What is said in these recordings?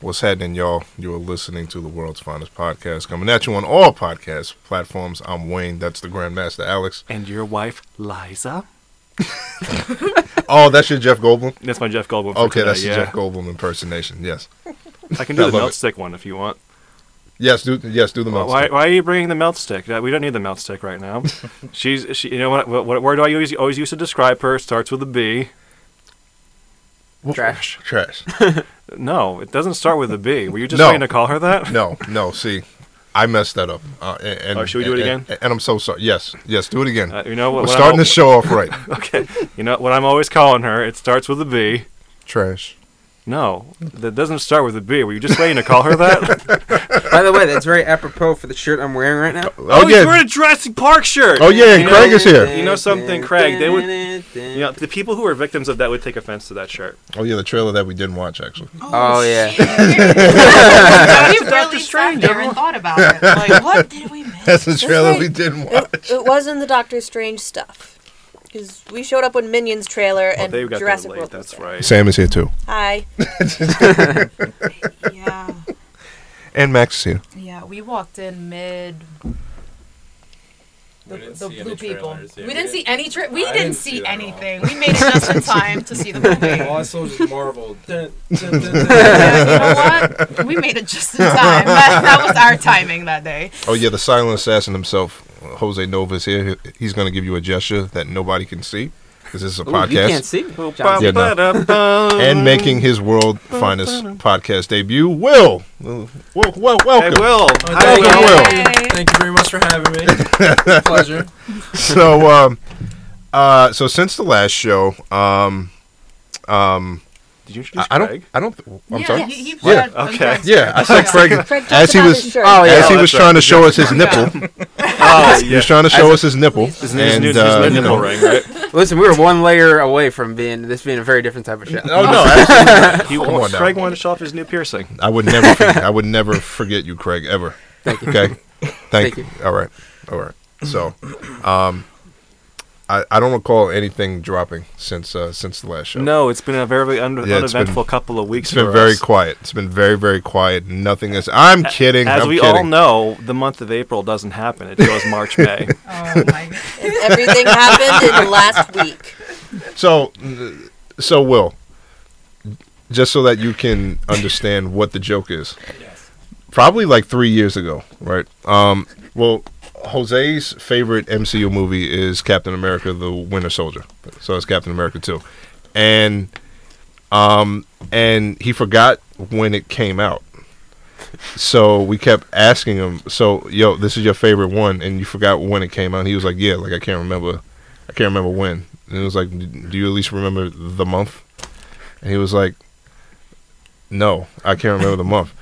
What's happening, y'all? You are listening to the world's finest podcast, coming at you on all podcast platforms. I'm Wayne. That's the Grandmaster Alex. And your wife, Liza? Oh, that's your Jeff Goldblum. That's my Jeff Goldblum. Okay, that's yeah. the Jeff Goldblum impersonation. Yes, I can do I the melt it. stick one if you want. yes, do yes, do the mouth. why, why are you bringing the melt stick? We don't need the melt stick right now. She's, she, you know what, what? What word do I always always use to describe her? Starts with a B. Trash. Trash. No, it doesn't start with a B. Were you just No. trying to call her that? No, no. See, I messed that up. Uh, and, and- Oh, should we do it again? And, I'm so sorry. Yes, yes, do it again. Uh, you know what? We're starting I'm, the show off right. Okay. You know what I'm always calling her? It starts with a B. Trash. No, that doesn't start with a B. Were you just waiting to call her that? By the way, that's very apropos for the shirt I'm wearing right now. Oh, he's yeah. Oh, wearing a Jurassic Park shirt. Oh yeah, and You Craig know- is here. You know something, Craig? They would. You know, the people who are victims of that would take offense to that shirt. Oh yeah, the trailer that we didn't watch actually. Oh, oh yeah. That's we Doctor really Strange, sat there and thought about it. Like, what did we miss? That's the trailer right. we didn't watch. It, it wasn't the Doctor Strange stuff. Because we showed up with Minions trailer Oh, and they got Jurassic late. World. That's there. right. Sam is here too, Hi. Yeah, and Max is here. yeah. We walked in mid. The, the blue people. trailers, yeah. we didn't see any. Tra- we didn't, didn't see, see that at all. anything. We made it just in time to see the movie. All I saw was just Marvel. Dun, dun, dun, dun. Yeah, you know what? We made it just in time. That, that was our timing that day. Oh yeah, the silent assassin himself, Jose Nova is here. He's going to give you a gesture that nobody can see because this is a Ooh, you can't podcast. see. Boop, Yeah, no. And making his world finest podcast debut, Will. Uh, Well, well, Hey, welcome. Will. Oh, Hi, thank you. Will. Yay. Thank you very much for having me. Pleasure. So, um, uh, so since the last show, um, um, Did you I, introduce I don't, Craig? I don't. I'm yeah, sorry. He, he Yeah. put Okay. Yeah, I shirt. said Craig. Craig just As he about was- his shirt. Oh yeah. As he Oh, was that's trying to right. show us his nipple, Oh, he was trying to show us his nipple, His, new- his, and new, his uh, new you nipple know- ring, right? Listen, we were one layer away from being this being a very different type of show. Oh no, absolutely. He Come wa- on now. Craig wanted to show off his new piercing. I would never, forget, I would never forget you, Craig, ever. Thank you. Okay, thank, Thank you. All right, all right. So, um, I I don't recall anything dropping since uh, since the last show. No, it's been a very un- Yeah, uneventful been- couple of weeks. It's been for very us. quiet. It's been very very quiet. Nothing is. I'm kidding. As I'm we kidding. all know, the month of April doesn't happen. It goes March, May. Oh my god. Everything happened in the last week. So, so Will, just so that you can understand what the joke is. Yes. Probably like three years ago, right? Um, well, Jose's favorite MCU movie is Captain America: The Winter Soldier. So it's Captain America Two, and um, and he forgot when it came out. So we kept asking him, "So, yo, this is your favorite one, and you forgot when it came out?" And he was like, "Yeah, like I can't remember, I can't remember when." And it was like, "Do you at least remember the month?" And he was like, "No, I can't remember the month."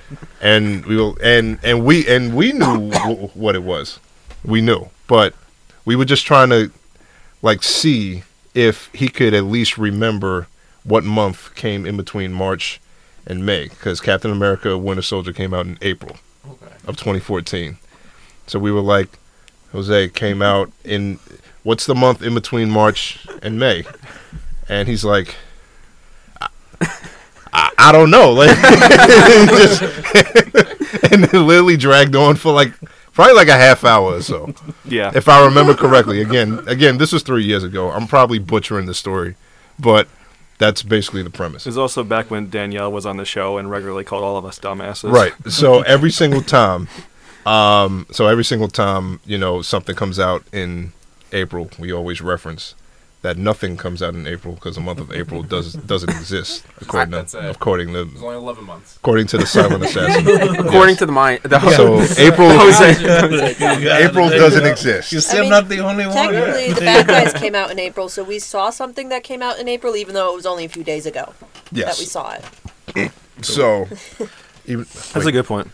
And we will, and and we and we knew w- what it was, we knew, but we were just trying to like see if he could at least remember what month came in between March and May, because Captain America: Winter Soldier came out in April Okay. of 2014. So we were like, Jose came out in what's the month in between March and May? And he's like, I, I, I don't know. Like, just, and it literally dragged on for like probably like a half hour or so, Yeah. if I remember correctly. Again, again, this was three years ago. I'm probably butchering the story, but that's basically the premise. It was also back when Danielle was on the show and regularly called all of us dumbasses. Right. So every single time, um, so every single time, you know, something comes out in April, we always reference that nothing comes out in April because the month of April does doesn't exist according to according It was to only 11 months. according to the silent assassin. According to the mind, the So April April April doesn't exist. You're I still mean, not the only one. Technically, the bad guys came out in April, so we saw something that came out in April, even though it was only a few days ago yes. that we saw it. So even That's a good point.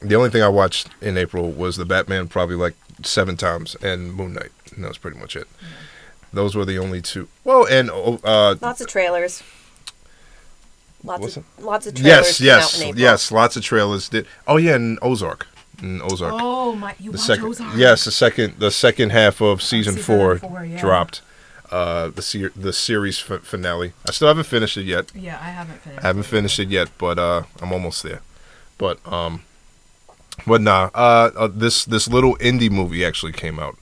the only thing I watched in April was the Batman probably like seven times and Moon Knight. And that was pretty much it. Those were the only two. Well, and oh, uh, Lots of trailers. Lots What's of lots of trailers yes, came out in yes, April. yes. Lots of trailers did. Oh yeah, and Ozark, and Ozark. Oh my! You the watch second, Ozark? yes, the second, the second half of season, season four, four, yeah. dropped. uh, the ser- the series f- finale. I still haven't finished it yet. Yeah, I haven't finished. I haven't finished it yet, but uh, I'm almost there. But um, but nah. Uh, uh, this this little indie movie actually came out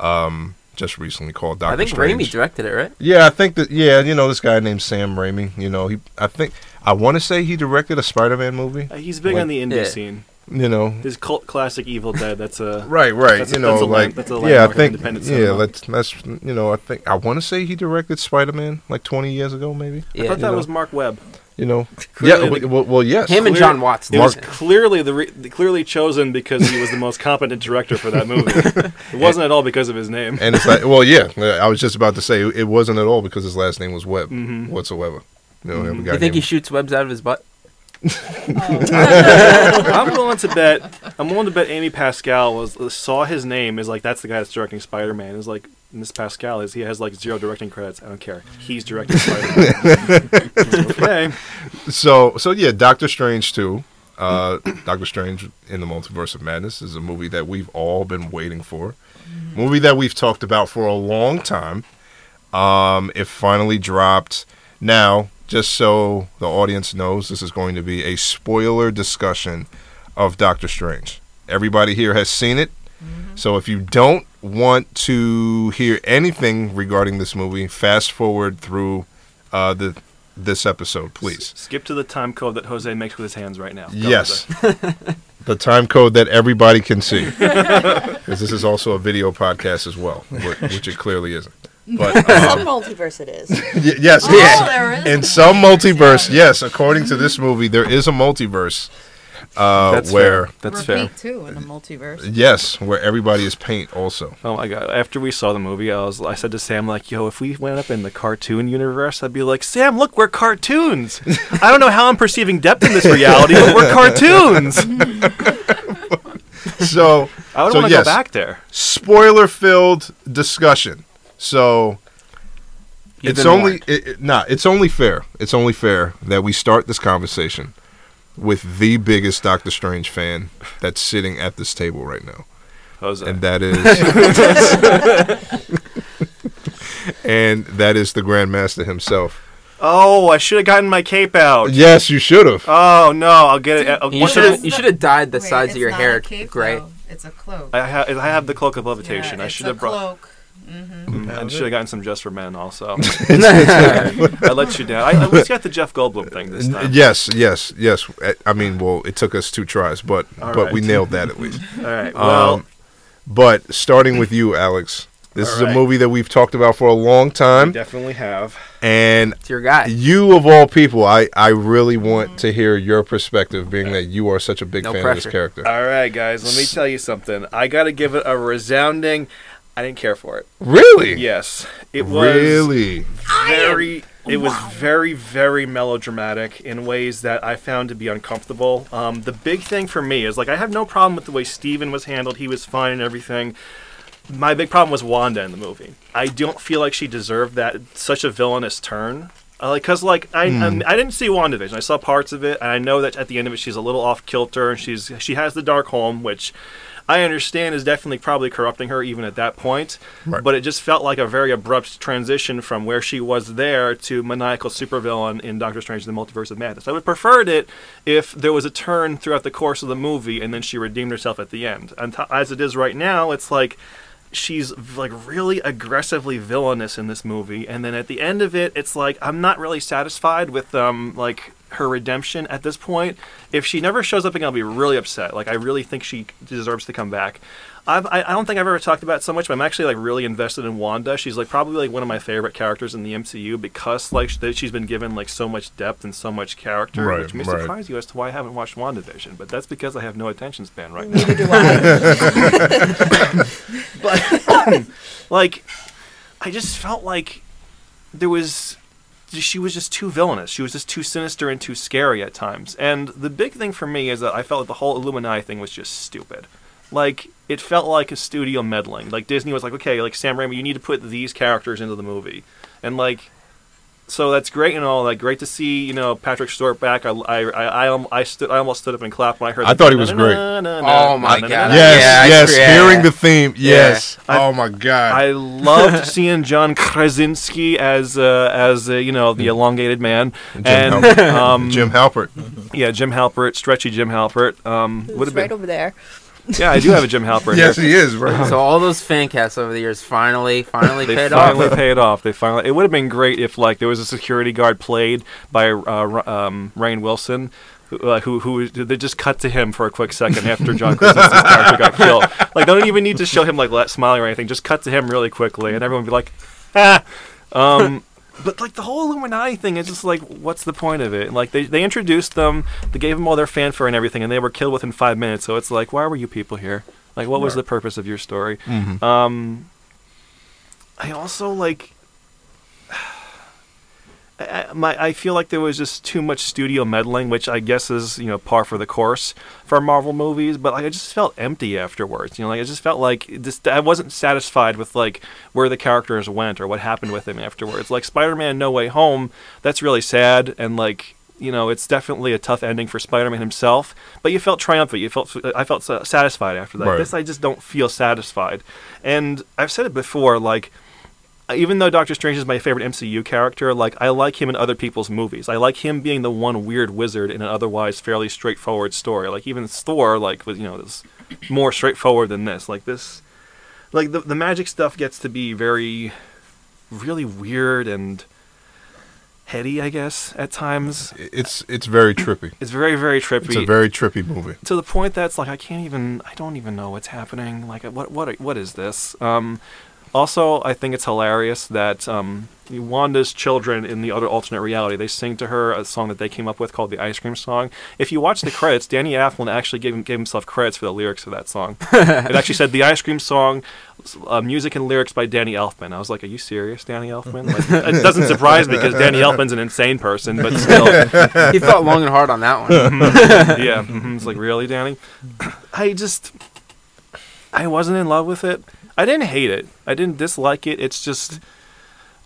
um just recently called Doctor I think Strange. Raimi directed it, right? Yeah, I think that. Yeah, you know this guy named Sam Raimi. You know he. I think I want to say he directed a Spider-Man movie. Uh, He's big Like- on the indie Yeah. scene. You know. His cult classic Evil Dead. That's a Right, right. That's- you know, a like land- that's a yeah, I think independent yeah, cinema. let's that's you know, I think I want to say he directed Spider-Man like 20 years ago, maybe. I Yeah. thought that know. was Marc Webb. You know, Clearly yeah. the- Well, well, yes. Him and John Watts. It did was clearly the re- clearly chosen because he was the most competent director for that movie. It wasn't at all because of his name. and it's like, well, yeah. I was just about to say it wasn't at all because his last name was Webb Mhm. whatsoever. You know, we have a Mhm. You think he shoots webs out of his butt? I'm willing to bet. I'm willing to bet Amy Pascal was saw his name is like that's the guy that's directing Spider Man. Is like Miss Pascal is he has like zero directing credits. I don't care. He's directing Spider Man. okay. So so yeah, Doctor Strange too. Uh, Doctor Strange in the Multiverse of Madness is a movie that we've all been waiting for. Movie that we've talked about for a long time. Um, it finally dropped. Now, just so the audience knows, this is going to be a spoiler discussion of Doctor Strange. Everybody here has seen it. So if you don't want to hear anything regarding this movie, fast forward through uh, the this episode, please. Skip to the time code that Jose makes with his hands right now. Go, Yes. The time code that everybody can see. Because this is also a video podcast as well, wh- which it clearly isn't. But Some um, multiverse it is. y- yes, Oh, yes. there is. In some multiverse, yes, according to this movie, there is a multiverse uh, That's where, fair. That's Repeat fair. too in the multiverse. yes, where everybody is paint also. Oh my god! After we saw the movie, I was I said to Sam like, "Yo, if we went up in the cartoon universe, I'd be like, Sam, look, we're cartoons. I don't know how I'm perceiving depth in this reality, but we're cartoons. So, I would So, want to yes. go back there. spoiler filled discussion. So, You've it's only warned. it, it- nah, it's only fair. It's only fair that we start this conversation with the biggest Doctor Strange fan that's sitting at this table right now, Jose. and that is and that is the Grandmaster himself. oh, I should have gotten my cape out. Yes, you should have. Oh no, I'll get it. I'll- You should have. You should have dyed the Wait, sides of your not hair a cape, gray. though. It's a cloak. I have I have the cloak of levitation. Yeah, I should have brought. cloak. Mm, I should have gotten some just for men also. I let you down. I at least got the Jeff Goldblum thing this time. Yes, yes, yes. I- I mean, well, it took us two tries, but All but we nailed that at least. All right. Well, Um, but starting with you, Alex, this All is a movie that we've talked about for a long we time, definitely have. and It's your guy. you of all people, I I really want to hear your perspective, being that you are such a big No fan of this character. All right, guys. Let me tell you something. I got to give it a resounding. I didn't care for it. Really? Yes, it was Really? very. It was very, very melodramatic in ways that I found to be uncomfortable. Um, the big thing for me is like I have no problem with the way Steven was handled. He was fine and everything. My big problem was Wanda in the movie. I don't feel like she deserved that such a villainous turn. Uh, like, cause like I, I'm- I didn't see WandaVision. I saw parts of it, and I know that at the end of it, she's a little off kilter, and she's she has the Darkhold, which I understand is definitely probably corrupting her even at that point. Right. But it just felt like a very abrupt transition from where she was there to maniacal supervillain in Doctor Strange: and The Multiverse of Madness. I would have preferred it if there was a turn throughout the course of the movie, and then she redeemed herself at the end. And t- as it is right now, it's like she's like really aggressively villainous in this movie and then at the end of it it's like i'm not really satisfied with um like her redemption at this point if she never shows up again i'll be really upset like i really think she deserves to come back I've, I, I don't think I've ever talked about it so much, but I'm actually like really invested in Wanda. She's like probably like one of my favorite characters in the MCU because like she's been given like so much depth and so much character, Right, which may right. surprise you as to why I haven't watched WandaVision. But that's because I have no attention span right now. Neither do I. but like i just felt like there was she was just too villainous. She was just too sinister and too scary at times. And the big thing for me is that i felt like the whole illuminati thing was just stupid. Like it felt like a studio meddling. Like disney was like okay like sam raimi you need to put these characters into the movie. And like so that's great and all. Like, great to see you know Patrick Stewart back. I I I, I, I stood I almost stood up and clapped when I heard. I thought he was great. Oh my God. Yes, yes. Hearing the theme. Yes. Oh my god. I loved seeing John Krasinski as uh, as uh, you know the elongated man Jim and Halpert. um, Jim Halpert. yeah Jim Halpert, stretchy Jim Halpert. Um, would It's have right been over there. yeah I do have a Jim Halpert. yes, here. he is. Right. So all those fan casts over the years finally, finally They paid finally off. paid off. They finally. It would have been great if like there was a security guard played by uh, um, Rainn Wilson. who- Uh, who who they just cut to him for a quick second after John Krasinski's character got killed. Like they don't even need to show him like la- smiling or anything. Just cut to him really quickly, and everyone would be like, ah. Um, but like the whole Illuminati thing is just like, what's the point of it? Like they they introduced them, they gave them all their fanfare and everything, and they were killed within five minutes. So it's like, why were you people here? Like, what was the purpose of your story? Um, I also like. I, my, I feel like there was just too much studio meddling, which I guess is you know par for the course for Marvel movies. But like I just felt empty afterwards. You know, like I just felt like this. I wasn't satisfied with like where the characters went or what happened with them afterwards. Like Spider-Man: No Way Home, that's really sad and like you know it's definitely a tough ending for Spider-Man himself. But you felt triumphant. You felt I felt satisfied after that. Right. This I just don't feel satisfied. And I've said it before, like even though Doctor Strange is my favorite MCU character, like I like him in other people's movies. I like him being the one weird wizard in an otherwise fairly straightforward story. Like even Thor, like was you know, is more straightforward than this. Like this, like the the magic stuff gets to be very, really weird and heady. I guess at times It's it's very trippy. it's very very trippy It's a very trippy movie. to the point that's like I can't even I don't even know what's happening. Like what what what is this? Um, also, I think it's hilarious that um, Wanda's children in the other alternate reality they sing to her a song that they came up with called the Ice Cream Song. If you watch the credits, Danny Elfman actually gave, him, gave himself credits for the lyrics of that song. it actually said the Ice Cream Song, uh, music and lyrics by Danny Elfman. I was like, are you serious, Danny Elfman? Like, it doesn't surprise me because Danny Elfman's an insane person, but still. he thought long and hard on that one. yeah, hmm it's like really, Danny. I just, I wasn't in love with it. I didn't hate it. I didn't dislike it. It's just,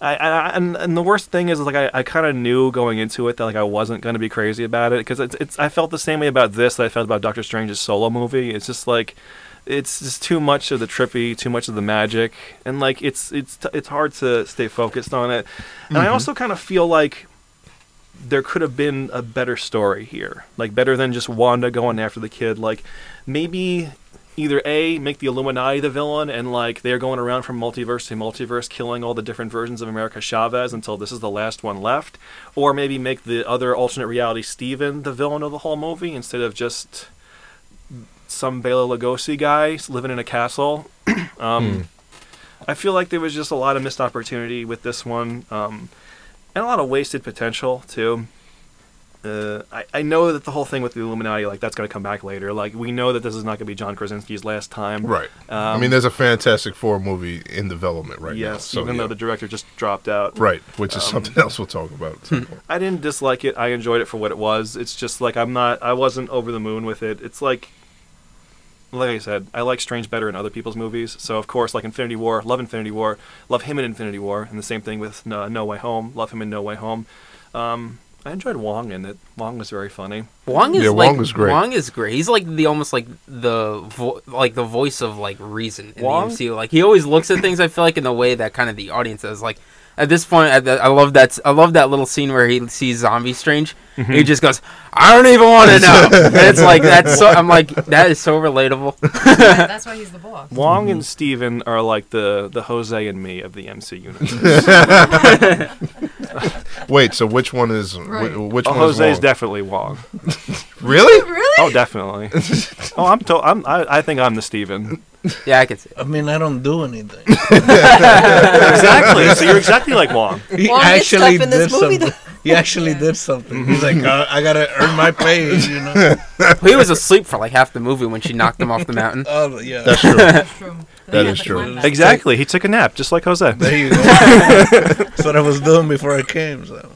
I, I and, and the worst thing is like I, I kind of knew going into it that like I wasn't gonna be crazy about it because it's, it's I felt the same way about this that I felt about Doctor Strange's solo movie. It's just like. It's just too much of the trippy, too much of the magic, and like it's it's t- it's hard to stay focused on it. And I mm-hmm. also kind of feel like there could have been a better story here. Like better than just Wanda going after the kid. Like maybe either A, make the Illuminati the villain and like they're going around from multiverse to multiverse killing all the different versions of America Chavez until this is the last one left. Or maybe make the other alternate reality Steven the villain of the whole movie instead of just some Bela Lugosi guy living in a castle. um, I feel like there was just a lot of missed opportunity with this one. Um, and a lot of wasted potential too. Uh, I, I know that the whole thing with the Illuminati, like that's going to come back later. Like we know that this is not going to be John Krasinski's last time. Right. I Um, mean, there's a Fantastic Four movie in development right now. yes, So, even yeah. though the director just dropped out. right, which is um, something else we'll talk about. at some point. I didn't dislike it. I enjoyed it for what it was. It's just like I'm not. I wasn't over the moon with it. It's like, like I said, I like Strange better in other people's movies. So of course, like Infinity War, love Infinity War, love him in Infinity War, and the same thing with No, no Way Home, love him in No Way Home. Um, I enjoyed Wong in it. Wong was very funny. Wong is Yeah, like Wong is great. Wong is great. He's like the almost like the vo- like the voice of like reason in Wong? the MCU. Like he always looks at things. I feel like in the way that kind of the audience is like. At this point, I, I love that. I love that little scene where he sees Zombie Strange. Mm-hmm. He just goes, "I don't even want to know." and it's like that's. So, I'm like, that is so relatable. Yeah, that's why he's the boss. Wong and Steven are like the the Jose and me of the MC universe. Wait, so which one is Right. wh- which oh, one Jose is Wong? definitely Wong. really? Really? Oh, definitely. oh, I'm to- I'm I, I think I'm the Steven. Yeah, I can see. It. I mean, I don't do anything. exactly. So you're exactly like Wong. He Wong did stuff in this movie, something. He actually Yeah. did something. He's like, mm-hmm. I, I gotta earn my pay, you know. He was asleep for like half the movie when she knocked him off the mountain. Oh yeah. That's true. That's true. That Yeah, is true. Exactly. He took a nap, just like Jose. there you go. That's what I was doing before I came. So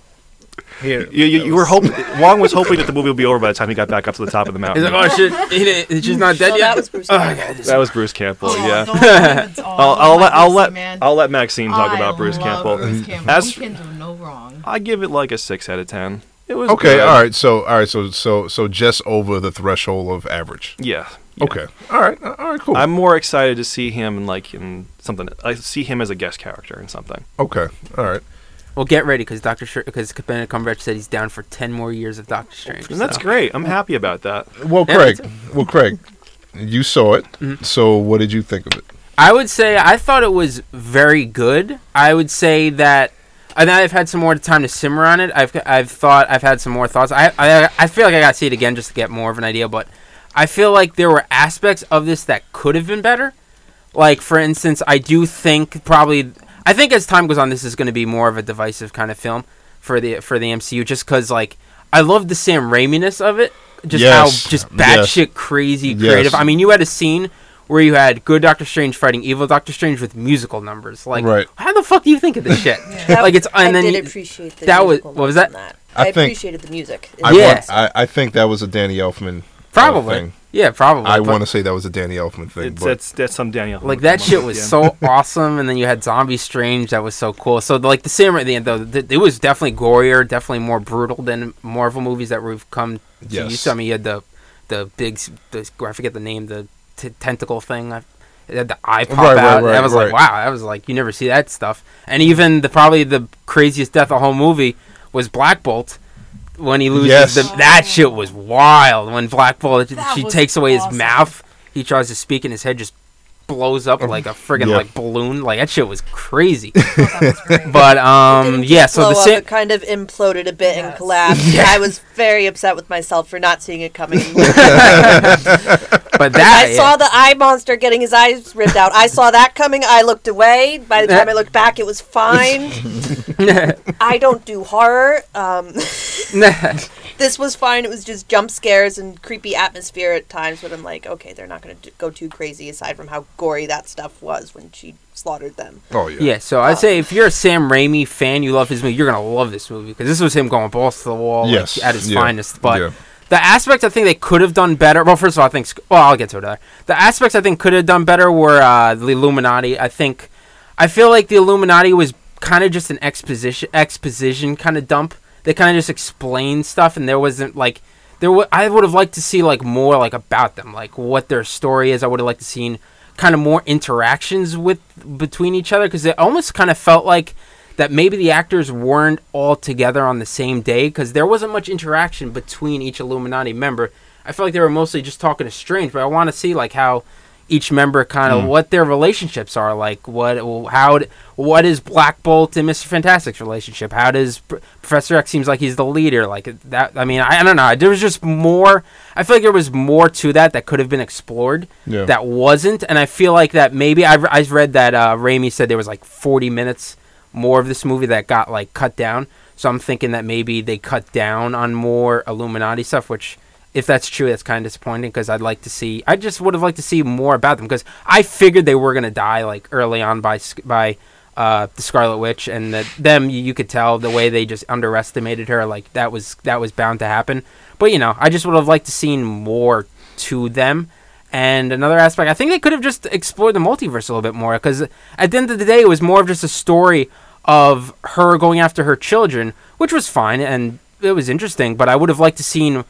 here, You, you, you were hoping Wong was hoping that the movie would be over by the time he got back up to the top of the mountain. He's mountain. like, "Oh shit, he didn't, she's not dead No, yet." that was Bruce Oh, Campbell. God, that was Bruce Campbell. Oh, yeah. don't even- I'll, I I'll love let I'll Brucey, let man. I'll let Maxine talk I about Bruce love Campbell. Bruce Campbell. As he can do no wrong. I give it like a six out of ten. It was Okay, good. all right. So all right, so so so just over the threshold of average. Yeah. yeah. Okay. All right. All right. Cool. I'm more excited to see him in like in something. I see him as a guest character in something. okay. All right. Well, get ready because Doctor because Benedict Cumberbatch said he's down for ten more years of Doctor Strange. And that's so- great. I'm happy about that. Well, Yeah, Craig. me Well, Craig, you saw it. Mhm. So what did you think of it? I would say I thought it was very good. I would say that. And I've had some more time to simmer on it. I've I've thought I've had some more thoughts. I I, I feel like I got to see it again just to get more of an idea. But I feel like there were aspects of this that could have been better. Like for instance, I do think probably I think as time goes on, this is going to be more of a divisive kind of film for the for the MCU. Just because like I love the Sam Raimi-ness of it. Just Yes, how just yes. batshit crazy creative. Yes. I mean, you had a scene where you had good Doctor Strange fighting evil Doctor Strange with musical numbers. Like, Right. how the fuck do you think of this shit? That- like it's and I then did you- appreciate the that was- what was that? that. I I, think- appreciated the music. I Yeah. want, I, I think that was a Danny Elfman. probably, thing. Yeah, probably. I want to say that was a Danny Elfman thing. It's, but that's that's some Danny Elfman. like that shit was so awesome, and then you had Zombie Strange that was so cool. So like the same at the end though, th- it was definitely gorier, definitely more brutal than Marvel movies that we've come to Yes. used to. I mean, you had the the big, s- the, I forget the name, the t- tentacle thing. I, it had the eye pop Right, right, out. right, I was like wow. That was like you never see that stuff. And even the probably the craziest death of the whole movie was Black Bolt. When he loses Yes. the, that shit was wild. When Black Bolt, That she takes away his mouth, he tries to speak, and his head just blows up like a friggin' Yeah. like balloon. Like that shit was crazy. That was but um, didn't yeah. So the blow up, same. it kind of imploded a bit and collapsed. Yeah. I was very upset with myself for not seeing it coming. But that I saw the eye monster getting his eyes ripped out. I saw that coming. I looked away. By the time I looked back, it was fine. I don't do horror. Um, this was fine. It was just jump scares and creepy atmosphere at times. But I'm like, okay, they're not going to go too crazy. Aside from how gory that stuff was when she slaughtered them. oh yeah. Yeah, so I'd say if you're a Sam Raimi fan, you love his movie, you're gonna love this movie because this was him going balls to the wall, like, at his yeah, finest. But yeah. the aspects I think they could have done better. Well, first of all, I think sc- well, I'll get to it. Later. The aspects I think could have done better were uh, the Illuminati. I think I feel like the Illuminati was kind of just an exposition exposition kind of dump. They kind of just explained stuff, and there wasn't like there. W- I would have liked to see like more like about them, like what their story is. I would have liked to seen kind of more interactions with between each other because it almost kind of felt like that maybe the actors weren't all together on the same day because there wasn't much interaction between each Illuminati member. I felt like they were mostly just talking to Strange, but I want to see like how each member kind of what their relationships are like. What how what is Black Bolt and Mister Fantastic's relationship? How does Pr- Professor X seems like he's the leader? Like that. I mean, I, I don't know. There was just more. I feel like there was more to that that could have been explored Yeah. that wasn't, and I feel like that maybe I've I read that uh, Raimi said there was like 40 minutes more of this movie that got like cut down. So I'm thinking that maybe they cut down on more Illuminati stuff, which if that's true, that's kind of disappointing because I'd like to see. I just would have liked to see more about them because I figured they were gonna die like early on by by uh, the Scarlet Witch, and that them you, you could tell the way they just underestimated her. Like that was that was bound to happen. But you know, I just would have liked to seen more to them. And another aspect, I think they could have just explored the multiverse a little bit more because at the end of the day, it was more of just a story of her going after her children, which was fine and it was interesting. But I would have liked to seen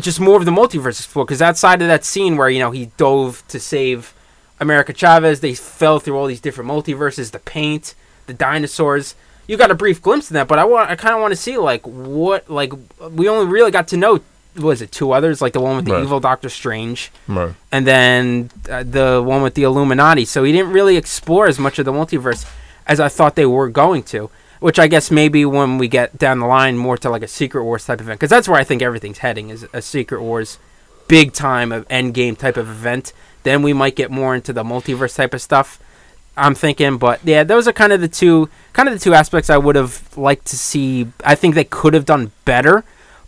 just more of the multiverse explored because outside of that scene where you know he dove to save America Chavez, they fell through all these different multiverses, the paint, the dinosaurs. You got a brief glimpse of that, but I want, I kind of want to see like what, like we only really got to know, was it two others, like the one with the Right. evil Doctor Strange, Right. and then uh, the one with the Illuminati. So he didn't really explore as much of the multiverse as I thought they were going to. Which I guess maybe when we get down the line more to like a Secret Wars type event, because that's where I think everything's heading is a Secret Wars, big time of end game type of event. Then we might get more into the multiverse type of stuff. I'm thinking, but yeah, those are kind of the two kind of the two aspects I would have liked to see. I think they could have done better,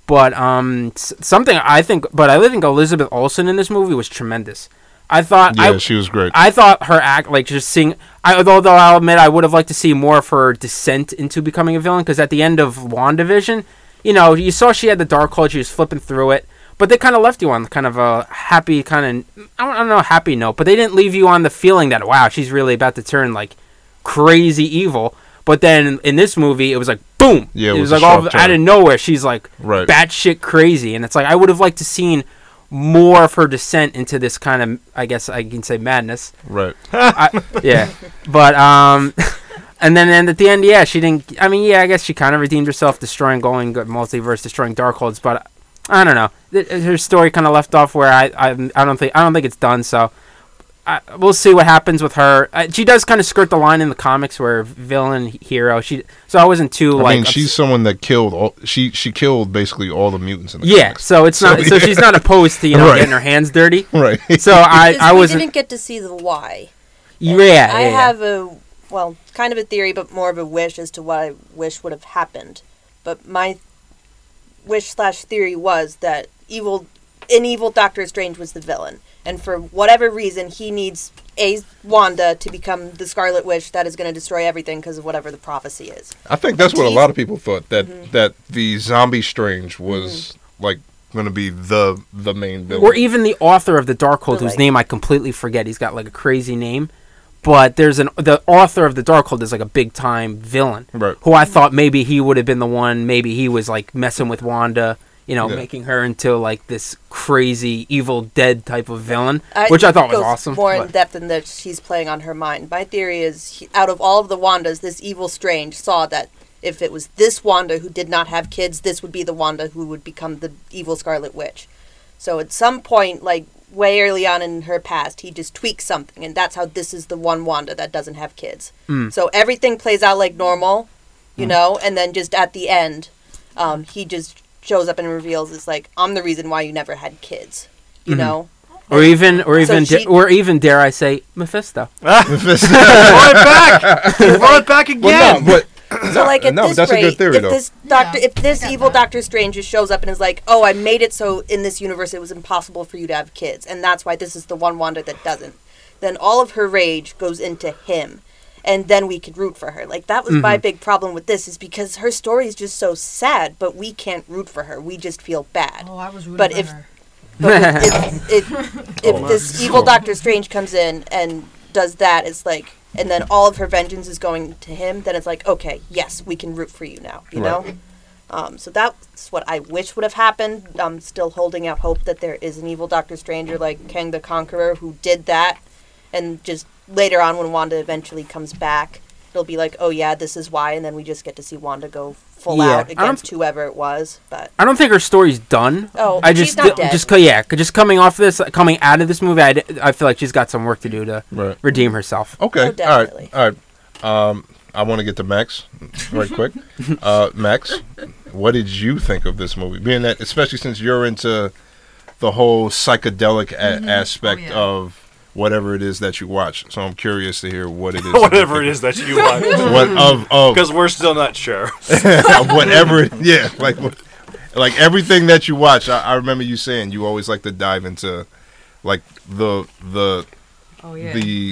but um, something I think, but I think Elizabeth Olsen in this movie was tremendous. I thought Yeah, I, she was great. I thought her act, like just seeing, I, although though I'll admit I would have liked to see more of her descent into becoming a villain because at the end of WandaVision, you know, you saw she had the Darkhold, she was flipping through it, but they kind of left you on kind of a happy kind of, I don't, I don't know, happy note, but they didn't leave you on the feeling that wow, she's really about to turn like crazy evil. But then in this movie, it was like boom. Yeah, it it was was like all turn. out of nowhere. She's like Right. batshit crazy, and it's like I would have liked to seen more of her descent into this kind of, I guess I can say madness. Right. I, yeah, but um, and then and at the end, yeah, she didn't. I mean, yeah, I guess she kind of redeemed herself, destroying going multiverse, destroying Darkholds. But I don't know. Her story kind of left off where I, I I don't think I don't think it's done. So. I, we'll see what happens with her. Uh, she does kind of skirt the line in the comics where villain hero. She so I wasn't too I like. mean, ups- she's someone that killed all. She she killed basically all the mutants in the yeah. comics. So it's not. So, So yeah. she's not opposed to you know Right. getting her hands dirty. Right. So I I wasn't. didn't get to see the why. Yeah, yeah, I have a well, kind of a theory, but more of a wish as to what I wish would have happened. But my wish slash theory was that evil, an evil Doctor Strange was the villain, and for whatever reason, he needs a Wanda to become the Scarlet Witch that is going to destroy everything because of whatever the prophecy is. I think that's what a lot of people thought that Mm-hmm. that the zombie Strange was like going to be the the main villain. or even the author of the Darkhold, whose name I completely forget. He's got like a crazy name, but there's an the author of the Darkhold is like a big time villain. Right. Who I thought maybe he would have been the one. Maybe he was like messing with Wanda. You know, Yeah. making her into like this crazy Evil Dead type of villain, I- which I thought was awesome. More in depth in that she's playing on her mind. My theory is, he, out of all of the Wandas, this evil Strange saw that if it was this Wanda who did not have kids, this would be the Wanda who would become the evil Scarlet Witch. So at some point, like way early on in her past, he just tweaks something, and that's how this is the one Wanda that doesn't have kids. Mm. So everything plays out like normal, you know, and then just at the end, um, he just shows up and reveals is like I'm the reason why you never had kids, you Mhm. know. or even, or So even, da- or even, dare I say, Mephisto. Roll it back. Roll it back again. well, no, but So like at no, this that's rate, a good theory if though. this doctor, Yeah, if this evil that. Doctor Strange just shows up and is like, "Oh, I made it so in this universe it was impossible for you to have kids, and that's why this is the one Wanda that doesn't," then all of her rage goes into him, and then we could root for her. Like that was my Mhm. big problem with this is because her story is just so sad, but we can't root for her. We just feel bad. Oh, I was rooting But for if- her. But if, if, if this evil Doctor Strange comes in and does that, it's like, and then all of her vengeance is going to him, then it's like, okay, yes, we can root for you now, you know? Um, so that's what I wish would have happened. I'm still holding out hope that there is an evil Doctor Stranger like Kang the Conqueror who did that, and just later on when Wanda eventually comes back, it'll be like, oh yeah, this is why, and then we just get to see Wanda go full Yeah, out against whoever it was. But I don't think her story's done. oh, I she's just, not dead. just, yeah, just coming off this, coming out of this movie, I, d- I feel like she's got some work to do to right. redeem herself. Okay. Oh, all right, all right. Um, I want to get to Max right quick. uh, Max, what did you think of this movie? Being that, especially since you're into the whole psychedelic a- aspect Oh, yeah. of whatever it is that you watch. So I'm curious to hear what it is. Whatever it think- is that you want. What of of Because we're still not sure. whatever. Yeah, like like everything that you watch. I, I remember you saying you always like to dive into like the the Oh yeah. the-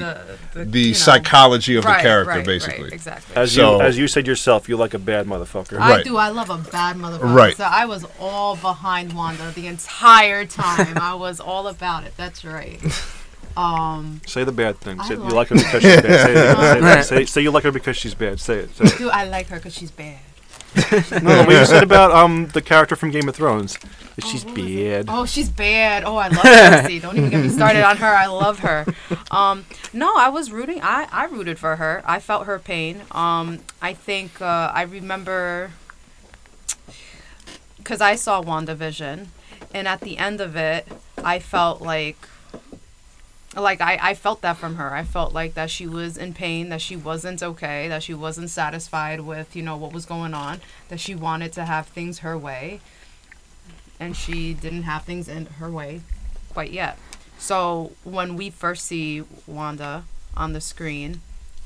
the, the you know. psychology of Right, the character, right, right, basically. exactly. As So- you as you said yourself, you like a bad motherfucker. I Right. do. I love a bad motherfucker. Right. So I was all behind Wanda the entire time. I was all about it. That's right. Um, Say the bad thing. Say you like- like her because she's bad. Say, it. say, say, you like her because she's bad. Say it. Say it. do I like her because she's bad? No, what you said about um the character from Game of Thrones. that She's what was it? bad. Oh, she's bad. Oh, I love Cersei. Don't even get me started on her. I love her. Um, no, I was rooting. I, I rooted for her. I felt her pain. Um, I think uh, I remember because I saw WandaVision, and at the end of it, I felt like like I, I felt that from her. I felt like that she was in pain, that she wasn't okay, that she wasn't satisfied with, you know, what was going on, that she wanted to have things her way. And she didn't have things in her way quite yet. So when we first see Wanda on the screen,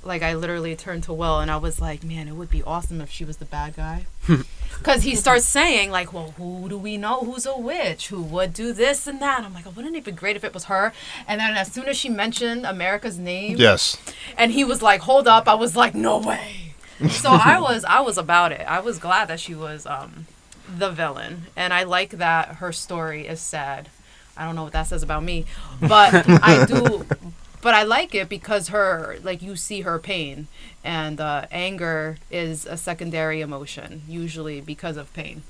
like I literally turned to Will and I was like, man, it would be awesome if she was the bad guy. Because he starts saying, like, well, who do we know who's a witch? Who would do this and that? I'm like, wouldn't it be great if it was her? And then as soon as she mentioned America's name, Yes. and he was like, hold up, I was like, no way. So I was, I was about it. I was glad that she was um, the villain, and I like that her story is sad. I don't know what that says about me, but I do. but I like it because her like you see her pain, and uh, anger is a secondary emotion usually because of pain.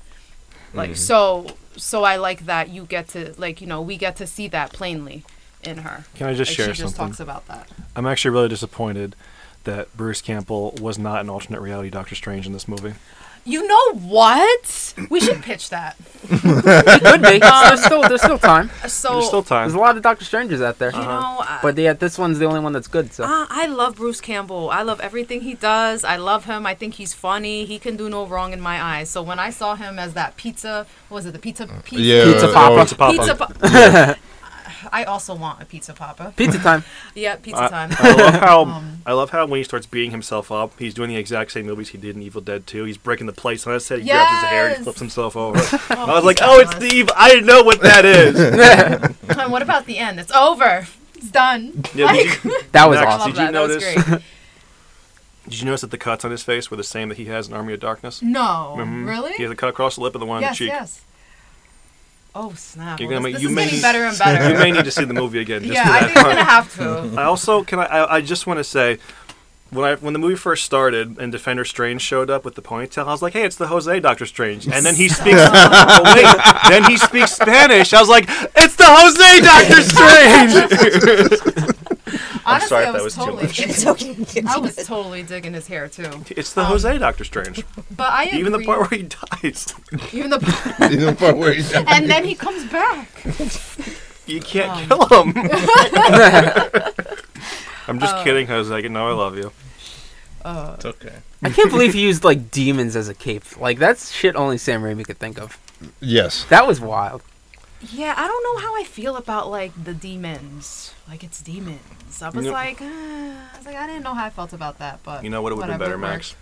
Like so, so I like that you get to like you know we get to see that plainly in her. Can I just Like, share she just talks about that. I'm actually really disappointed that Bruce Campbell was not an alternate reality Doctor Strange in this movie. You know what? We should pitch that. Could be. there's still there's still time. So There's still time. There's a lot of Doctor Strangers out there. you know, I- But yeah, this one's the only one that's good. So Ah, I love Bruce Campbell. I love everything he does. I love him. I think he's funny. He can do no wrong in my eyes. So when I saw him as that pizza, what was it the pizza? Pizza, Yeah, Pizza oh, Papa. Pizza Papa. Pizza pa- I also want a pizza papa. pizza time. Yeah, pizza I, time. I love how Um, I love how when he starts beating himself up, he's doing the exact same movies he did in Evil Dead 2. He's breaking the plates. And I said he grabs his hair and he flips himself over. I Oh, was like, oh, it's fabulous. the evil. I didn't know what that is. And what about the end? It's over. It's done. Yeah, Like- you, That was Max, awesome. did you that. That was notice? great. did you notice that the cuts on his face were the same that he has in Army of Darkness? No, Mhm. really? He has a cut across the lip and the one on the cheek. yes. Oh snap! You're gonna this, make- this you is may getting need- better and better. You may need to see the movie again. Just yeah, I think I'm part. gonna have to. I also can I, I I just want to say when I when the movie first started and Defender Strange showed up with the ponytail, I was like, "Hey, it's the Jose Doctor Strange." And then he speaks. oh, wait, then he speaks Spanish. I was like, "It's the Jose Doctor Strange." Honestly, sorry I if that was was too totally. much. It's okay. I was totally digging his hair too. it's the Jose Doctor Strange. But I agree. Even the part where he dies. even the You know, part where he- and then he comes back. You can't Um. kill him. I'm Uh. just kidding, Jose. No, I love you. Uh, It's okay. I can't believe he used like demons as a cape. Like that's shit only Sam Raimi could think of. yes. That was wild. Yeah, I don't know how I feel about like the demons. Like it's demons. I was You know- like, uh, I was like, I didn't know how I felt about that. But You know what? It would have been better, Max.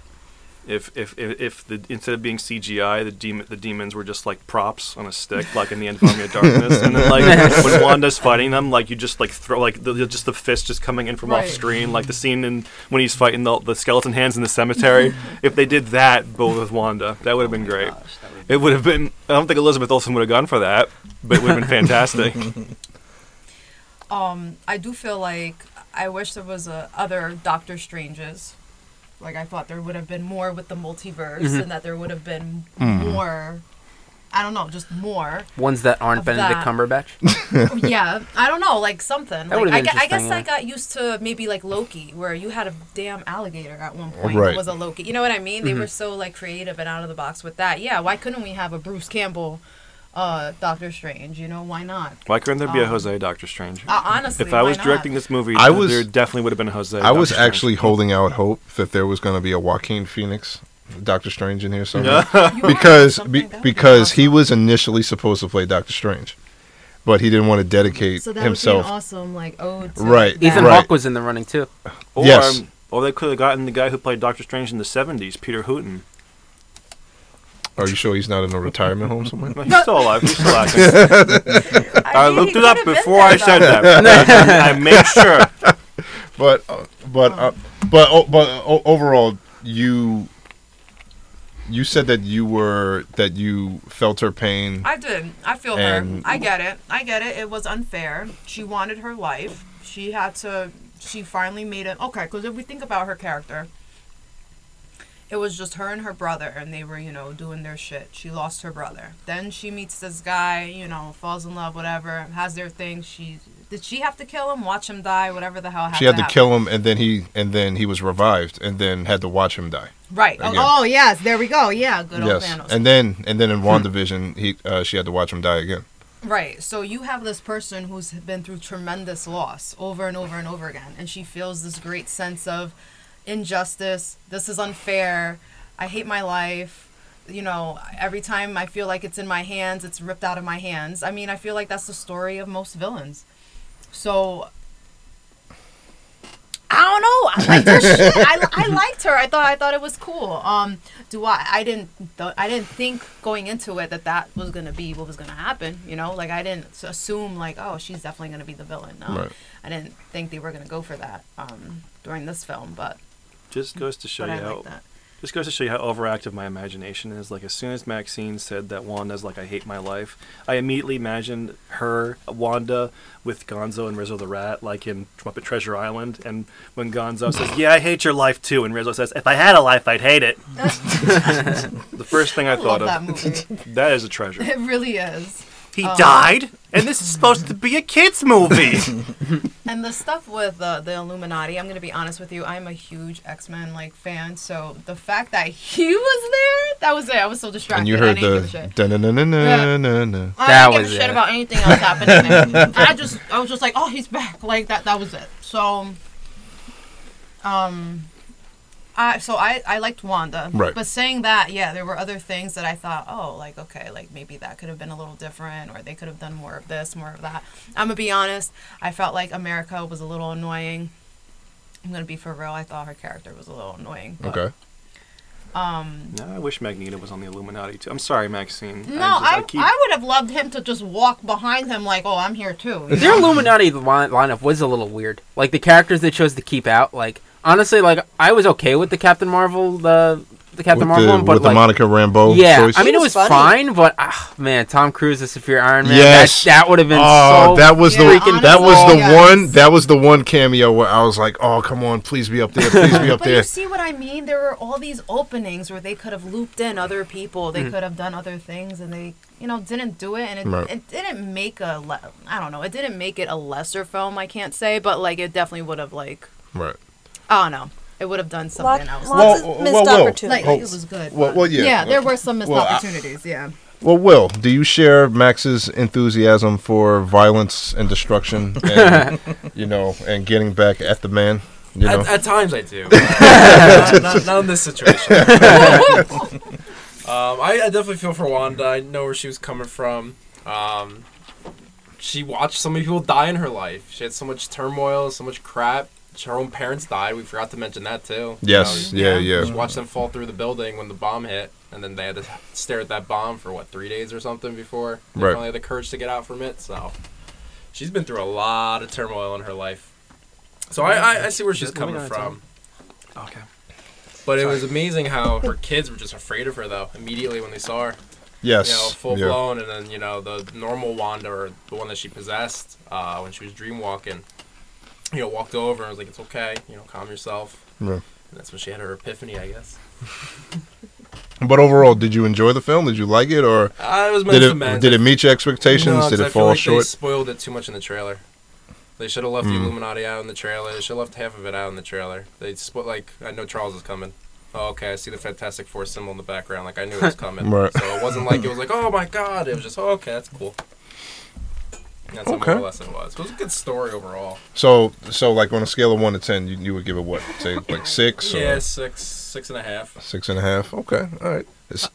If if if, if the instead of being CGI, the demon the demons were just like props on a stick, like in the end of Army of Darkness, and then like when Wanda's fighting them, like you just like throw like the, the- just the fist just coming in from off screen, like the scene in when he's fighting the, the skeleton hands in the cemetery. if they did that, both with Wanda, that would have been great. Gosh, that would- It would have been. I don't think Elizabeth Olsen would have gone for that, but it would have been fantastic. Um, I do feel like I wish there was a other Doctor Stranges. Like I thought there would have been more with the multiverse, Mhm. and that there would have been Mm. more. I don't know, just more. Ones that aren't Benedict that. Cumberbatch. yeah, I don't know, like something. That Like, would've I, been I guess interesting, I got used to maybe like Loki, where you had a damn alligator at one point. Right. It was a Loki. You know what I mean? They Mhm. were so like creative and out of the box with that. Yeah, why couldn't we have a Bruce Campbell, uh, Doctor Strange? You know, why not? Why couldn't there be a Um, Jose Doctor Strange? Uh, honestly, if I why was not? directing this movie, I was- there definitely would have been a Jose. I was Doctor Strange. actually holding out hope that there was going to be a Joaquin Phoenix Doctor Strange in here somewhere. Because be, that would be because he was initially supposed to play Doctor Strange, but he didn't want to dedicate So that himself. would be an awesome like ode. To Right. that. Ethan Right. Hawke was in the running too. Or, Yes. um, or they could have gotten the guy who played Doctor Strange in the 70s, Peter Hooton. Are you sure he's not in a retirement home somewhere? No, he's still alive. He's still acting. I mean, looked it up before I said though. that. I made sure. But uh, but uh, but oh, but uh, overall, you you said that you were that you felt her pain. I did. I feel her. I get it. I get it. It was unfair. She wanted her life. She had to. She finally made it. Okay, because if we think about her character, it was just her and her brother, and they were, you know, doing their shit. She lost her brother. Then she meets this guy, you know, falls in love, whatever, has their thing. She did she have to kill him, watch him die, whatever the hell happened. She had to kill him, and then he and then he was revived, and then had to watch him die. Right. Oh, again. oh, yes, there we go. Yeah, good old yes, Thanos. and then and then in Wandavision, he uh, she had to watch him die again. Right. So you have this person who's been through tremendous loss over and over and over again, and she feels this great sense of injustice. This is unfair. I hate my life. You know, every time I feel like it's in my hands, it's ripped out of my hands. I mean, I feel like that's the story of most villains. So I don't know. I liked her shit. I, I liked her. I thought I thought it was cool. Um, do I? I didn't. th- I didn't think going into it that that was gonna be what was gonna happen. You know, like I didn't assume like, oh, she's definitely gonna be the villain. No, Right. I didn't think they were gonna go for that um, during this film, but Just goes to show you how like that. Just goes to show you how overactive my imagination is. Like as soon as Maxine said that Wanda's like I hate my life, I immediately imagined her, Wanda, with Gonzo and Rizzo the Rat, like in Muppet Treasure Island. And when Gonzo says, "Yeah, I hate your life too," and Rizzo says, "If I had a life, I'd hate it." the first thing I, I thought that of. movie. That is a treasure. it really is. He Oh. died, and this is supposed to be a kids movie. And the stuff with uh, the Illuminati, I'm gonna be honest with you. I'm a huge X Men like fan, so the fact that he was there, that was it. I was so distracted. And you I heard didn't give a the shit. da-na-na-na-na-na. I That didn't give a shit about anything else happening. I just, I was just like, oh, he's back. Like that. That was it. So, um, I so I I liked Wanda. Right. But saying that, yeah, there were other things that I thought, oh, like okay, like maybe that could have been a little different, or they could have done more of this, more of that. I'm gonna be honest. I felt like America was a little annoying. I'm gonna be for real. I thought her character was a little annoying. but, Okay. Um. no, I wish Magneto was on the Illuminati too. I'm sorry, Maxine. No, I, just, I, I keep I would have loved him to just walk behind him like, oh, I'm here too. Their? Illuminati line- lineup was a little weird. Like the characters they chose to keep out. Like honestly, like I was okay with the Captain Marvel, the the Captain with Marvel the, one, but with like the Monica Rambeau yeah, choice. I mean it was was funny. fine, but ah, man, Tom Cruise as Superior Iron Man. Yes. that, that would have been Oh, so. that was the freaking that was the. Yes. one that was the one cameo where I was like, oh come on, please be up there, please be up But there. you see what I mean? There were all these openings where they could have looped in other people. They could have done other things, and they, you know, didn't do it. And it, Right. it didn't make a, le- I don't know, it didn't make it a lesser film. I can't say, but like it definitely would have like, Right. I don't know, it would have done Lot, something else. lots Well, of missed well, well, opportunities. like it was good. Well- but- well, yeah. there were some missed Well, I- opportunities. yeah. Well, Will, do you share Max's enthusiasm for violence and destruction, and you know, and getting back at the man? You know, At, at times I do. not, not, not in this situation. um, I, I definitely feel for Wanda. I know where she was coming from. Um, she watched so many people die in her life. She had so much turmoil, so much crap. Her own parents died. We forgot to mention that too. You yes, know, yeah, Yeah. yeah. She watched them fall through the building when the bomb hit, and then they had to stare at that bomb for what three days or something before they Right. finally had the courage to get out from it. So she's been through a lot of turmoil in her life. So I, I, I see where she's coming from. okay. But it was amazing how her kids were just afraid of her though immediately when they saw her. Yes, You know, full yeah. blown, and then you know the normal Wanda or the one that she possessed uh, when she was dream walking. You know, walked over and was like, "It's okay. You know, calm yourself." Yeah. And that's when she had her epiphany, I guess. But overall, did you enjoy the film? Did you like it, or Uh, it was did it did it meet your expectations? No, did I it feel fall like short? They spoiled it too much in the trailer. They should have left the Mm. Illuminati out in the trailer. They should have left half of it out in the trailer. They split like I know Charles is coming. Oh, okay. I see the Fantastic Four symbol in the background. Like I knew it was coming. Right. So it wasn't like it was like, oh my god. It was just, oh, okay, that's cool. That's what Okay. more or less it was. It was a good story overall. So, so like on a scale of one to ten, you, you would give it what? Say like six or Yeah, six, six and a half. six and a half? Okay, all right. S- uh,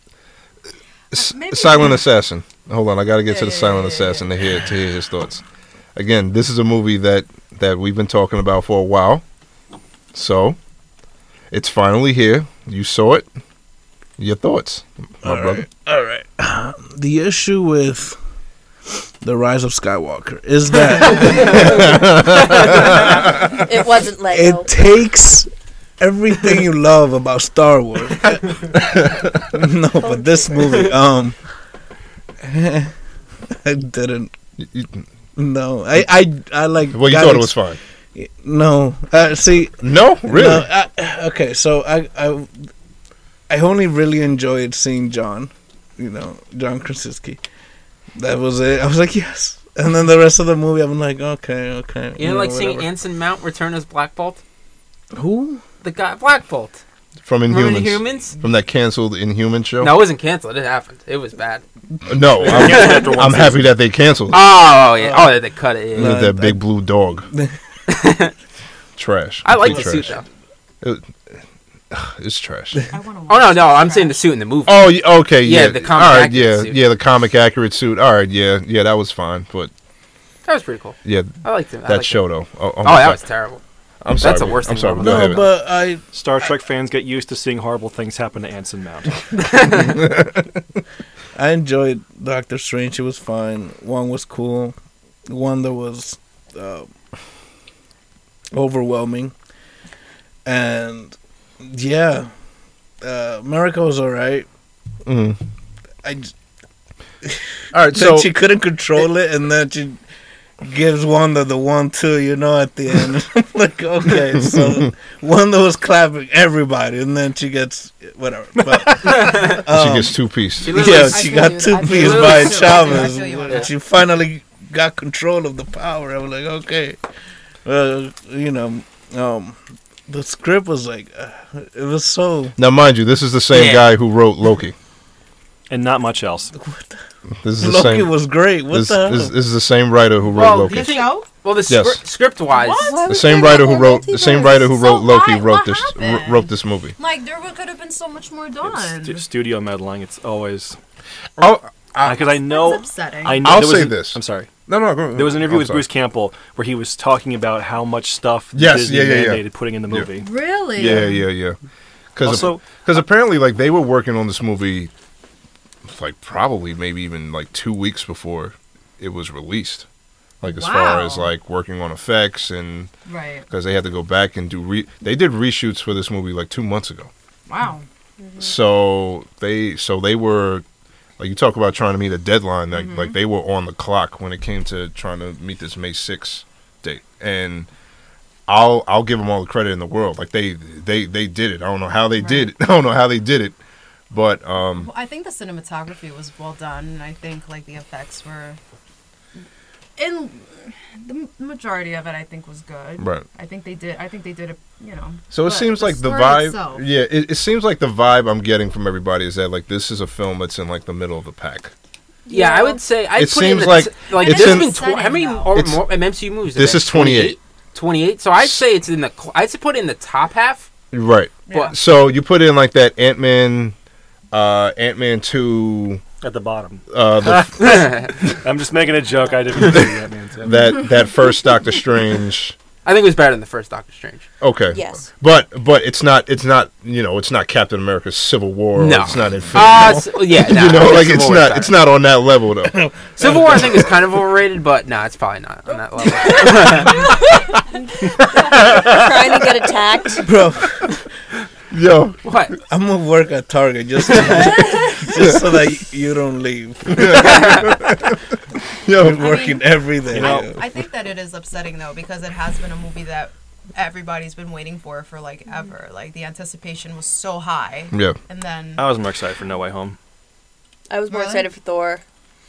uh, s- maybe- Silent Assassin. Hold on, I got to get to the Yeah, yeah, Silent yeah, yeah, Assassin to hear to hear his thoughts. Again, this is a movie that that we've been talking about for a while. So, it's finally here. You saw it. Your thoughts, my All brother. right. All right. The issue with the Rise of Skywalker is that it wasn't Lego. it takes everything you love about Star Wars. no, but this movie, um, I didn't. You- you- No, I, I, I like. well, you got thought it was fine. No, uh, see, No, really. No, I, okay, so I, I I only really enjoyed seeing John, you know, John Krasinski. That was it. I was like, yes. And then the rest of the movie, I'm like, okay, okay. You know, like seeing. Anson Mount return as Black Bolt. who? The guy Black Bolt. From Inhumans. Inhumans? From that canceled Inhuman show. No, it wasn't canceled. It happened. It was bad. no. I'm, Canceled after one I'm happy that they canceled. it. Oh yeah. Oh, yeah, they cut it. Yeah. Look at No, that big blue dog. trash. I like the Complete suit trash. Though. It's trash. I wanna Oh no, no, I'm Trash. saying the suit in the movie. Oh, okay, Yeah, yeah. the comic All right, accurate yeah, suit. yeah, the comic accurate suit. All right, yeah, yeah, that was fine, but That was pretty cool. yeah, I liked it. I that liked show It. though. Oh, Oh, my that God. was terrible. I'm sorry. that's the worst I'm thing sorry. about Go No, ahead. but I Star Trek fans get used to seeing horrible things happen to Anson Mount. I enjoyed Doctor Strange. It was fine. One was cool. One that was uh, overwhelming, and yeah, uh, America was alright. Mhm. I j- All right, so she couldn't control it, and then she gives Wanda the one two. You know, at the end, like okay, so Wanda was clapping everybody, and then she gets whatever. But she um, gets two piece. Yeah, I she got you. two I feel piece by I. Chavez. I feel you on and that. She finally got control of the power. I was like, okay, uh, you know, um, the script was like, uh, it was so. Now, mind you, this is the same Yeah. guy who wrote Loki. and not much else. This is the Loki same. was great. What this, the hell? this, this is the same writer who wrote Well, Loki. you The think- show? Well, the Yes. scri- script wise, Why The same writer who wrote the same writer who So wrote Loki why- wrote what this wr- happened? wrote this movie. Like there could have been so much more done. Stu- studio meddling. It's always Oh, Uh, uh, because I know. Upsetting. I know I'll there say an- this. I'm sorry. no, no, go, There was an interview I'm with sorry. Bruce Campbell where he was talking about how much stuff Yes, Disney yeah, yeah, yeah. putting in the Yeah. movie. really? Yeah, yeah, yeah. Because Also- because apparently, like they were working on this movie, like probably maybe even like two weeks before it was released. Like as far as like working on effects and Right. because they had to go back and do re they did reshoots for this movie like two months ago. Wow. So they so they were like you talk about trying to meet a deadline like Mm-hmm. like they were on the clock when it came to trying to meet this May 6th date. And I'll I'll give them all the credit in the world. Like they they they did it. I don't know how they did it. I don't know how they did it. But um Well, I think the cinematography was well done, and I think like the effects were. In the majority of it, I think was good. right I think they did. I think they did it. You know. so it but seems like the vibe itself- yeah it, it seems like the vibe I'm getting from everybody is that like this is a film that's in like the middle of the pack yeah, I would say I It put in seems the like- t- like it's there's in- been tw- how many Setting, or more MCU movies? this is 28. 28. So I'd say it's in the cl- I'd say put it in the top half. right Yeah. so you put in like that Ant-Man uh Ant-Man 2 At the bottom. uh the I'm just making a joke. I didn't see that man. So. that that first Doctor Strange. I think it was better than the first Doctor Strange. Okay. Yes. But but it's not it's not you know it's not Captain America's Civil War. or No. It's not Infinity. Uh, War. s- yeah, nah, you know, like guess it's Civil War's not it's not on that level though. Civil War I think is kind of overrated, but no, it's probably not on that level. Trying to get attacked. Bro, Yo, what? I'm gonna work at Target just to, just so that you don't leave. yo, You're working every day. You know- I think that it is upsetting though because it has been a movie that everybody's been waiting for for like ever. Like the anticipation was so high, yeah. and then I was more excited for No Way Home. I was more Really? excited for Thor.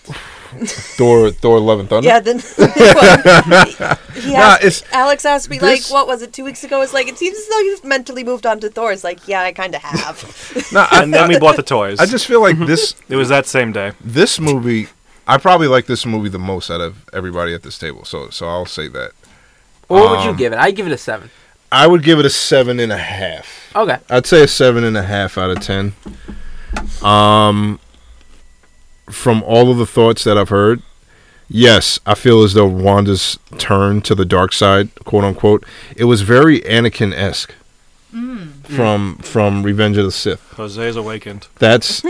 Thor Thor Love and Thunder. Yeah, then well, he Nah, asked, it's Alex asked me this- like, what was it, two weeks ago? It's like it seems as though you've mentally moved on to Thor. It's like, yeah, I kind of have. nah, I, And then we bought the toys. I just feel like this it was that same day. this movie. I probably like this movie the most out of everybody at this table. So so I'll say that. What would you Um, give it? I'd give it a seven. I would give it a seven and a half. Okay. I'd say a seven and a half out of ten. Um, from all of the thoughts that I've heard, yes, I feel as though Wanda's turn to the dark side, quote unquote, it was very Anakin esque mm. from from Revenge of the Sith. Jose's awakened. That's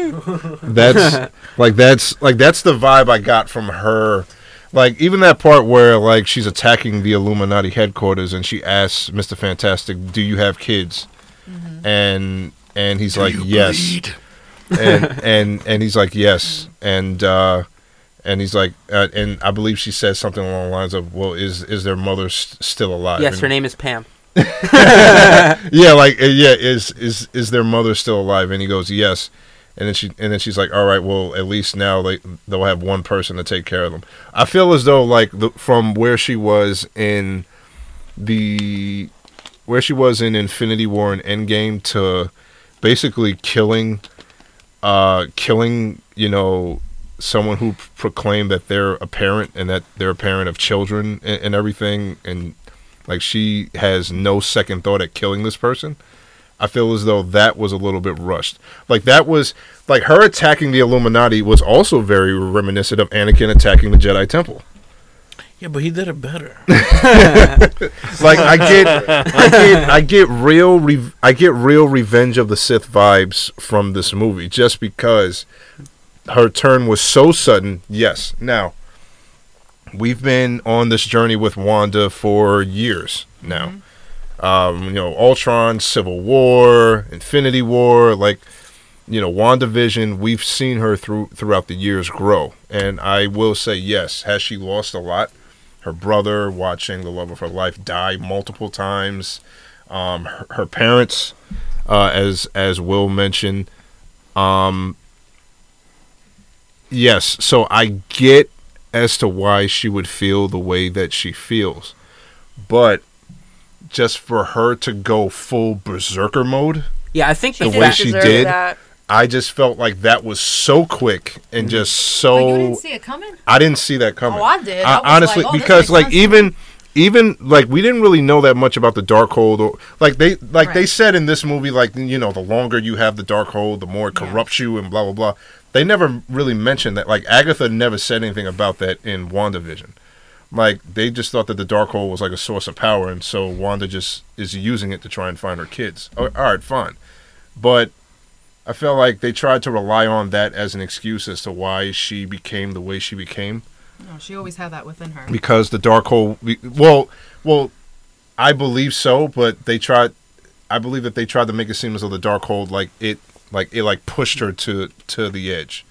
that's like that's like that's the vibe I got from her. Like even that part where like she's attacking the Illuminati headquarters and she asks Mr. Fantastic, "Do you have kids?" Mm-hmm. And and he's like, "Yes." And and and he's like, "Yes." And uh and he's like uh, and I believe she says something along the lines of, "Well, is is their mother st- still alive?" Yes, And- her name is Pam. yeah, like uh, yeah, is is is their mother still alive? And he goes, yes. And then she and then she's like, all right, well, at least now they they'll have one person to take care of them. I feel as though like the, from where she was in the where she was in Infinity War and Endgame to basically killing uh killing you know someone who proclaimed that they're a parent and that they're a parent of children and, and everything and like she has no second thought at killing this person. I feel as though that was a little bit rushed. Like that was like her attacking the Illuminati was also very reminiscent of Anakin attacking the Jedi Temple. Yeah, but he did it better. Like I get, I get, I get real, re- I get real Revenge of the Sith vibes from this movie, just because her turn was so sudden. Yes, now we've been on this journey with Wanda for years now. um, you know, Ultron, Civil War, Infinity War, like you know, WandaVision, we've seen her through throughout the years grow. And I will say yes, has she lost a lot? Her brother, watching the love of her life die multiple times. Um, her, her parents, uh, as as Will mentioned, um, yes. So I get as to why she would feel the way that she feels, but just for her to go full berserker mode, Yeah, I think the The way she did, that. I just felt like that was so quick and mm-hmm. just so. Like, you didn't see it coming? I didn't see that coming. Oh, I did. I- I honestly, like, oh, because like sense. even even like we didn't really know that much about the Darkhold, or like they like they said in this movie, like you know, the longer you have the Darkhold, the more it Yeah. corrupts you, and blah blah blah. They never really mentioned that. Like Agatha never said anything about that in WandaVision. Like they just thought that the Darkhold was like a source of power, and so Wanda just is using it to try and find her kids. Oh, all right, fine, but I felt like they tried to rely on that as an excuse as to why she became the way she became No, she always had that within her. because the Darkhold well well i believe so but they tried i believe that they tried to make it seem as though the Darkhold like it like it like pushed her to to the edge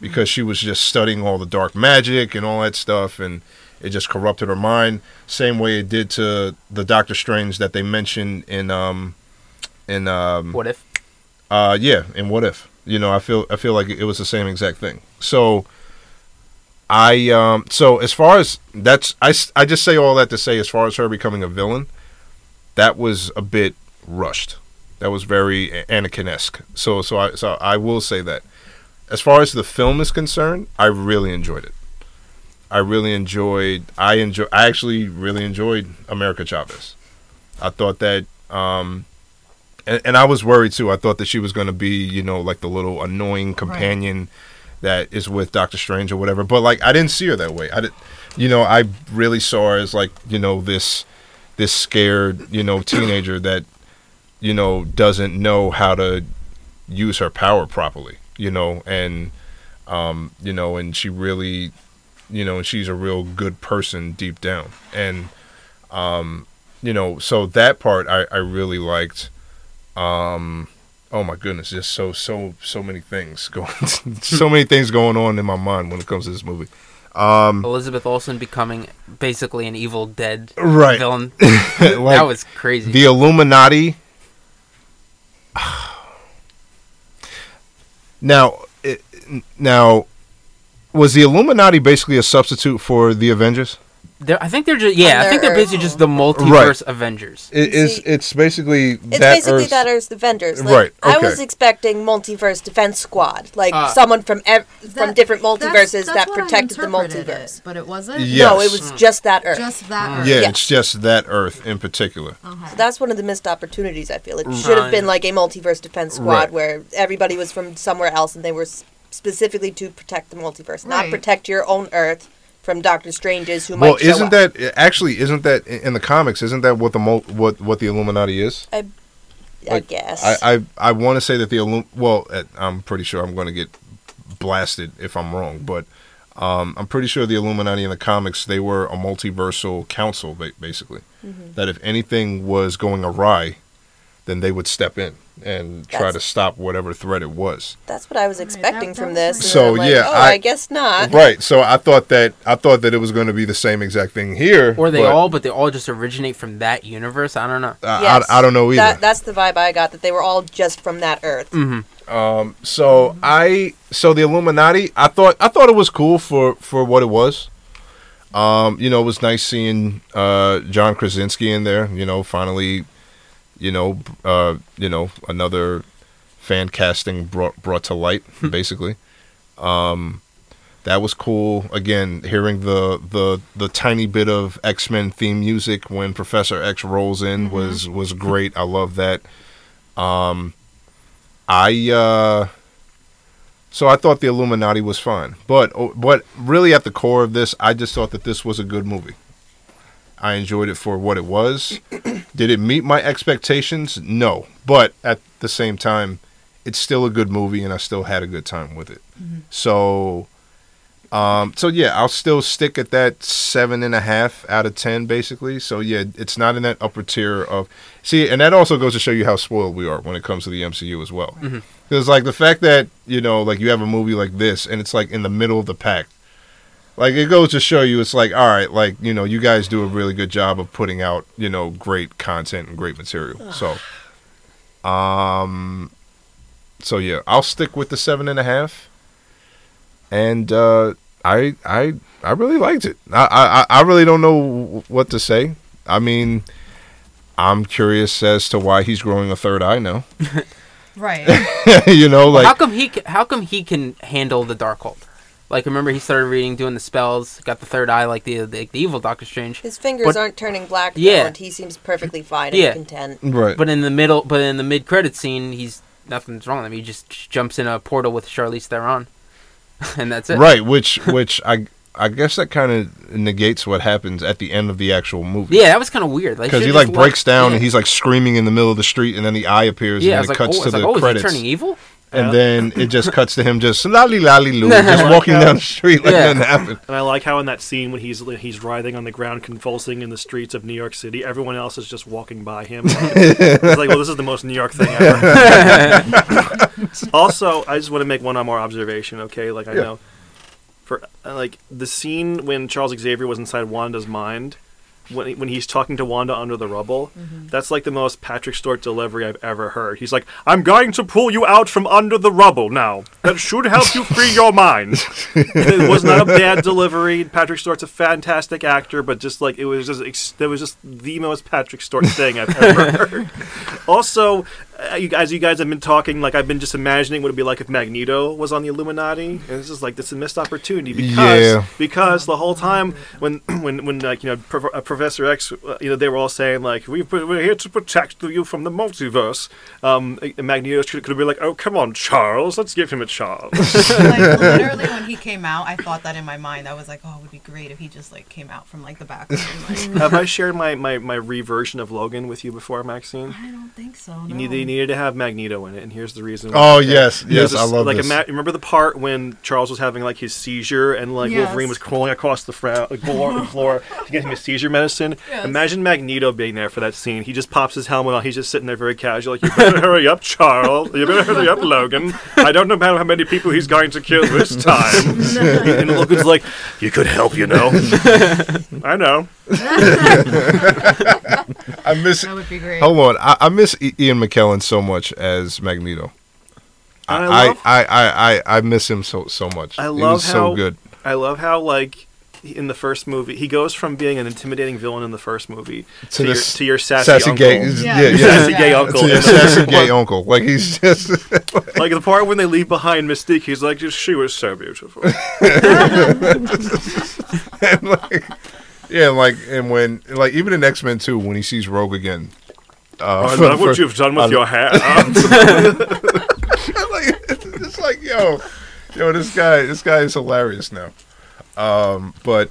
because she was just studying all the dark magic and all that stuff and it just corrupted her mind same way it did to the doctor strange that they mentioned in um in um what if? Uh, yeah, and what if? You know, I feel I feel like it was the same exact thing. So, I um, so as far as that's I I just say all that to say as far as her becoming a villain, that was a bit rushed. That was very Anakin-esque. So so I so I will say that. As far as the film is concerned, I really enjoyed it. I really enjoyed. I enjoy. I actually really enjoyed America Chavez. I thought that. Um, and, and I was worried too. I thought that she was going to be, you know, like the little annoying companion that is with Doctor Strange or whatever. But like, I didn't see her that way. I did, you know, I really saw her as like, you know, this this scared, you know, teenager that, you know, doesn't know how to use her power properly, you know, and um, you know, and she really, you know, she's a real good person deep down, and um, you know, so that part I I really liked. Um, oh my goodness, just so so so many things going, so many things going on in my mind when it comes to this movie. Um, Elizabeth Olsen becoming basically an Evil Dead right, villain. like, that was crazy. the Illuminati. Now, it, now, was the Illuminati basically a substitute for the Avengers? They're, I think they're just yeah. I think they're basically just the multiverse Avengers. It is. See- It's basically It's that basically Earth- that Earth's Defenders. Like, Right, I okay. was expecting multiverse defense squad, like Uh, someone from ev- from That- different multiverses that's that what I protected the interpreted multiverse. It, but it wasn't. Yeah. No, it Yes. was mm. just that Earth. Just that. Mm. Earth. Yeah, Yeah. it's just that Earth in particular. Okay. So that's one of the missed opportunities. I feel it mm. should have been like a multiverse defense squad Right. where everybody was from somewhere else and they were s- specifically to protect the multiverse, not Right. protect your own Earth from Doctor Strange's who Well, might show isn't that actually? Isn't that in the comics? Isn't that what the mul- what what the Illuminati is? I like, guess. I I, I want to say that the Illum- well, uh, I'm pretty sure I'm going to get blasted if I'm wrong, but um, I'm pretty sure the Illuminati in the comics they were a multiversal council, basically. Mm-hmm. That if anything was going awry, then they would step in and try to stop whatever threat it was. That's what I was Right, expecting that- from this. So, like, yeah, oh, I- I, guess not. Right. So I thought that I thought that it was going to be the same exact thing here. Or they but, all, but they all just originate from that universe. I don't know. Yes. I, I don't know either. That, that's the vibe I got that they were all just from that Earth. Hmm. Um, so I so the Illuminati, I thought I thought it was cool for for what it was. Um, you know, it was nice seeing uh John Krasinski in there. You know, finally, you know, uh, you know, another fan casting brought brought to light, basically. Um, that was cool. Again, hearing the the the tiny bit of X Men theme music when Professor X rolls in was was great. I love that. Um, I uh so I thought the Illuminati was fine. But oh, but really at the core of this, I just thought that this was a good movie. I enjoyed it for what it was. Did it meet my expectations? No. But at the same time, it's still a good movie and I still had a good time with it. So Um, so yeah, I'll still stick at that seven and a half out of ten, basically. So yeah, it's not in that upper tier of see, and that also goes to show you how spoiled we are when it comes to the MCU as well. Because like the fact that you know, like you have a movie like this, and it's like in the middle of the pack, like it goes to show you, it's like all right, like you know, you guys do a really good job of putting out you know great content and great material. So, um, so yeah, I'll stick with the seven and a half and uh, I I I really liked it. I, I I really don't know what to say. I mean, I'm curious as to why he's growing a third eye now. Right. you know, Well, how come he? ca- How come he can handle the Darkhold? Like, remember he started reading, doing the spells, got the third eye, like the the, the evil Doctor Strange. His fingers But- aren't turning black, though, Yeah. and he seems perfectly fine Yeah. and content. right. But in the middle, but in the mid credit scene, he's nothing's wrong with him. He just jumps in a portal with Charlize Theron, and that's it. Right, which which I I guess that kind of negates what happens at the end of the actual movie. Yeah, that was kind of weird. Like, Because he like breaks left- down yeah. and he's like screaming in the middle of the street, and then the eye appears, yeah, and was then like, it cuts oh, I was to like, the oh, is he credits, turning evil? And Yeah. then it just cuts to him just lolly lolly loo, just walking down the street like Yeah. nothing happened. And I like how in that scene when he's he's writhing on the ground, convulsing in the streets of New York City, everyone else is just walking by him. it's like, well, this is the most New York thing ever. also, I just want to make one more observation. Okay, like I Yeah. know, for like the scene when Charles Xavier was inside Wanda's mind. When, when he's talking to Wanda under the rubble, mm-hmm. that's like the most Patrick Stewart delivery I've ever heard. He's like, "I'm going to pull you out from under the rubble now. That should help you free your mind." it was not a bad delivery. Patrick Stewart's a fantastic actor, but just like it was just it was just the most Patrick Stewart thing I've ever heard. Also, uh, you guys, you guys have been talking like I've been just imagining what it'd be like if Magneto was on the Illuminati, and this is like this is a missed opportunity because Yeah. because the whole time when when when like you know Pro- uh, Professor X, uh, you know they were all saying like we we're here to protect you from the multiverse. Um, Magneto could have been like, oh come on Charles, let's give him a chance. like literally when he came out, I thought that in my mind. I was like, oh, it would be great if he just like came out from like the back. and, like, Have I shared my, my, my reversion of Logan with you before, Maxine? I don't think so. You need you needed to have Magneto in it, and here's the reason. Why. Oh, yes, There's yes, I love like this. Ima- remember the part when Charles was having like his seizure, and like Yes. Wolverine was crawling across the fra- like, floor, floor to get him his seizure medicine. Yes. Imagine Magneto being there for that scene. He just pops his helmet on. He's just sitting there very casual, like, "You better hurry up, Charles. You better hurry up, Logan. I don't know how many people he's going to kill this time." and Logan's like, "You could help, you know." I know. I miss. That would be great. Hold on, I, I miss Ian McKellen so much as Magneto. I I I, love- I, I, I, I miss him so so much. I he love was so how- good. I love how like in the first movie he goes from being an intimidating villain in the first movie to, To your, this to your sassy, Sassy uncle. gay, Yeah. yeah, yeah. Sassy Yeah. gay uncle. To your sassy gay uncle, like he's just like the part when they leave behind Mystique, he's like, "She was so beautiful." and like, yeah, like, and when, like, even in X Men Two, when he sees Rogue again, uh, I for- love what for- you've done with I- your hair. like, it's, it's like, yo, yo, this guy, this guy is hilarious now. Um, but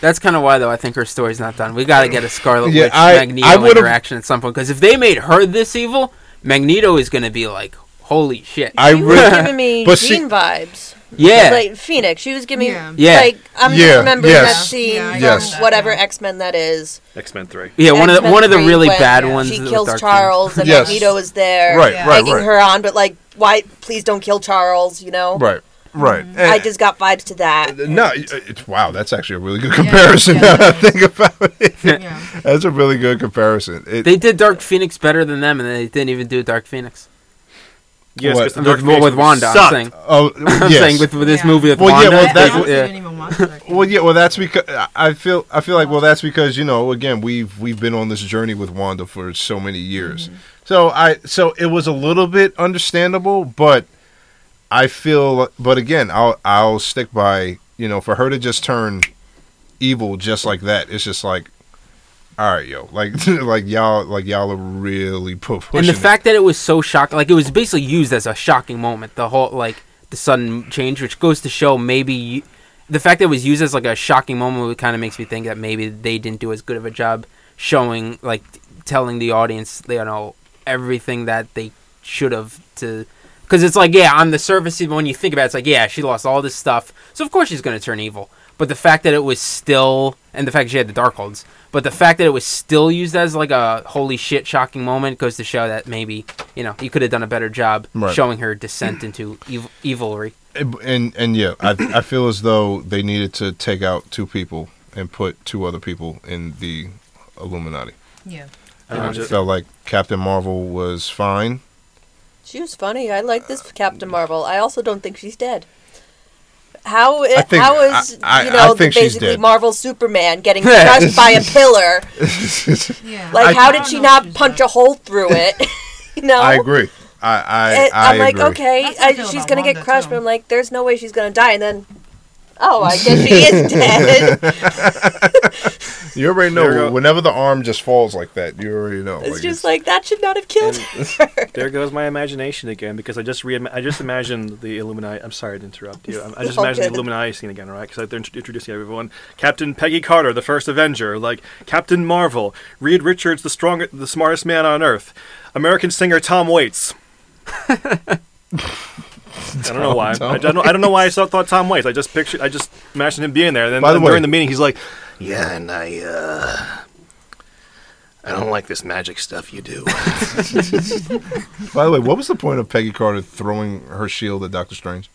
That's kind of why, though. I think her story's not done. We got to get a Scarlet Yeah, Witch I- Magneto I would've- interaction at some point. Because if they made her this evil, Magneto is going to be like, holy shit. I you were really, giving me but see- Jean vibes. Yeah. Like Phoenix. She was giving me Yeah. Yeah. like I'm Yeah, just remembering yes. that scene Yeah, from Yes. whatever Yeah. X Men that is. X Men Three. yeah, one of the one of the really bad yeah, ones. She kills Dark Charles and Yes. Magneto is there right, Yeah. right, egging right, her on, but like why please don't kill Charles, you know? right, right. Mm-hmm. I just got vibes to that. no, it's wow. That's actually a really good comparison. yeah, now that I yeah. think about it. Yeah. That's a really good comparison. It, They did Dark Phoenix better than them, and they didn't even do Dark Phoenix. Yes, What? 'cause the With, Dark with, Phoenix Wanda, I'm saying. oh, I'm yes. saying with, with this Yeah. movie with Well, yeah, Wanda. well, I, that's- yeah. didn't even watch Dark Well, yeah, well, that's because I feel I feel like well, that's because you know, again, we've we've been on this journey with Wanda for so many years. Mm-hmm. So I so it was a little bit understandable, but I feel, but again, I'll I'll stick by you know, for her to just turn evil just like that, it's just like, all right, yo, like like y'all like y'all are really pu- pushing. and the it. fact that it was so shocking, like it was basically used as a shocking moment. The whole like the sudden change, which goes to show maybe you, the fact that it was used as like a shocking moment, kind of makes me think that maybe they didn't do as good of a job showing, like telling the audience, you know, everything that they should have to Because it's like, yeah, on the surface, even when you think about it, it's like, yeah, she lost all this stuff, so of course she's going to turn evil. But the fact that it was still, and the fact she had the Darkholds, but the fact that it was still used as like a holy shit shocking moment goes to show that maybe you know you could have done a better job Right. showing her descent into ev- evilry. And and, and yeah, I I feel as though they needed to take out two people and put two other people in the Illuminati. Yeah. I I just- felt like Captain Marvel was fine. She was funny. I like this Captain Marvel. I also don't think she's dead. How I think- how is I- I- you I know think she's basically. Marvel Superman getting crushed by a pillar? Yeah. Like I- how did she not punch dead. a hole through it? you know. I agree. I I, And I I'm like, agree. okay, I I, she's gonna get crushed, too. but I'm like, there's no way she's gonna die. And then, oh, I guess she is dead. You already know. go. Whenever the arm just falls like that, you already know. It's like, just like that should not have killed her. There goes my imagination again because I just re- I just imagined the Illuminati. I'm sorry to interrupt you. I, I just All imagined the. Illuminati scene again, right? Because they're introducing everyone. Captain Peggy Carter, the first Avenger, like Captain Marvel, Reed Richards, the strong, the smartest man on earth, American singer Tom Waits. I don't know why. I don't know. I don't know why I thought Tom Waits. I just pictured. I just imagined him being there. And then By the and way- during the meeting, he's like, "Yeah, and I, uh, I don't like this magic stuff you do." By the way, what was the point of Peggy Carter throwing her shield at Doctor Strange?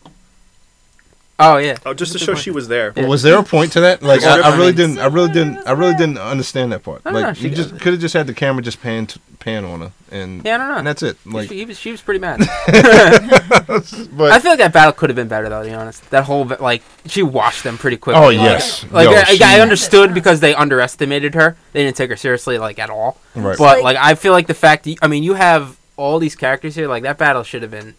Oh yeah, oh, just to show she was there. Yeah. Was there a point to that? Like, I, I really didn't. I really didn't. I really didn't understand that part. I don't know, Like, she you just could have just had the camera just pan t- pan on her, and yeah, I don't know. and that's it. Like, she, he was, she was pretty mad. but I feel like that battle could have been better though. To be honest, that whole like she washed them pretty quickly. oh Like- yes, Like Yo, I, she- I understood because they underestimated her. They didn't take her seriously like at all. right. But Like- like I feel like the fact that, I mean you have all these characters here like that battle should have been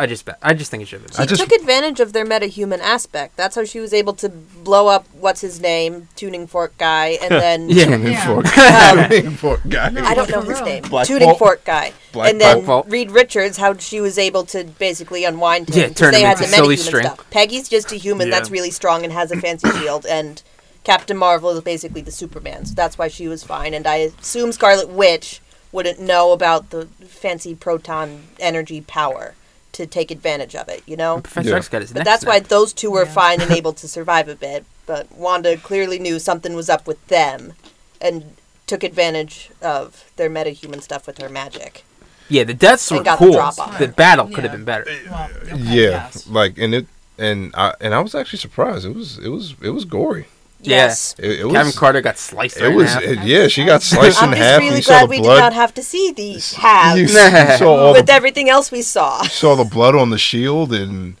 I just bet- I just think it should have been. I She just- took advantage of their metahuman aspect. That's how she was able to blow up what's his name, tuning fork guy, and then Yeah. Tuning Yeah. fork, Um, tuning fork guy. I don't know For his name. Black Tuning Bolt. fork guy. Black and then Bolt. Reed Richards, how she was able to basically unwind him. Yeah, 'cause turn they him had the into silly metahuman string. stuff. Peggy's just a human Yeah. that's really strong and has a fancy shield, and Captain Marvel is basically the Superman. So that's why she was fine. And I assume Scarlet Witch wouldn't know about the fancy proton energy power to take advantage of it, you know? Professor Yeah. X got his But neck that's why those two were Yeah. fine and able to survive a bit. But Wanda clearly knew something was up with them and took advantage of their metahuman stuff with her magic. Yeah, the deaths And were got the cool. drop off. The battle could have been better. Well, okay, Yeah, yes. like and it and I and I was actually surprised. It was it was it was gory. Yeah. Yes. It, it was. Kevin Carter got sliced. It right in was. half. it- yeah, she got sliced I'm in just half. really you saw glad we blood. did not have to see the you, halves you saw all with the, everything else we saw. saw the blood on the shield and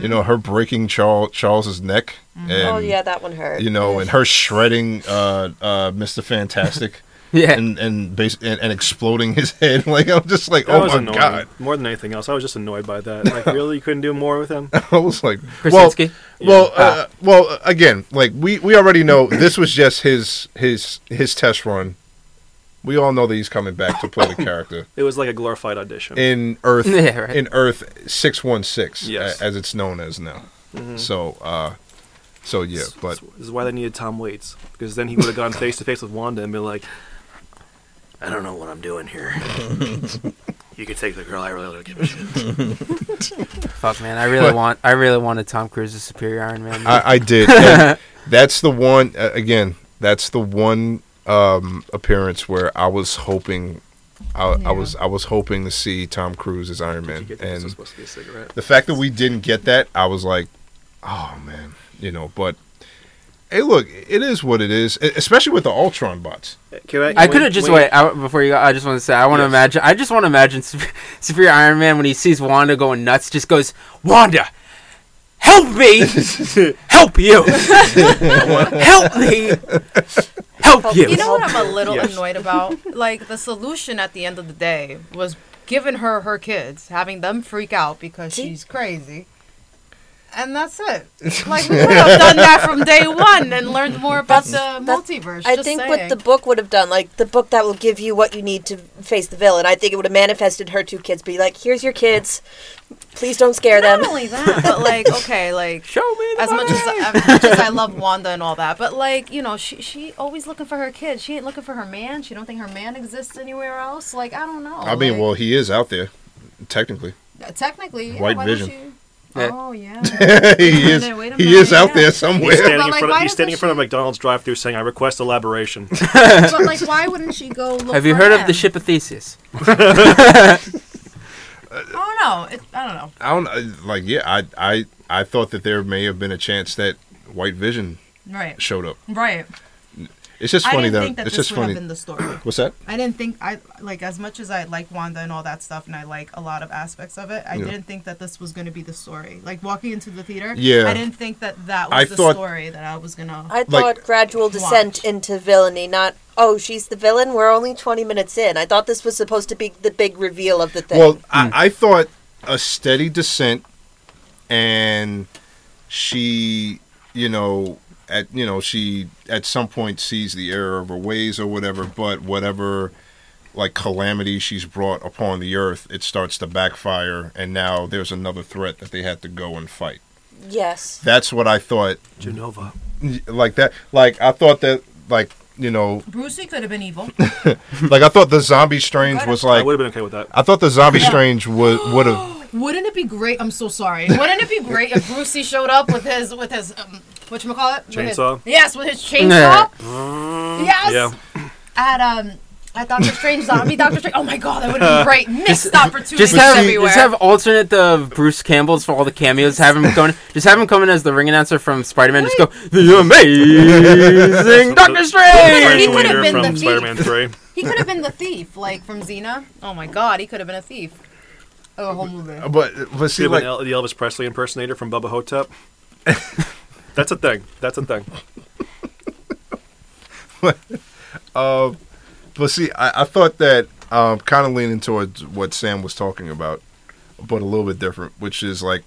you know her breaking Charles Charles's neck and oh yeah, that one hurt. you know and her shredding uh uh Mr. Fantastic yeah. and and, base, and and exploding his head like I'm just like That oh was my annoying. god More than anything else, I was just annoyed by that. Like, really, you couldn't do more with him? I was like well Krasinski. well uh, well uh, again like we we already know this was just his his his test run we all know that he's coming back to play the character It was like a glorified audition. in Earth Yeah, right. in Earth six one six as it's known as now. Mhm. So uh, so yeah, but this is why they needed Tom Waits because then he would have gone face to face with Wanda and been like, "I don't know what I'm doing here. you can take the girl. I really don't give a shit." Fuck man, I really want I really wanted Tom Cruise as Superior Iron Man. I, I did. And that's the one uh, again. That's the one um, appearance where I was hoping. I, I was I was hoping to see Tom Cruise as Iron Man, get this was and supposed to be a cigarette. the fact that we didn't get that, I was like, oh man, you know. But hey, look, it is what it is, especially with the Ultron bots. Can I, I could have just when- wait I, before you go. I just want to say I want to Yes. imagine. I just want to imagine Superior Iron Man when he sees Wanda going nuts, just goes, "Wanda, help me, help you, help me, help you." You know what I'm a little Yes. annoyed about? Like the solution at the end of the day was giving her her kids, having them freak out because See? she's crazy. And that's it. Like we could have done that from day one and learned more about the That's- multiverse. I think saying. what the book would have done, like the book that will give you what you need to face the villain, I think it would have manifested her two kids, be like, "Here's your kids, please don't scare them." Not only that, but like okay, like Show me the as much as, money. as much as I love Wanda and all that, but like you know, she she always looking for her kids. She ain't looking for her man. She don't think her man exists anywhere else. Like I don't know. I mean, like- well, he is out there, technically. Uh, Technically, yeah, White why Vision. Don't you... Yeah. Oh yeah. he is. He is out yeah. there He's somewhere. standing, But, in front, why of, he's doesn't standing in front of she- McDonald's drive-through saying, "I request elaboration." but like, why wouldn't she go look? Have you for heard him? of the ship of Theseus? I don't know. It, I don't know. I don't like. Yeah, I I I thought that there may have been a chance that White Vision Right. showed up. Right. It's just I funny didn't think that it's this just would funny. have been the story. What's that? I didn't think I like as much as I like Wanda and all that stuff, and I like a lot of aspects of it. I Yeah. didn't think that this was going to be the story. Like walking into the theater, Yeah. I didn't think that that was I the thought- story that I was gonna. I Like- thought gradual descent Watch. into villainy, not oh she's the villain. We're only twenty minutes in. I thought this was supposed to be the big reveal of the thing. Well, I, hmm. I thought a steady descent, and she, you know, at you know she at some point sees the error of her ways or whatever. But whatever, like calamity she's brought upon the earth, it starts to backfire, and now there's another threat that they had to go and fight. yes, That's what I thought. Genova. Like that. Like I thought that. Like you know. Brucey could have been evil. Like I thought the zombie strange was like I like. would have been okay with that. I thought the zombie strange would would have. Wouldn't it be great? I'm so sorry. Wouldn't it be great if Brucey showed up with his with his um, what you call it? Chainsaw? yes, with his chainsaw. yes. Yeah. At um. At Doctor Strange zombie Doctor Strange. Oh my god, that would have been great. Missed opportunities Just have everywhere. just have alternate the Bruce Campbell's for all the cameos. Have him going. Just have him come in as the ring announcer from Spider Man. Just go the amazing Doctor Strange. He Strange. could have been from the thief. Spider-Man Three. He could have been the thief, like from Xena. Oh my god, he could have been a thief. Oh, the whole movie. But but see See, like El- the Elvis Presley impersonator from Bubba Ho-Tep. That's a thing. That's a thing. Uh, but see, I, I thought that um, kind of leaning towards what Sam was talking about, but a little bit different, which is like,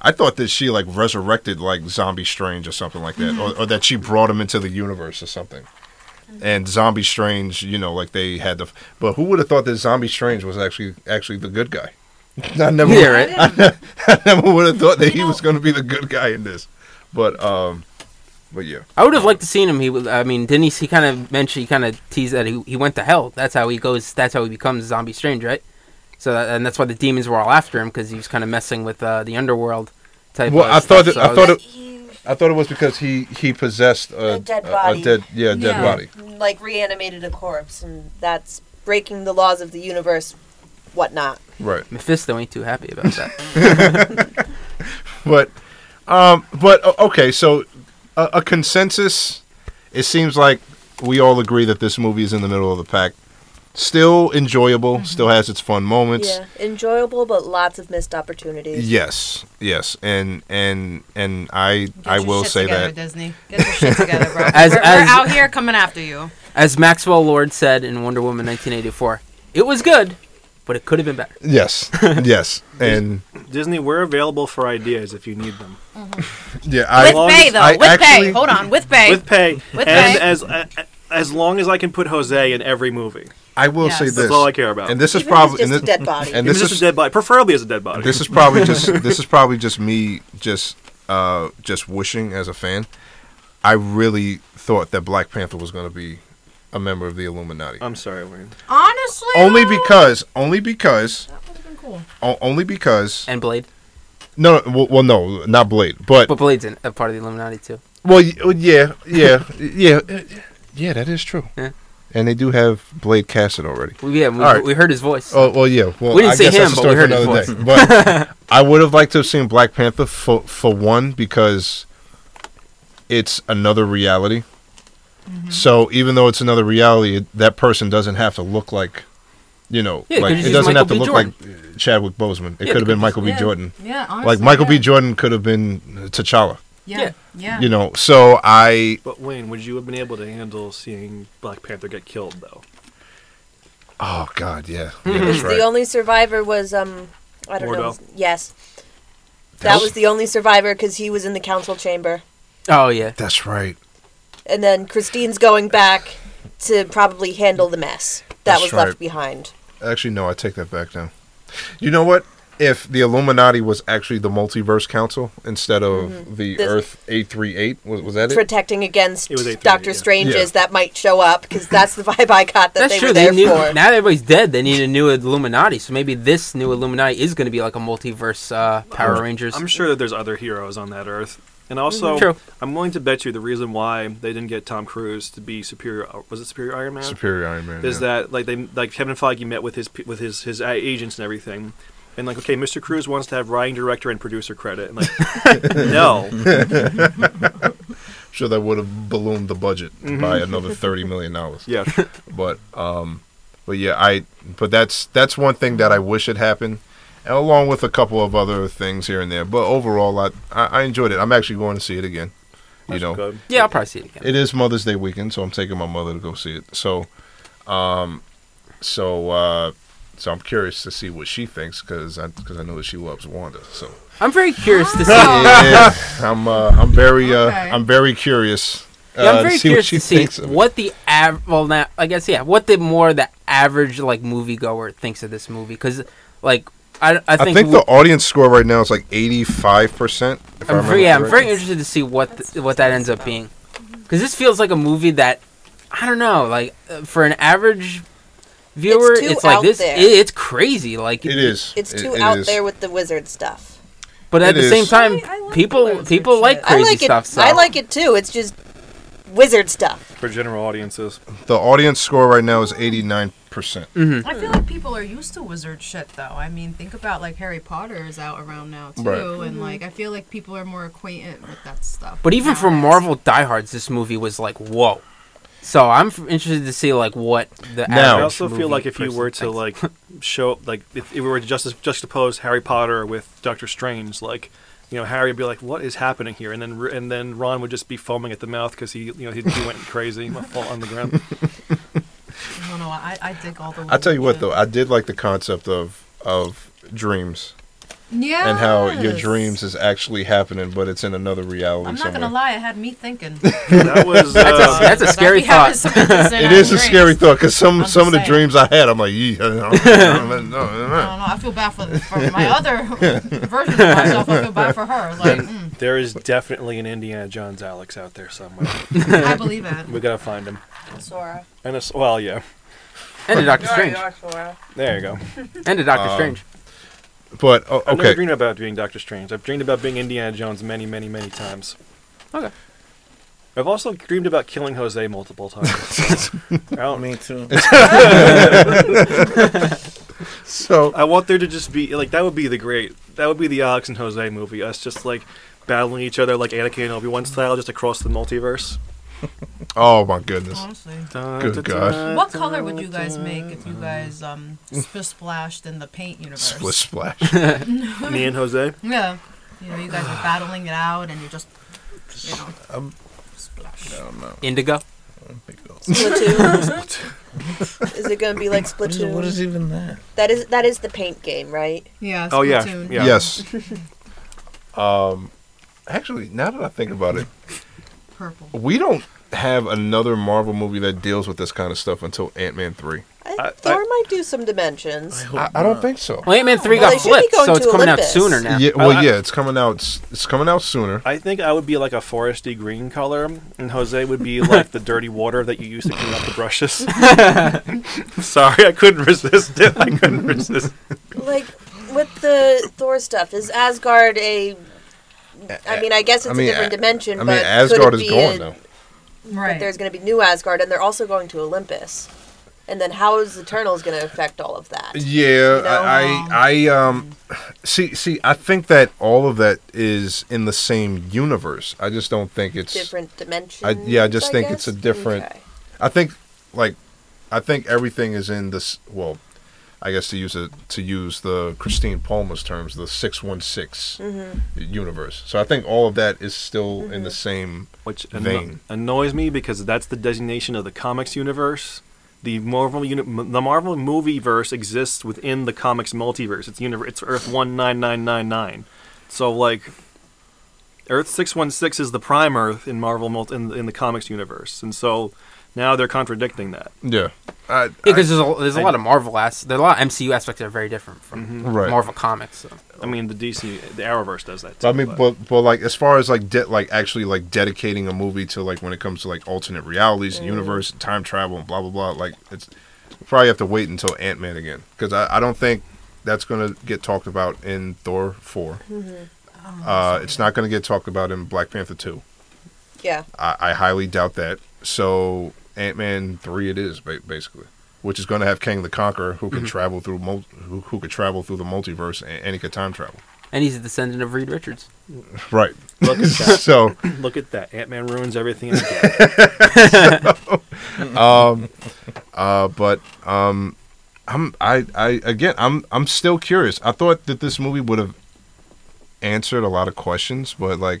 I thought that she like resurrected like Zombie Strange or something like that, or, or that she brought him into the universe or something. And Zombie Strange, you know, like they had the, but who would have thought that Zombie Strange was actually actually the good guy? I never, Yeah, right. I never would have thought that he You was going to be the good guy in this, but um, but yeah. I would have liked to seen him. He, was- I mean, didn't he? He kind of mentioned, he kind of teased that he, he went to hell. That's how he goes. That's how he becomes Zombie Strange, right? So that, and that's why the demons were all after him because he was kind of messing with uh, the underworld type. Well, of I thought stuff, that- I so thought it- I thought it was because he he possessed a, A dead a- body. A, dead, yeah, a dead Yeah. body. like reanimated a corpse, and that's breaking the laws of the universe, whatnot. Right. Mephisto ain't too happy about that. But um but okay, so a, a consensus it seems like we all agree that this movie is in the middle of the pack. Still enjoyable, still has its fun moments. Yeah, enjoyable, but lots of missed opportunities. Yes, yes, and and and I Get I will shit say together, that Disney. Get your shit together, bro. As- we're, as- we're out here coming after you. As Maxwell Lord said in Wonder Woman 1984, it was good, but it could have been better. yes, yes, and Disney, we're available for ideas if you need them. yeah, I With pay, though. I with actually- pay. Hold on. With pay. With pay. With and pay. as uh, as long as I can put Jose in every movie. I will Yes. say That's this. That's all I care about. And this is Even if it's probably and just this, a dead body. and Even this just is a dead body, preferably as a dead body. this is probably just this is probably just me just uh just wishing as a fan. I really thought that Black Panther was going to be a member of the Illuminati. I'm sorry, Wayne. Honestly. only though, because only because That would have been cool. o- only because And Blade, no well, well no not Blade but but Blade's in, a part of the Illuminati too. well y- well, yeah yeah yeah uh, yeah that is true Yeah. and they do have Blade casted already. We, yeah, we, All right. we heard his voice. Oh well, yeah. Well, We didn't I see guess him, that's a but story we for heard his another voice. day. But I would have liked to have seen Black Panther for for one because it's another reality. Mm-hmm. So even though it's another reality, that person doesn't have to look like, you know, Yeah, like it doesn't Michael have to B. look Jordan. like uh, Chadwick Boseman. It Yeah, could have been Michael B. yeah. Jordan. Yeah. Honestly, Like Michael yeah. B. Jordan could have been T'Challa. Yeah. Yeah. Yeah. You know, so I But Wayne, would you have been able to handle seeing Black Panther get killed though? oh god, yeah, Hmm. yeah that's The only survivor was um, I don't know. Yes, that That's- was the only survivor because he was in the council chamber, Oh yeah, That's right. And then Christine's going back to probably handle the mess that That's was right. left behind. Actually, no, I take that back now. You know what? if the Illuminati was actually the Multiverse Council instead of Mm-hmm. the This- Earth eight three eight. Was, was that it? Protecting against It Doctor yeah. Stranges Yeah. that might show up because that's the vibe I got that That's they true. were They there knew for. now that everybody's dead. They need a new Illuminati. So maybe this new Illuminati is going to be like a multiverse uh, Power Rangers. I'm sure that there's other heroes on that Earth. And also, True. I'm willing to bet you the reason why they didn't get Tom Cruise to be superior was it Superior Iron Man? Superior Iron Man. is yeah. that like they like Kevin Feige met with his with his his agents and everything, and like okay, Mr. Cruise wants to have writing, director, and producer credit, and like no, sure that would have ballooned the budget Mm-hmm. by another thirty million dollars. yeah, But um, but yeah, I but that's that's one thing that I wish had happened, and along with a couple of other things here and there. But overall, I I, I enjoyed it. I'm actually going to see it again. You know, good. yeah, I'll probably see it again. it is Mother's Day weekend, so I'm taking my mother to go see it. So, um, so uh, so I'm curious to see what she thinks because I because I know that she loves Wanda. So I'm very curious to see. yeah, I'm uh, I'm very uh, Okay. I'm very curious. Yeah, uh, I'm very to see what curious she to see thinks what the av- well now I guess yeah what the more the average like moviegoer thinks of this movie because like I, I I think, think, the audience score right now is like 85 percent. I'm very, yeah I'm very interested to see what th- what that ends up being because this feels like a movie that I don't know like uh, for an average viewer too it's, like out this there. it, it's crazy like It is. It's too it out is. there with the wizard stuff. but at It the same time I- I like people people shit. like I crazy I like stuff it. so I like it too. It's just wizard stuff. for general audiences. The audience score right now is 89 percent. Mm-hmm. I feel like people are used to wizard shit, though. I mean, think about like Harry Potter is out around now too, Right. and like I feel like people are more acquainted with that stuff. But even for. Marvel diehards, this movie was like, whoa. So I'm f- interested to see like what the. Now- I average also feel like if you were to thinks. like show like if, if we were to just juxtapose Harry Potter with Doctor Strange, like you know Harry would be like, "What is happening here?" And then and then Ron would just be foaming at the mouth because he you know he, he went crazy, he would fall on the ground. I don't know. I, I dig all the. I tell you what though, I did like the concept of of dreams yeah, and how your dreams is actually happening, but it's in another reality I'm not somewhere. gonna lie. It had me thinking. That was That's a- uh, that's a I'd scary thought. it is interest in It our is a dreams. scary thought because some I'm some of the saying. dreams I had, I'm like, yeah, no, no, no, I don't know. I feel bad for, for my other version of myself. I feel bad for her. Like, mm, there is definitely an Indiana Jones Alex out there somewhere. I believe it. we gotta find him. And Sora. And it's well, yeah. and a Doctor Strange, There you go. and a Doctor Um, Strange. But oh, I've never dreamed about being Doctor Strange. I've dreamed about being Indiana Jones many, many, many times. Okay. I've also dreamed about killing Jose multiple times. I, don't, mean to. so I want there to just be like that would be the great that would be the Alex and Jose movie. Us just like battling each other like Anakin and Obi Wan style, just across the multiverse. Oh my goodness, Honestly. Good God. What color would you guys make if you guys um sp- splashed in the paint universe? split splash. Me and Jose. Yeah. You know, you guys are battling it out, and you're just, you know, Um, splash. I don't know. Indigo. Splatoon. is it gonna be like What is, Splatoon? what is even that? that is that is the paint game, right? Yeah. Oh, yeah, Splatoon. yeah. Yes. um, actually, now that I think about it, Purple. we don't have another Marvel movie that deals with this kind of stuff until Ant Man three. I, I- Thor I- might do some dimensions. I, I don't think so. Well, Ant Man three Well, got they should be flipped, so it's to coming out sooner now. Yeah, well, I- yeah, it's coming out. s- It's coming out sooner. I think I would be like a foresty green color, and Jose would be like the dirty water that you use to clean up the brushes. Sorry, I couldn't resist it. I couldn't resist. Like with the Thor stuff, is Asgard a? I mean, I guess it's I mean, a different dimension, I but mean, could Asgard it is be gone a- now. Right. But there's going to be new Asgard, and they're also going to Olympus. And then how is Eternals going to affect all of that? Yeah, know? I, I, I, um, see, see, I think that all of that is in the same universe. I just don't think it's. Different dimensions. I- yeah, I just think it's a different- Okay. I think, like, I think everything is in this. Well, I guess to use it to use the Christine Palmer's terms, the six one six Mm-hmm. universe. So I think all of that is still in the same. Which Vein. annoys me because that's the designation of the comics universe. The Marvel uni- the Marvel movie verse exists within the comics multiverse. It's universe. It's Earth one nine nine nine nine. So like, Earth six one six is the prime Earth in Marvel multi- in, in the comics universe, and so now they're contradicting that. Yeah. I, Yeah, because there's a, there's a I- lot of Marvel as there's a lot of MCU aspects that are very different from Mhm. Right. Marvel comics. So. I mean, the DC, the Arrowverse does that. Too, I mean, but but like as far as like de- like actually like dedicating a movie to like when it comes to like alternate realities, and universe, and time travel, and blah blah blah. Like it's probably have to wait until Ant Man again because I, I don't think that's gonna get talked about in Thor 4 Uh, it's not gonna get talked about in Black Panther two. Yeah. I, I highly doubt that. So Ant Man three it is basically, which is going to have Kang the Conqueror who can travel through mul- who, who could travel through the multiverse and, and he could time travel. And he's a descendant of Reed Richards. Right. look at that. so look at that. Ant Man ruins everything again. um uh but um I'm I I again I'm I'm still curious. I thought that this movie would have answered a lot of questions, but like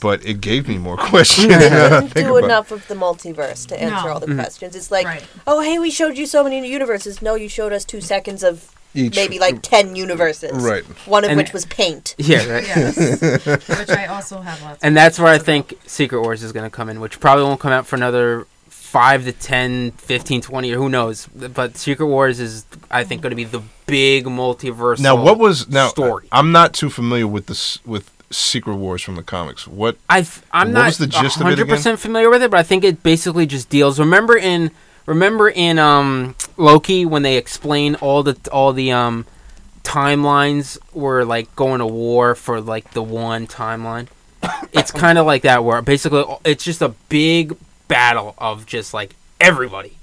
but it gave me more questions. They now that I didn't think do about enough of the multiverse to answer No. all the Mhm. questions. It's like, Right. oh, hey, we showed you so many universes. No, you showed us two seconds of Each- maybe like 10 universes. Right. One of And- which was paint. Yeah, right. Yes. Which I also have lots. And that's where I think Secret Wars is going to come in, which probably won't come out for another 5 to 10, 15, 20, or who knows. But Secret Wars is, I think, going to be the big multiverse. Now what was now story? I'm not too familiar with this with Secret Wars from the comics. What I've, I'm What not was the gist of it again? 100% familiar with it, but I think it basically just deals. Remember in remember in um, Loki when they explain all the all the um, timelines were like going to war for like the one timeline. it's kind of like that where basically it's just a big battle of just like everybody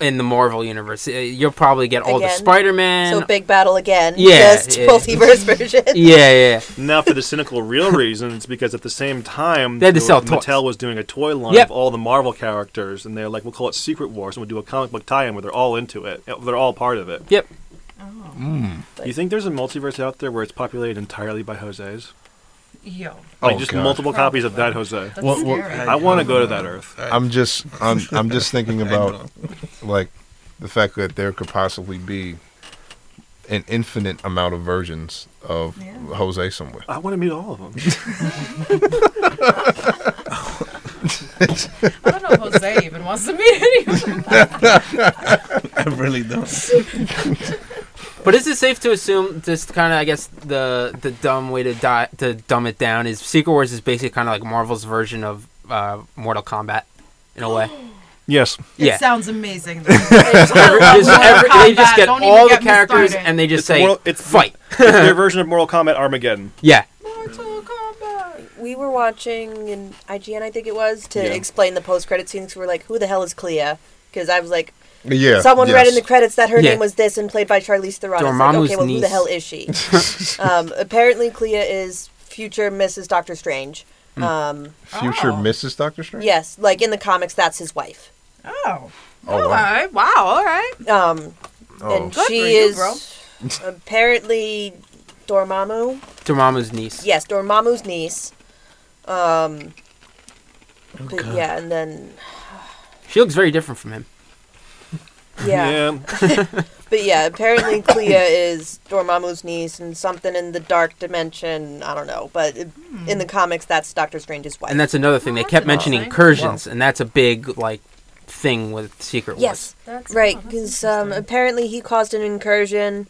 in the Marvel universe. Uh, You'll probably get all the Spider-Man. So big battle again. Yeah, Just yeah. multiverse version. yeah, yeah. now, for the cynical real reason, it's because at the same time, They had to sell was- toys. Mattel was doing a toy line Yep. of all the Marvel characters, and they're like, we'll call it Secret Wars, and we'll do a comic book tie-in where they're all into it. They're all part of it. Yep. Do you think there's a multiverse out there where it's populated entirely by Jose's? Yo. Like Oh, just God. multiple copies of that Jose. That's What- what- scary. I want to go to that Earth. I'm just I'm I'm just thinking about like the fact that there could possibly be an infinite amount of versions of Yeah. Jose somewhere. I want to meet all of them. I don't know if Jose even wants to meet anyone. I really don't. But is it safe to assume, just kind of, I guess, the the dumb way to di- to dumb it down is Secret Wars is basically kind of like Marvel's version of uh, Mortal Kombat, in a way. yes. Yeah. Sounds amazing. Every- just every- they just get Don't all even the get characters and they just It's say, Mortal- it's- fight. It's their version of Mortal Kombat Armageddon. Yeah. Mortal Kombat. We were watching in IGN, I think it was, to Yeah. explain the post credit scenes. We were like, who the hell is Clea? Because I was like, Yeah. someone read in the credits that her Yeah. name was this and played by Charlize Theron. I was like, okay, well, who the hell is she? um, apparently, Clea is future Mrs. Doctor Strange. Hmm. Um, Future Oh. Mrs. Doctor Strange? yes, like in the comics, that's his wife. Oh. Oh, all wow. right. Wow. All right. Um, Oh. and Good she for you, is bro. apparently Dormammu. Dormammu's niece. Yes, Dormammu's niece. Um, Oh, but God. yeah, and then She looks very different from him. Yeah. But yeah, apparently Clea is Dormammu's niece and something in the dark dimension. I don't know, but it- in the comics, that's Doctor Strange's wife. And that's another thing. They kept mentioning interesting. incursions, and that's a big, like, thing with Secret Wars. yes, That's right. oh, that's Because um, apparently he caused an incursion,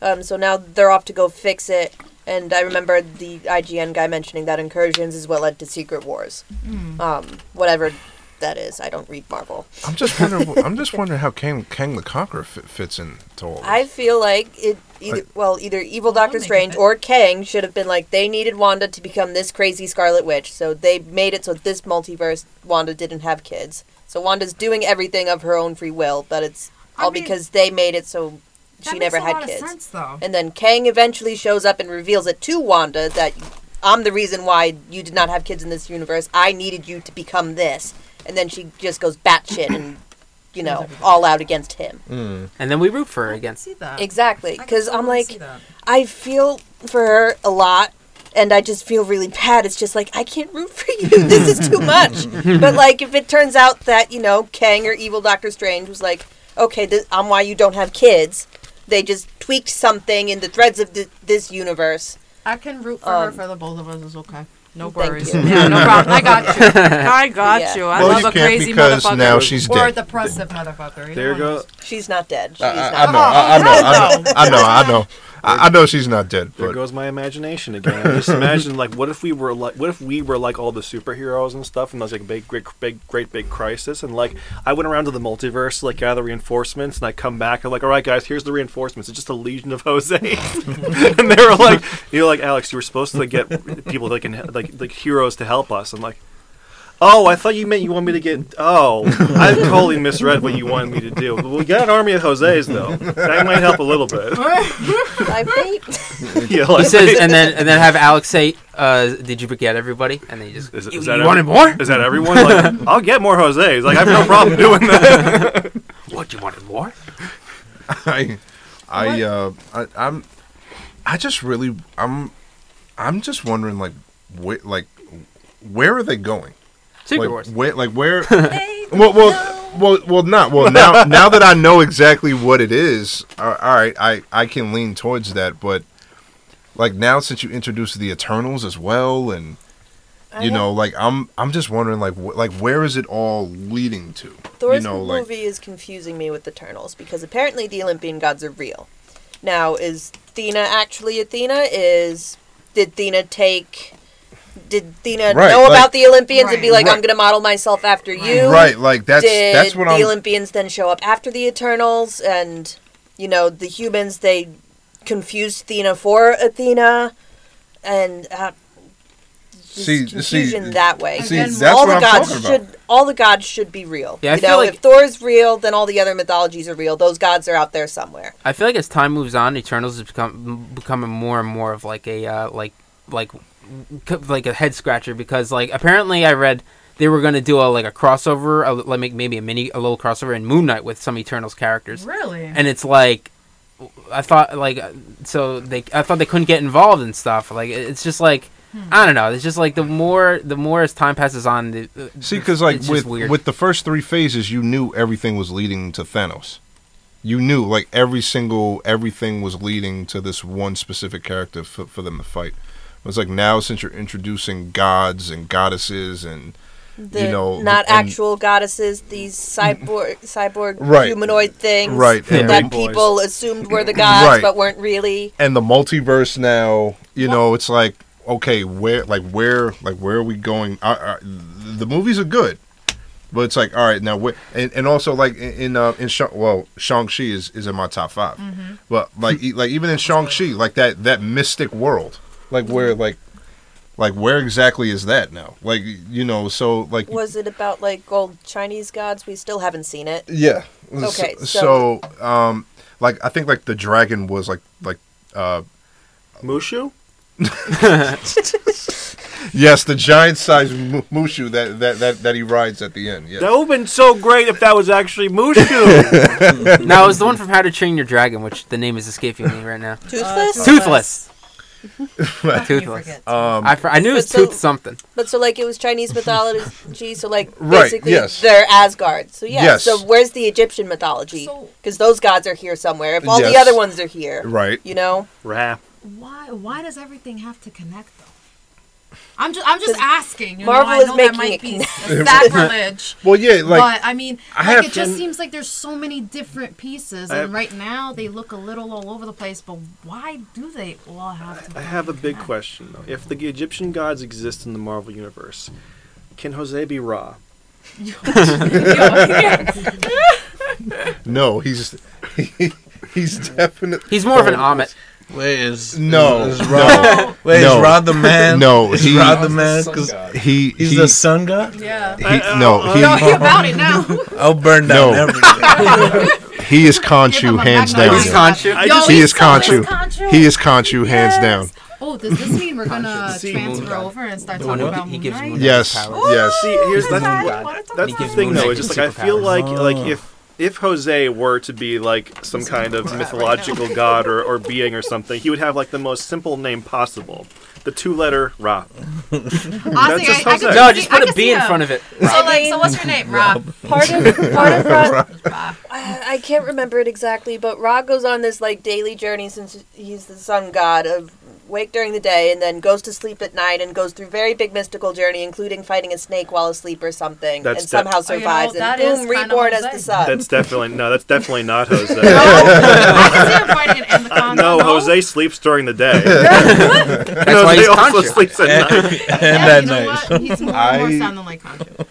um, so now they're off to go fix it. And I remember the IGN guy mentioning that incursions is what led to Secret Wars. Mm. Um, whatever that is, I don't read Marvel. I'm just wondering. I'm just wondering how Kang, Kang the Conqueror fit, fits into all. This. I feel like it either well either evil Well, Doctor Strange or Kang should have been like they needed Wanda to become this crazy Scarlet Witch, so they made it so this multiverse Wanda didn't have kids. So Wanda's doing everything of her own free will, but it's I all mean, because they made it so That she makes never a had lot of kids. sense, though. And then Kang eventually shows up and reveals it to Wanda that I'm the reason why you did not have kids in this universe. I needed you to become this. And then she just goes batshit and you know all out against him. Mm. And then we root for her I can again. see that. Exactly, because I'm like. I feel for her a lot, and I just feel really bad. It's just like I can't root for you. This is too much. but like, if it turns out that you know Kang or evil Doctor Strange was like, okay, this, I'm why you don't have kids. They just tweaked something in the threads of th- this universe. I can root for her Um, for the both of us. Is okay. No Thank worries. you. Yeah, no problem. I got you. I got Yeah. you. I well, love you a can't crazy because motherfucker. now she's or a dead. depressive motherfucker. You There don't you go. She's not dead. She's uh, I, I, not. I know, I, I know, I know, I know, I know, I, I know she's not dead, There but goes my imagination again. I just imagine like, what if we were like, what if we were like all the superheroes and stuff, and there was like a big, great, big, great, big crisis, and like I went around to the multiverse to like gather reinforcements, and I come back and like, all right, guys, here's the reinforcements. It's just a legion of Jose, and they were like, you know, like Alex, you were supposed to like, get people like, in, like, like heroes to help us, and like. Oh, I thought you meant you want me to get. Oh, I totally misread what you wanted me to do. But we got an army of Jose's though. That might help a little bit. I fate. yeah, He says, and then and then have Alex say, uh, "Did you forget everybody?" And then he just, Is, "You, is that you wanted more? Is that everyone? Like, I'll get more Jose's. Like, I have no problem doing that. What you wanted more?" I, I, uh, I, I'm, I just really, I'm, I'm just wondering, like, where, like, where are they going? Secret like, Wars. Where, like, where? well, well, well, well, not well. Now, now that I know exactly what it is, all right, I, I can lean towards that. But like now, since you introduced the Eternals as well, and you know, like I'm, I'm just wondering, like, wh- like where is it all leading to? Thor's you know, like, movie is confusing me with Eternals because apparently the Olympian gods are real. Now, is Athena actually Athena? Is did Athena take? Did Athena Right, know like- about the Olympians and be Right. like, "I'm going to model myself after you"? right? Like that's did that's what the I'm. Olympians then show up after the Eternals, and you know the humans they confused Athena for Athena, and uh, just See- confusion see- that way. see, Again, that's all what the I'm gods talking should all the gods should be real. Yeah, I you feel know, like- if Thor's real, then all the other mythologies are real. Those gods are out there somewhere. I feel like as time moves on, Eternals is become becoming more and more of like a uh, like like c- like a head scratcher because like apparently I read they were going to do a like a crossover, a, like make- maybe a mini a little crossover in Moon Knight with some Eternals characters, Really? and it's like I thought like uh, so they I thought they couldn't get involved and stuff. Like it's just like. I don't know. It's just like the more the more as time passes on, the, the- See, because like it's with weird. with the first three phases, you knew everything was leading to Thanos. You knew like every single everything was leading to this one specific character for, for them to fight. It was like now since you're introducing gods and goddesses and The know, not and- actual goddesses, these cyborg cyborg Right. humanoid things Right, and that big boys. people assumed were the gods Right. but weren't really. and the multiverse now, you know, it's like okay, where like where like where are we going? Uh, uh, the movies are good. But it's like, all right, now where, and, and also like in in, uh, in Shang, well, Shang Chi is, is in my top 5 but like e- like even in Shang Chi, like that that mystic world, like where like like where exactly is that now? Like you know, so like Was it about like old Chinese gods? We still haven't seen it. yeah. Okay, so, so um, like I think like the dragon was like like uh Mushu? yes, the giant sized mu- mushu that, that that that he rides at the end. Yeah. That would have been so great if that was actually Mushu. no, it was the one from How to Train Your Dragon, which the name is escaping me right now. Toothless. Toothless. How can Toothless. Um, I, fr- I knew it was so- Tooth something. But so like it was Chinese mythology, so like Right, basically yes. they're Asgard. So yeah. Yes. So where's the Egyptian mythology? Because those gods are here somewhere. If all the other ones are here, right. you know. Rap. Why? Why does everything have to connect though? I'm just. I'm just 'Cause asking. You Marvel know, I is know making that might be connect. sacrilege. Well, yeah, like but I mean, I like have it just to- seems like there's so many different pieces, I and have- right now they look a little all over the place. But why do they all have to? I have a big connect? question though. If the Egyptian gods exist in the Marvel universe, can Jose be Ra? no, he's he's definitely He's more of an Ammit. Wait, is No, Is no. Rod, wait, No. is Rod the man? No, is he- Rod the man? Because he he's he, the sun god. yeah. he no he No, he about it now. I'll burn down No. everything. he is Give Khonshu him a hands down. He's Khonshu. I Yo, He is so- Khonshu. he's Khonshu. He is Khonshu hands down. Oh, does this mean we're gonna transfer over and start The talking one about he Moon gives Knight? Moon Yes, Powers. yes. See, here's that's, that's, that's the thing though. It's just like I feel superpowers. like like Oh. if if Jose were to be like some kind of mythological god or, or being or something, he would have like the most simple name possible. The two letter Ra. Honestly, just I, I Jose. No, just I put a could B see in him. front of it. So like, so what's your name, Rob? Part of part of Rod, Rob. I, I can't remember it exactly, but Rod goes on this like daily journey since he's the sun god of awake during the day and then goes to sleep at night and goes through very big mystical journey, including fighting a snake while asleep or something, That's and de- somehow Oh, you know, survives and boom, kinda reborn as the sun. That's definitely no. That's definitely not Jose. I can see him fighting it in the Congo. no, Jose sleeps during the day. That's Jose why he's also conscious. sleeps at night. and Yeah, that you know night. what? He's more, more sound than like Khonshu.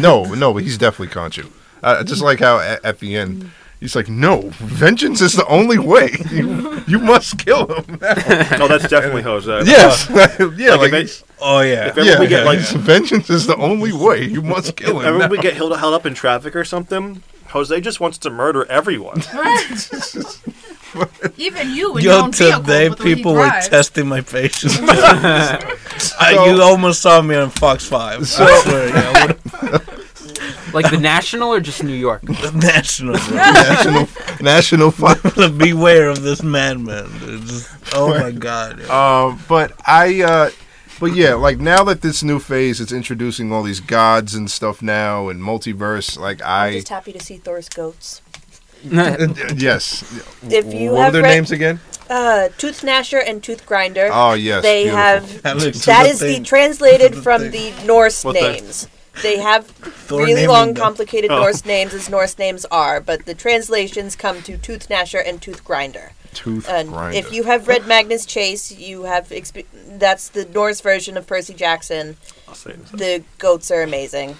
no, no, but he's definitely Khonshu. Uh, just like how at, at the end, he's like, "No, vengeance is the only way. You, you must kill him." now." Oh, that's definitely Jose. yes, uh, yeah, Like, like, if it- Oh yeah. If ever yeah, we get like, vengeance is the only way. You must kill him. ever now. we get held, held up in traffic or something, Jose just wants to murder everyone. Even you in your Yo, own vehicle today with the way he people were testing my patience. I, you almost saw me on Fox Five. So- I swear, yeah, what Like the national or just New York? The national. bro. national national fight. Beware of this madman. dude. Just- oh my god. yeah. Um, but I, uh, but yeah, like now that this new phase, it's introducing all these gods and stuff now and multiverse. Like I'm just happy to see Thor's goats. yes. If you what were have their read- names again? Uh, Tooth Gnasher and Tooth Grinder. Oh yes, they beautiful. have That looks that the is the thing. translated from thing. the Norse What names. They have Thor really long, them. complicated Oh. Norse names as Norse names are, but the translations come to Tooth Gnasher and Tooth Grinder. tooth And grinder. if you have read Magnus Chase, you have exp- that's the Norse version of Percy Jackson. I'll say. The goats are amazing.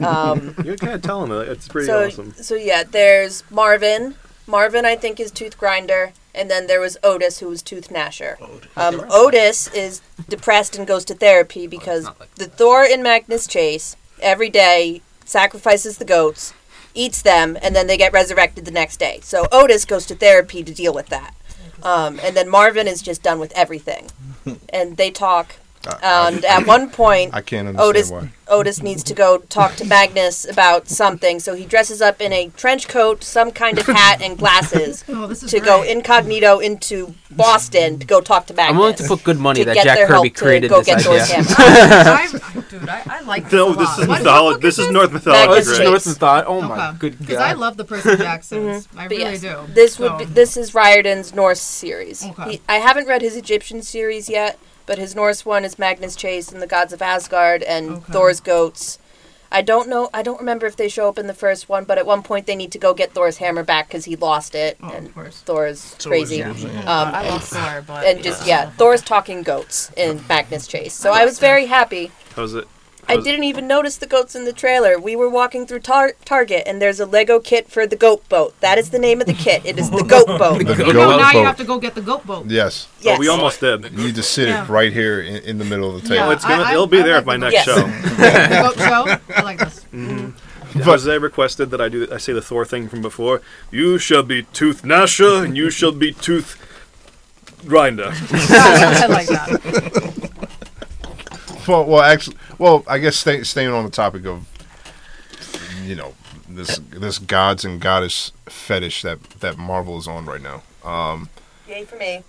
Um, You're kind of telling me it's pretty so awesome. so yeah, there's Marvin. Marvin, I think, is Tooth Grinder, and then there was Otis, who was Tooth Gnasher. Um, Otis is depressed and goes to therapy because not like the Thor in Magnus Chase every day sacrifices the goats, eats them, and then they get resurrected the next day. So Otis goes to therapy to deal with that, um, and then Marvin is just done with everything, and they talk. And at one point, I can't understand Otis why. Otis needs to go talk to Magnus about something, so he dresses up in a trench coat, some kind of hat, and glasses Oh, this is to go incognito into Boston to go talk to Magnus. I'm willing to put good money to that get Jack their Kirby help to created go this get Thor's idea. hammer. I, dude, I, I like this No, a this is What- mythology. what This is is North Magnus mythology. Chase. Great. North and thought, oh my Okay. good Because. I love the Percy Jacksons. Mm-hmm. I really yes, do. This would be, this is Riordan's Norse series. Okay. He, I haven't read his Egyptian series yet, but his Norse one is Magnus Chase and the Gods of Asgard and Okay. Thor's goats. I don't know. I don't remember if they show up in the first one, but at one point they need to go get Thor's hammer back because he lost it, Oh, and of. Thor's crazy. was yeah. Um, I and- love Thor, but and just yeah, Thor's talking goats in Magnus Chase. So I was very happy. How's it? I didn't even notice the goats in the trailer. We were walking through tar- Target, and there's a Lego kit for the goat boat. That is the name of the kit. It is the goat boat. The goat know, now you have to go get the goat boat. Yes, Yes. Oh, we almost did. you need to sit Yeah. it right here in, in the middle of the table. Oh, it's gonna. I- I- it'll be I there like at my the- next Yes. show. The goat show. I like this. Mm-hmm. Jose requested that I do. I say the Thor thing from before. You shall be Tooth Gnasher, and you shall be Tooth Grinder. I like that. Well, well, actually, well, I guess stay, staying on the topic of, you know, this this gods and goddess fetish that that Marvel is on right now. Um, Yay for me.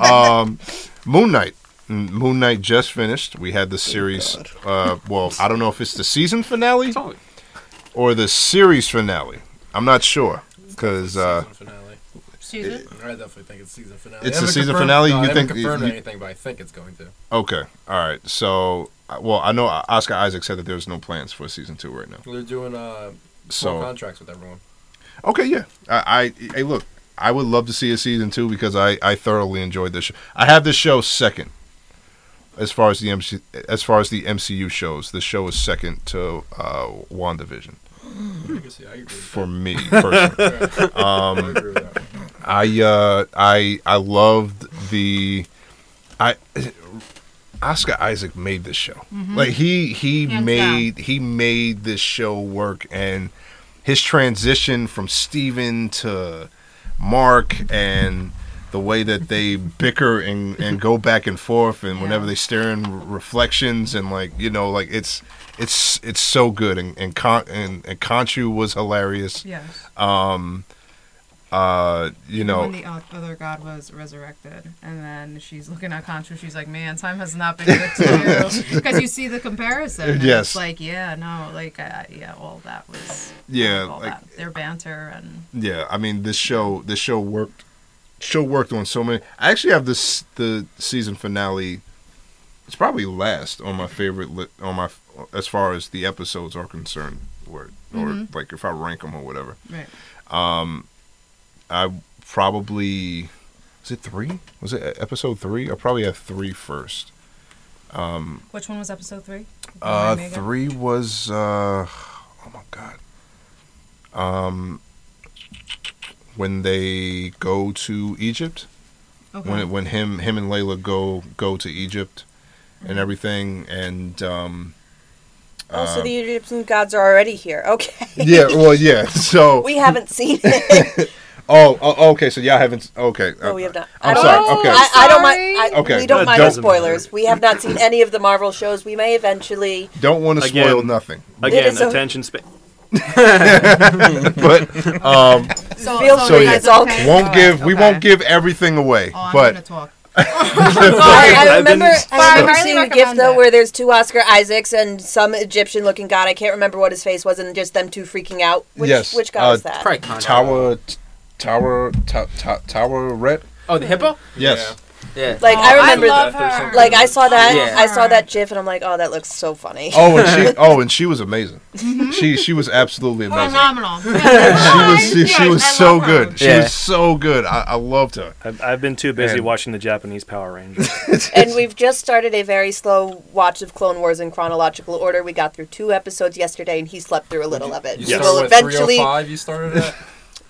um, Moon Knight. Moon Knight just finished. We had the series. Uh, well, I don't know if it's the season finale or the series finale. I'm not sure because uh, Season finale. Season. I definitely think it's season finale. It's the season finale? No, You I haven't think- confirmed you- anything, but I think it's going to. okay, all right. So, uh, well, I know Oscar Isaac said that there's no plans for season two right now. They're doing uh, So contracts with everyone. Okay, yeah. I, I hey look, I would love to see a season two because I, I thoroughly enjoyed this. Show. I have this show second as far as the MC as far as the MCU shows. This show is second to uh, WandaVision I guess, yeah, I agree with for me personally. that. I um, agree with that. I uh, I I loved the I Oscar Isaac made this show. Like he he Hands made he made this show work and his transition from Steven to Mark and the way that they bicker and, and go back and forth and whenever they stare in reflections and like you know like it's it's it's so good and and Con- and, and Khonshu was hilarious Yes. um uh you know when the other god was resurrected, and then she's looking at Khonshu, she's like, "Man, time has not been good to you," because you see the comparison. Yes. It's like, yeah, no, like, uh, yeah, all that was. Yeah, all like- that. their banter and yeah i mean this show this show worked show worked on so many. I actually have this the season finale. It's probably last on my favorite li- on my as far as the episodes are concerned, or or like if I rank them or whatever. Right. I probably was it three? Was it episode three? I probably have three first. Which one was episode three? Uh, Remind me again. three was uh, oh my god. Um, when they go to Egypt, Okay. when when him him and Layla go go to Egypt, Mm-hmm. and everything, and um, Oh, so the Egyptian gods are already here. Okay. yeah, well, yeah. So we haven't seen it. oh, oh, okay. So y'all haven't okay. No, we have not. I'm I don't sorry. Okay. I, I don't mind. I, Okay, We don't that mind the doesn't matter. spoilers. We have not seen any of the Marvel shows. We may eventually. Don't want to spoil Again. nothing, Again, is a- attention span. but um, So, Feel free, you guys it's all- okay? won't give right, we won't give everything away. Oh, I'm but gonna talk. I, I I've been- remember. I I remember highly seeing a GIF recommend though it. where there's two Oscar Isaacs and some Egyptian-looking god. I can't remember what his face was, and just them two freaking out. Which, Yes, Which god uh, is that? Probably Khonshu. Tower, t- Tower, ta- ta- Taweret. Oh, the hippo. Yes. Yeah. Like Oh, I remember. love that. Her. like I saw that. Yeah. I saw that GIF, and I'm like, oh, that looks so funny. Oh, and she. Oh, and she was amazing. She she was absolutely amazing. Phenomenal. She was she, she was I so love her. good. She Yeah. was so good. I, I loved her. I've, I've been too busy Man. watching the Japanese Power Rangers. and we've just started a very slow watch of Clone Wars in chronological order. We got through two episodes yesterday, and he slept through a little of it. You Yes. started We'll with oh eventually. you started at?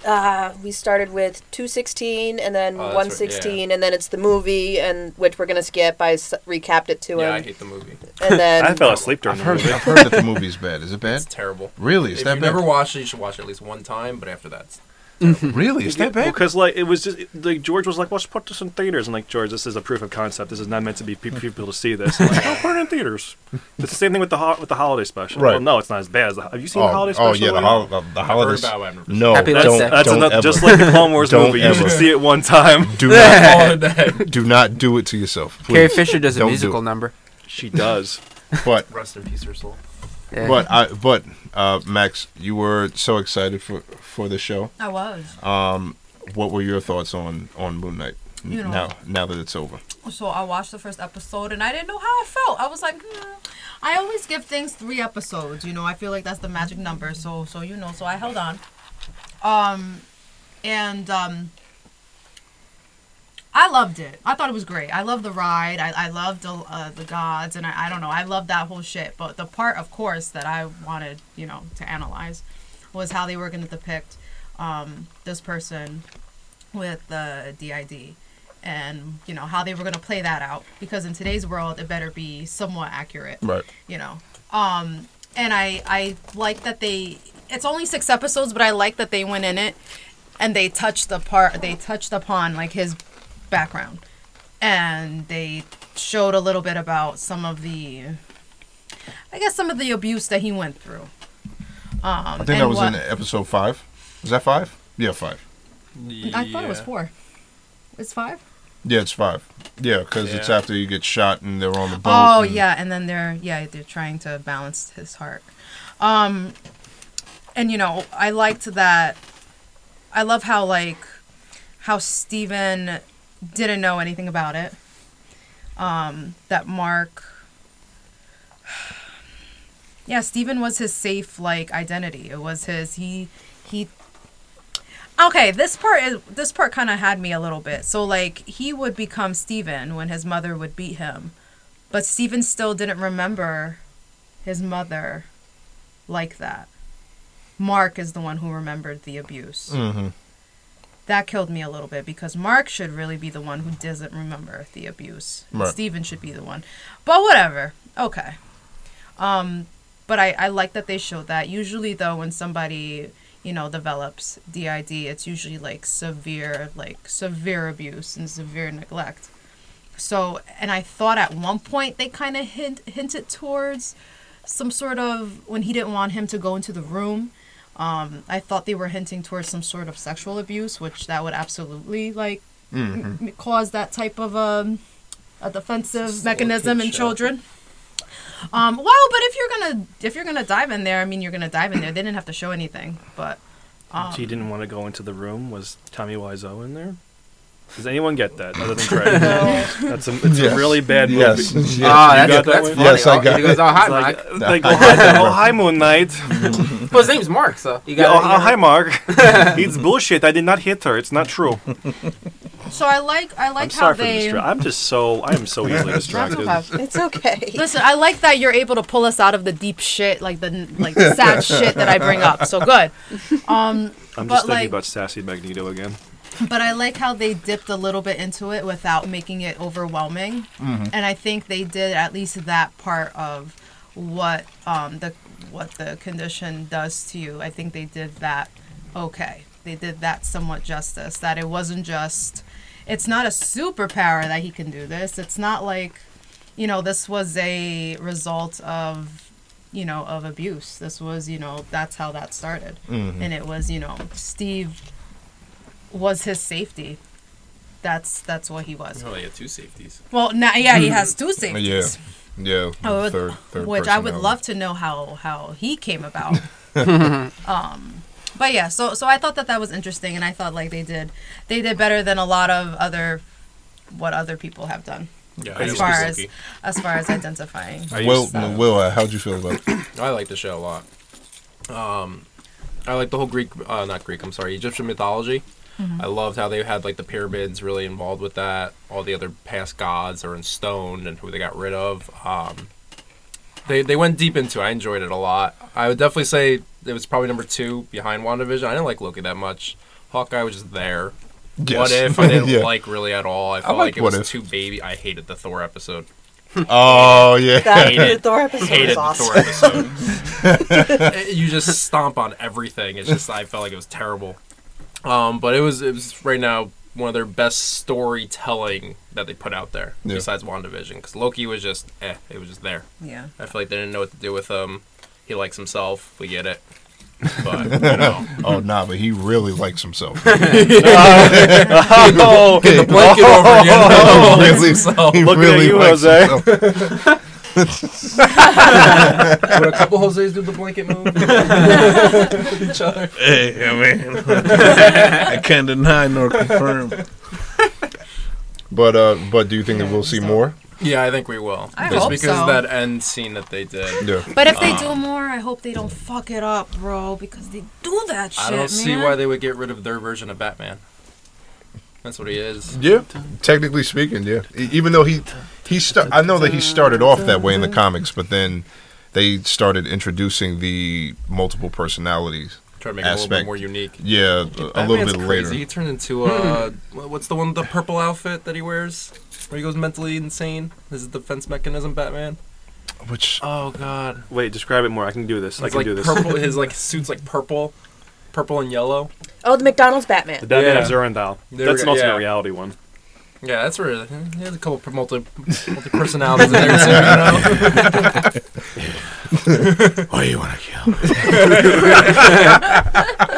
Uh, we started with 216 and then Oh, that's right, 116 and then it's the movie and which we're gonna skip. I s- recapped it to yeah, I him hate the movie. and then I fell asleep during I've the heard movie. I've heard that the movie's bad. Is it It's bad? terrible. Really? Is if that you've bad? never watched it, you should watch it at least one time. But after that, it's Mm-hmm. Really? Is that bad? Because like it was just like George was like, "Let's put this in theaters." And like George, this is a proof of concept. This is not meant to be pe- mm. people to see this. I'm like, "Oh, put it in theaters. It's the same thing with the ho- with the holiday special. Right. Well, no, it's not as bad as the. Have you seen Oh, the holiday oh special? yeah, the, William? hol- the, the I've heard holidays. about it. I've never No, Happy That's, don't, that's don't another, ever. just like the Clone Wars Don't movie. You should see it one time. do not All of that. do not do it to yourself. Carrie Fisher does a Don't do musical number. She does. But Rest in peace, her soul. Yeah. but I but uh, Max, you were so excited for for the show. I was. What were your thoughts on on Moon Knight? You know. now now that it's over. So I watched the first episode and I didn't know how I felt. I was like, hmm. I always give things three episodes. You know, I feel like that's the magic number. So so you know, so I held on. Um, and um, I loved it. I thought it was great. I loved the ride. I, I loved the, uh, the gods, and I, I don't know. I loved that whole shit. But the part, of course, that I wanted, you know, to analyze was how they were going to depict um, this person with the DID, and you know how they were going to play that out. Because in today's world, it better be somewhat accurate Right. you know um and i i like that they it's only six episodes but i like that they went in it and they touched the part they touched upon like his background and they showed a little bit about some of the i guess some of the abuse that he went through um I think that was in episode five. Was that five? Yeah, five. i thought it was four it's five Yeah, it's five. Yeah, because it's after you get shot and they're on the boat. Oh and- yeah, and then they're yeah they're trying to balance his heart, um, and you know I liked that. I love how like how Steven didn't know anything about it. Um, that Mark. Yeah, Stephen was his safe like identity. It was his he he Okay, this part is this part kind of had me a little bit. So like he would become Stephen when his mother would beat him. But Stephen still didn't remember his mother like that. Mark is the one who remembered the abuse. Mhm. That killed me a little bit because Mark should really be the one who doesn't remember the abuse. Right. Steven should be the one. But whatever. Okay. Um but I, I like that they showed that. Usually though when somebody, you know, develops DID, it's usually like severe like severe abuse and severe neglect. So, and I thought at one point they kind of hint, hinted towards some sort of when he didn't want him to go into the room. Um, I thought they were hinting towards some sort of sexual abuse, which that would absolutely like m- cause that type of um, a defensive mechanism in children. Um, well, but if you're gonna if you're gonna dive in there, I mean, you're gonna dive in there. They didn't have to show anything, but um, he didn't want to go into the room. Was Tommy Wiseau in there? Does anyone get that other than Trey? That's a, it's Yes. a really bad movie. Yes. Oh, yes. You that's, got that that's one? funny. Yes, I Oh, got he goes, it. oh, hi, It's like, Mike. like oh, hi, oh, hi, Moon Knight. Well, his name's Mark, so you Yeah, got oh, oh, hi, Mark. it's bullshit. I did not hit her. It's not true. So I like I like I'm how sorry for the they. distra- I'm just so I am so easily distracted. okay. It's okay. Listen, I like that you're able to pull us out of the deep shit, like the like the sad shit that I bring up. So good. Um, I'm just thinking like- about Sassy Magneto again. But I like how they dipped a little bit into it without making it overwhelming, and I think they did at least that part of what um the what the condition does to you. I think they did that okay. They did that somewhat justice. That it wasn't just. It's not a superpower that he can do this. It's not like, you know, this was a result of, you know, of abuse. This was, you know, that's how that started, and it was, you know, Steve was his safety. That's that's what he was. Oh, they had two safeties. Well, now yeah, he has two safeties. Yeah. I would- third, third which I would personality. love to know how how he came about. um, but yeah, so so I thought that that was interesting, and I thought like they did they did better than a lot of other what other people have done Yeah, as far as lucky. as far as identifying. I Will, used- Will, uh, how'd you feel about it? I like the show a lot. Um, I like the whole Greek, uh, not Greek. I'm sorry, Egyptian mythology. I loved how they had like the pyramids really involved with that. All the other past gods are in stone and who they got rid of. Um, they they went deep into. it. I enjoyed it a lot. I would definitely say it was probably number two behind WandaVision. I didn't like Loki that much. Hawkeye was just there. What if I didn't Yeah. like really at all? I felt liked like it What was If. too baby. I hated the Thor episode. Oh yeah. That Hate it. Thor episode hated was the awesome. Thor episode. you just stomp on everything. It's just I felt like it was terrible. Um, but it was it was right now one of their best storytelling that they put out there Yeah. besides WandaVision because Loki was just eh, it was just there. Yeah. I feel like they didn't know what to do with him. He likes himself. We get it. But you know, Oh nah, but he really likes himself. Oh, the blanket over again. Oh, He likes really? himself. He Looking at you, likes Jose. Himself. Would a couple Jose's do the blanket move? With each other. Hey, I mean, I can't deny nor confirm. But uh, but do you think that we'll see more? Yeah, I think we will. I Just hope because so. of that end scene that they did. Yeah. But if they do more, I hope they don't fuck it up, bro, because they do that shit. I don't see man. why they would get rid of their version of Batman. That's what he is. Yeah. Technically speaking, yeah. E- Even though he he start, I know that he started off that way in the comics, but then they started introducing the multiple personalities. Try to make it a little bit Aspect. more unique. Yeah, a, a little Batman's bit crazy. later. He turned into uh, what's the one the purple outfit that he wears? Where he goes mentally insane. This is the defense mechanism, Batman. Which Oh God, Wait, describe it more. I can do this. I can like do this. purple. His like suit's like purple, purple and yellow. Oh, the McDonald's Batman. The Batman Yeah. of Zur-En-Arrh. There That's we an go, alternate yeah. reality one. Yeah, that's where he has a couple of multi multi personalities in there too. You know? why you want to kill?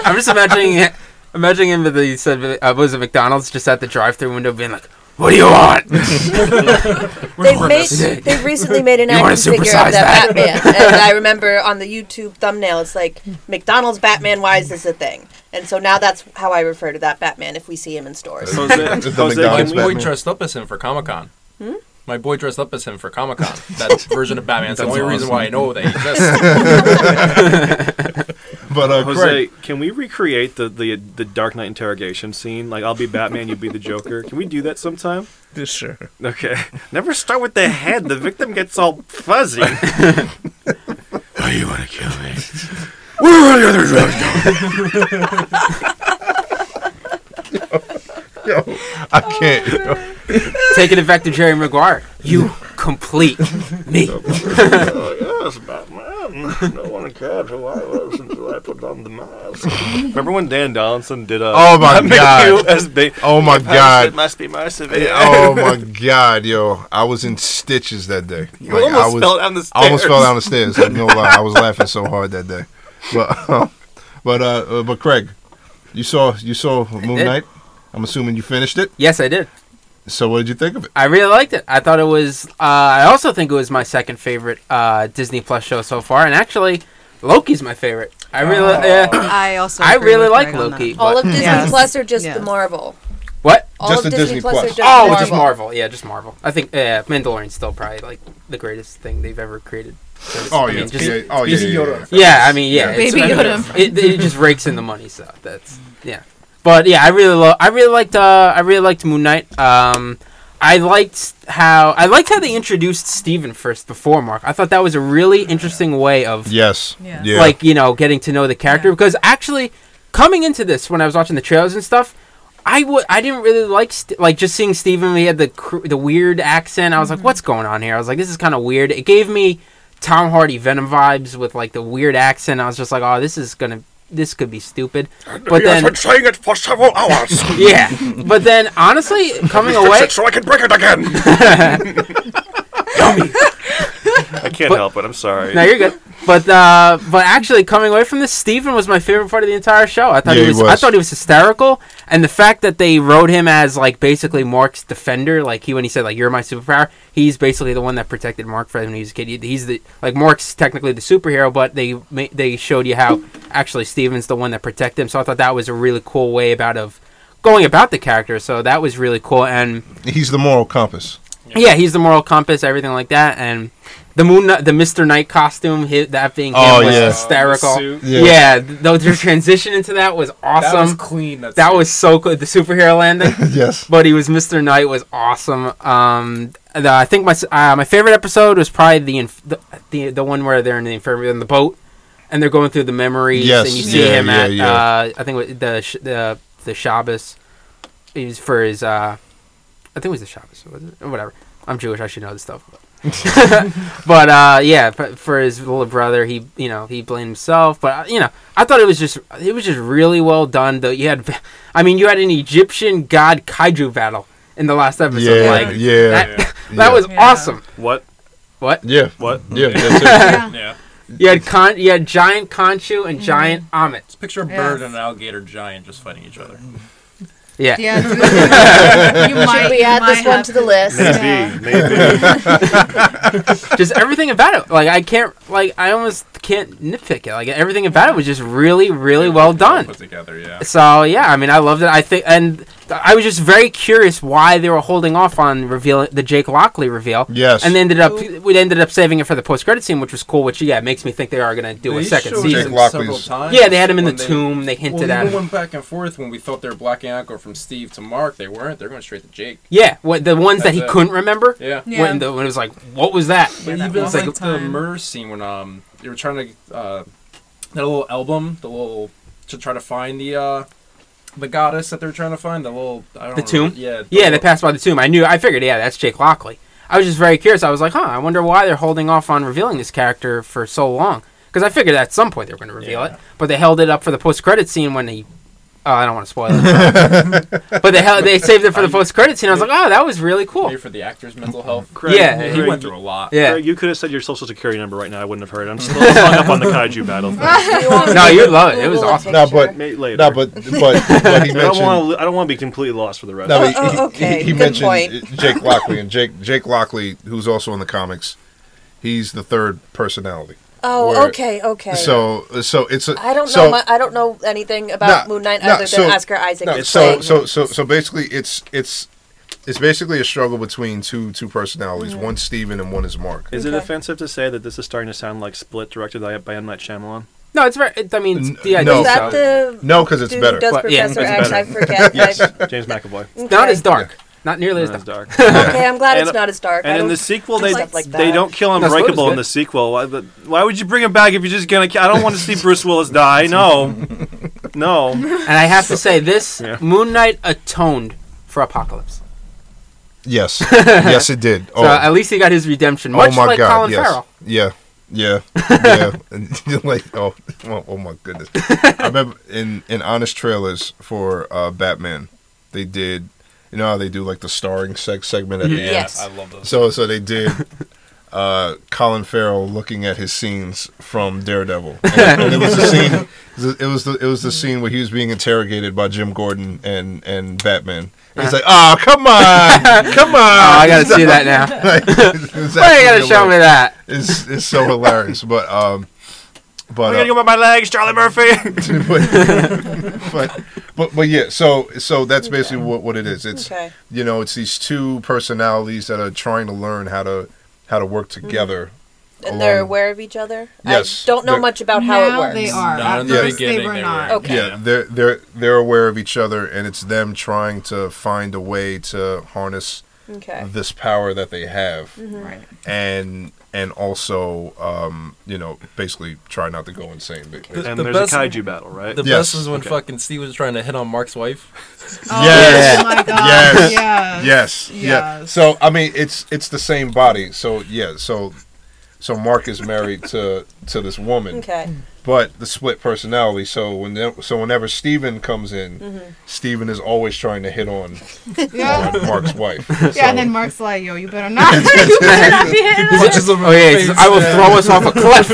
I'm just imagining imagining him with the said uh, was it McDonald's just at the drive-through window being like, "What do you want?" They've made, they've recently made an You action figure supersize of that, Batman, and I remember on the YouTube thumbnail, it's like McDonald's Batman. Why is this a thing? And so now that's how I refer to that Batman if we see him in stores. Jose, The Jose, My can boy we, Batman. dressed up as him for Comic Con. Hmm? My boy dressed up as him for Comic Con. That version of Batman's the That's only reason why I know that he exists. But uh, Jose, Craig, can we recreate the, the the Dark Knight interrogation scene? Like, I'll be Batman, you be the Joker. Can we do that sometime? Sure. Okay. Never start with the head. The victim gets all fuzzy. why you want to kill me? Where are the other drugs going? Yo, I can't. yo. Taking it back to Jerry Maguire. You complete me. oh, yes, Batman. No one cared who I was until I put on the mask. Remember when Dan Donaldson did a Oh my God. as ba- Oh my It God. must be my civilian. Oh my god, yo! I was in stitches that day. You Like, almost I was, fell down the stairs. I almost fell down the stairs. Like, no lie, I was laughing so hard that day. But, um, but, uh, uh, but Craig, you saw you saw Moon. Knight. I'm assuming you finished it. Yes, I did. So, what did you think of it? I really liked it. I thought it was. Uh, I also think it was my second favorite uh, Disney Plus show so far, and actually, Loki's my favorite. I really, yeah. I also I agree really with like Craig on Loki. that. All of Disney Yes. Plus or just Yes. the Marvel? What? All Just of the Disney, Disney Plus, Plus. or just oh, Marvel? just Marvel. Yeah, just Marvel. I think uh, Mandalorian's still probably like the greatest thing they've ever created. Oh I yeah. mean, just- yeah. Oh yeah. Baby yeah, Yoda. yeah. yeah, I mean, yeah, Yeah. it's- Baby Yoda. It, it just rakes in the money, so that's yeah. But yeah, I really love. I really liked. Uh, I really liked Moon Knight. Um, I liked how I liked how they introduced Steven first before Mark. I thought that was a really interesting way of Yes. Yeah. Yeah. like you know getting to know the character Yeah. because actually coming into this when I was watching the trailers and stuff. I would. I didn't really like St- like just seeing Steven. He had the cr- the weird accent. I was like, "What's going on here?" I was like, "This is kind of weird." It gave me Tom Hardy Venom vibes with like the weird accent. I was just like, "Oh, this is gonna. This could be stupid." But then, saying it for several hours. yeah. But then, honestly, coming away, so I can break it again. I can't But- help it. I'm sorry. no, you're good. But uh, but actually, coming away from this, Steven was my favorite part of the entire show. I thought Yeah, he he was, I thought he was hysterical, and the fact that they wrote him as like basically Mark's defender, like he when he said like you're my superpower, he's basically the one that protected Mark Fred when he was a kid. He's the like Mark's technically the superhero, but they ma- they showed you how actually Steven's the one that protected him. So I thought that was a really cool way about of going about the character. So that was really cool, and He's the moral compass. yeah, he's the moral compass, everything like that, and the moon, the Mister Knight costume, hit that being him Oh, was yeah. hysterical. suit. Yeah. Yeah, th- the, the transition into that was awesome. That was clean. That's That was so good. The superhero landing, yes. but he was Mister Knight was awesome. Um, the, I think my uh, my favorite episode was probably the, inf- the the the one where they're in the infirmary in the boat, and they're going through the memories, Yes, and you see yeah, him yeah, at yeah. uh, I think the the the Shabbos. He was for his uh, I think it was the Shabbos, was it? Whatever. I'm Jewish. I should know this stuff. but uh, yeah, for, for his little brother, he you know he blamed himself. But uh, you know, I thought it was just it was just really well done. Though you had, I mean, you had an Egyptian god kaiju battle in the last episode. Yeah, like yeah, that, yeah. that was Yeah. awesome. What? What Yeah. What? Yeah. Yeah. Yeah. you had con you had giant Khonshu and giant Ammit. Just picture a Yes. bird and an alligator giant just fighting each other. Yeah. Yeah, dude. you might, Should we you add might this one have to the list? Maybe. Maybe. just everything about it. Like I can't like I almost can't nitpick it. Like everything about it was just really really well done. Put together, yeah. So yeah, I mean, I loved it. I think, and I was just very curious why they were holding off on revealing the Jake Lockley reveal, Yes. and they ended up we ended up saving it for the post credit scene, which was cool. Which yeah, makes me think they are gonna do a second season. him Jake several Lockley's- times Yeah, they had him in the they- tomb. They hinted well, at even him. went back and forth when we thought they were blacking out, go from Steve to Mark. They weren't. They're going straight to Jake. Yeah, what, the ones that he it. couldn't remember. Yeah. Yeah. When, the, when it was like, what was that? Yeah, But that even was like like the time. murder scene when um they were trying to uh that little album, the little to try to find the uh the goddess that they're trying to find, the little I don't The know, tomb? Yeah. the Yeah, they passed by the tomb. I knew. I figured. Yeah, that's Jake Lockley. I was just very curious. I was like, huh. I wonder why they're holding off on revealing this character for so long. Because I figured at some point they were going to reveal Yeah. it, but they held it up for the post credit scene when he. Oh, I don't want to spoil it. but they held, they saved it for the I- post credit scene. I was like, oh, that was really cool. Maybe for the actor's mental health. Craig, Yeah, he Craig, went through a lot. Yeah. Craig, you could have said your social security number right now. I wouldn't have heard. it. I'm still hung up on the kaiju battle. thing. You want me No, you'd love it. It was awesome. No, but Mate, later. no, but but but he I don't mentioned. want to. I don't want to be completely lost for the rest. No, of he, Oh, he- oh, okay. he, he Good mentioned point. Jake Lockley, and Jake Jake Lockley, who's also in the comics, he's the third personality. Oh, Where- okay, okay. So so it's a, I don't so, know. My, I don't know anything about Nah, Moon Knight nah, other so- than Oscar Isaac. No, is so so so so basically, it's it's it's basically a struggle between two two personalities. Mm-hmm. One's Steven and one is Mark. Is it offensive to say that this is starting to sound like Split, directed by, by M Night Shyamalan? No, it's very. It, I mean, it's, N- the idea no. is that the No, because it's better. does But, yeah, Professor it's X? better. I forget. Yes. James McAvoy. okay. not as dark. Not nearly as Not as dark. dark. Okay, I'm glad it's And- not as dark. I And in don't the sequel, they stuff like they that. don't kill No, Split was Unbreakable in the sequel. Why, but why would you bring him back if you're just gonna? ki- I don't want to see Bruce Willis die. No, no. And I have to say, this Yeah. Moon Knight atoned for Apocalypse. Yes, yes, it did. So at least he got his redemption, oh much my like God, Colin yes. Farrell. Yeah, yeah, yeah. And you're like, oh, oh, oh my goodness. I remember in in honest trailers for uh, Batman, they did, you know how they do like the starring seg- segment at the Yeah, end. Yes. I love those. So so they did. Uh, Colin Farrell looking at his scenes from Daredevil. And, and it was the scene. It was the it was the scene where he was being interrogated by Jim Gordon and and Batman. And he's like, "Oh, come on, come on!" Oh, I gotta see that now. Like, it's Why you gotta absolutely show me that? It's it's so hilarious. But um, but I'm uh, gonna go with my legs, Charlie Murphy. but, but but but yeah so so that's basically what, what it is it's Okay. you know it's these two personalities that are trying to learn how to how to work together And they're aware of each other. Yes, I don't know much about how it works. they are. Not At in the first, beginning, they were they not. Okay. yeah they're they're they're aware of each other and it's them trying to find a way to harness Okay. this power that they have Right. and and also um you know basically try not to go insane ba- The- and the there's best- a kaiju battle, right? The Yes. best was when Okay. fucking Steve was trying to hit on Mark's wife. Oh, Yes. my god. Yes. Yes. yes yeah Yes. so i mean it's it's the same body so yeah so so mark is married to to this woman Okay. But the split personality. So when so whenever Steven comes in, Mm-hmm. Steven is always trying to hit on, Yeah. on Mark's wife. Yeah, So- and then Mark's like, "Yo, you better not, you better not be hitting on Punches him Oh yeah, face. I will throw us off a cliff.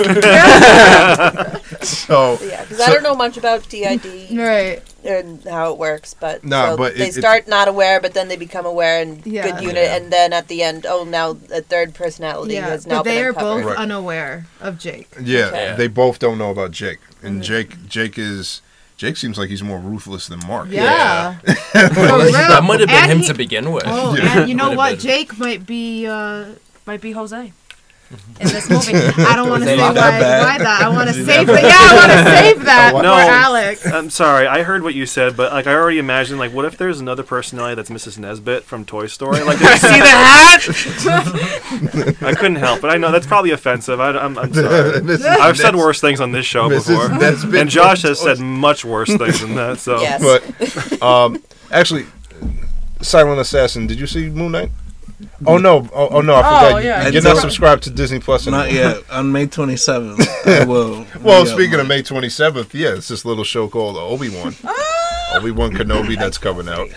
so Yeah, because I don't know much about DID Right. and how it works, but Nah, so but they it- it- start not aware, but then they become aware and Yeah. good unit, and then at the end, oh, now a third personality Yeah, has now but they are uncovered. both Right. unaware of Jake. yeah, Okay. they both don't know about Jake, and Mm-hmm. Jake Jake is Jake seems like he's more ruthless than Mark. Yeah. Well, For real. that might have been And him he- to begin with. Oh, Yeah. and you know what? been. Jake might be uh might be Jose. In this movie, I don't want to say why, that why that. I want to Is save that that. Yeah, I want to save that No. for Alex. I'm sorry, I heard what you said, but like I already imagined, like, what if there's another personality that's Mrs. Nesbit from Toy Story? Like, did you see the hat? I couldn't help it. I know that's probably offensive. I, am I'm sorry. Mrs. I've said worse things on this show Mrs. before, Nesbit and Josh has said much worse things than that. So Yes. But um, actually, Silent Assassin. Did you see Moon Knight? Oh no! Oh, oh no! I forgot. Oh, You- yeah. You're I not subscribed to Disney Plus anymore. Not yet. On May 27th, I will. Well, re-up speaking of. May 27th, yeah, it's this little show called Obi Wan. Ah. Obi Wan Kenobi that's coming out.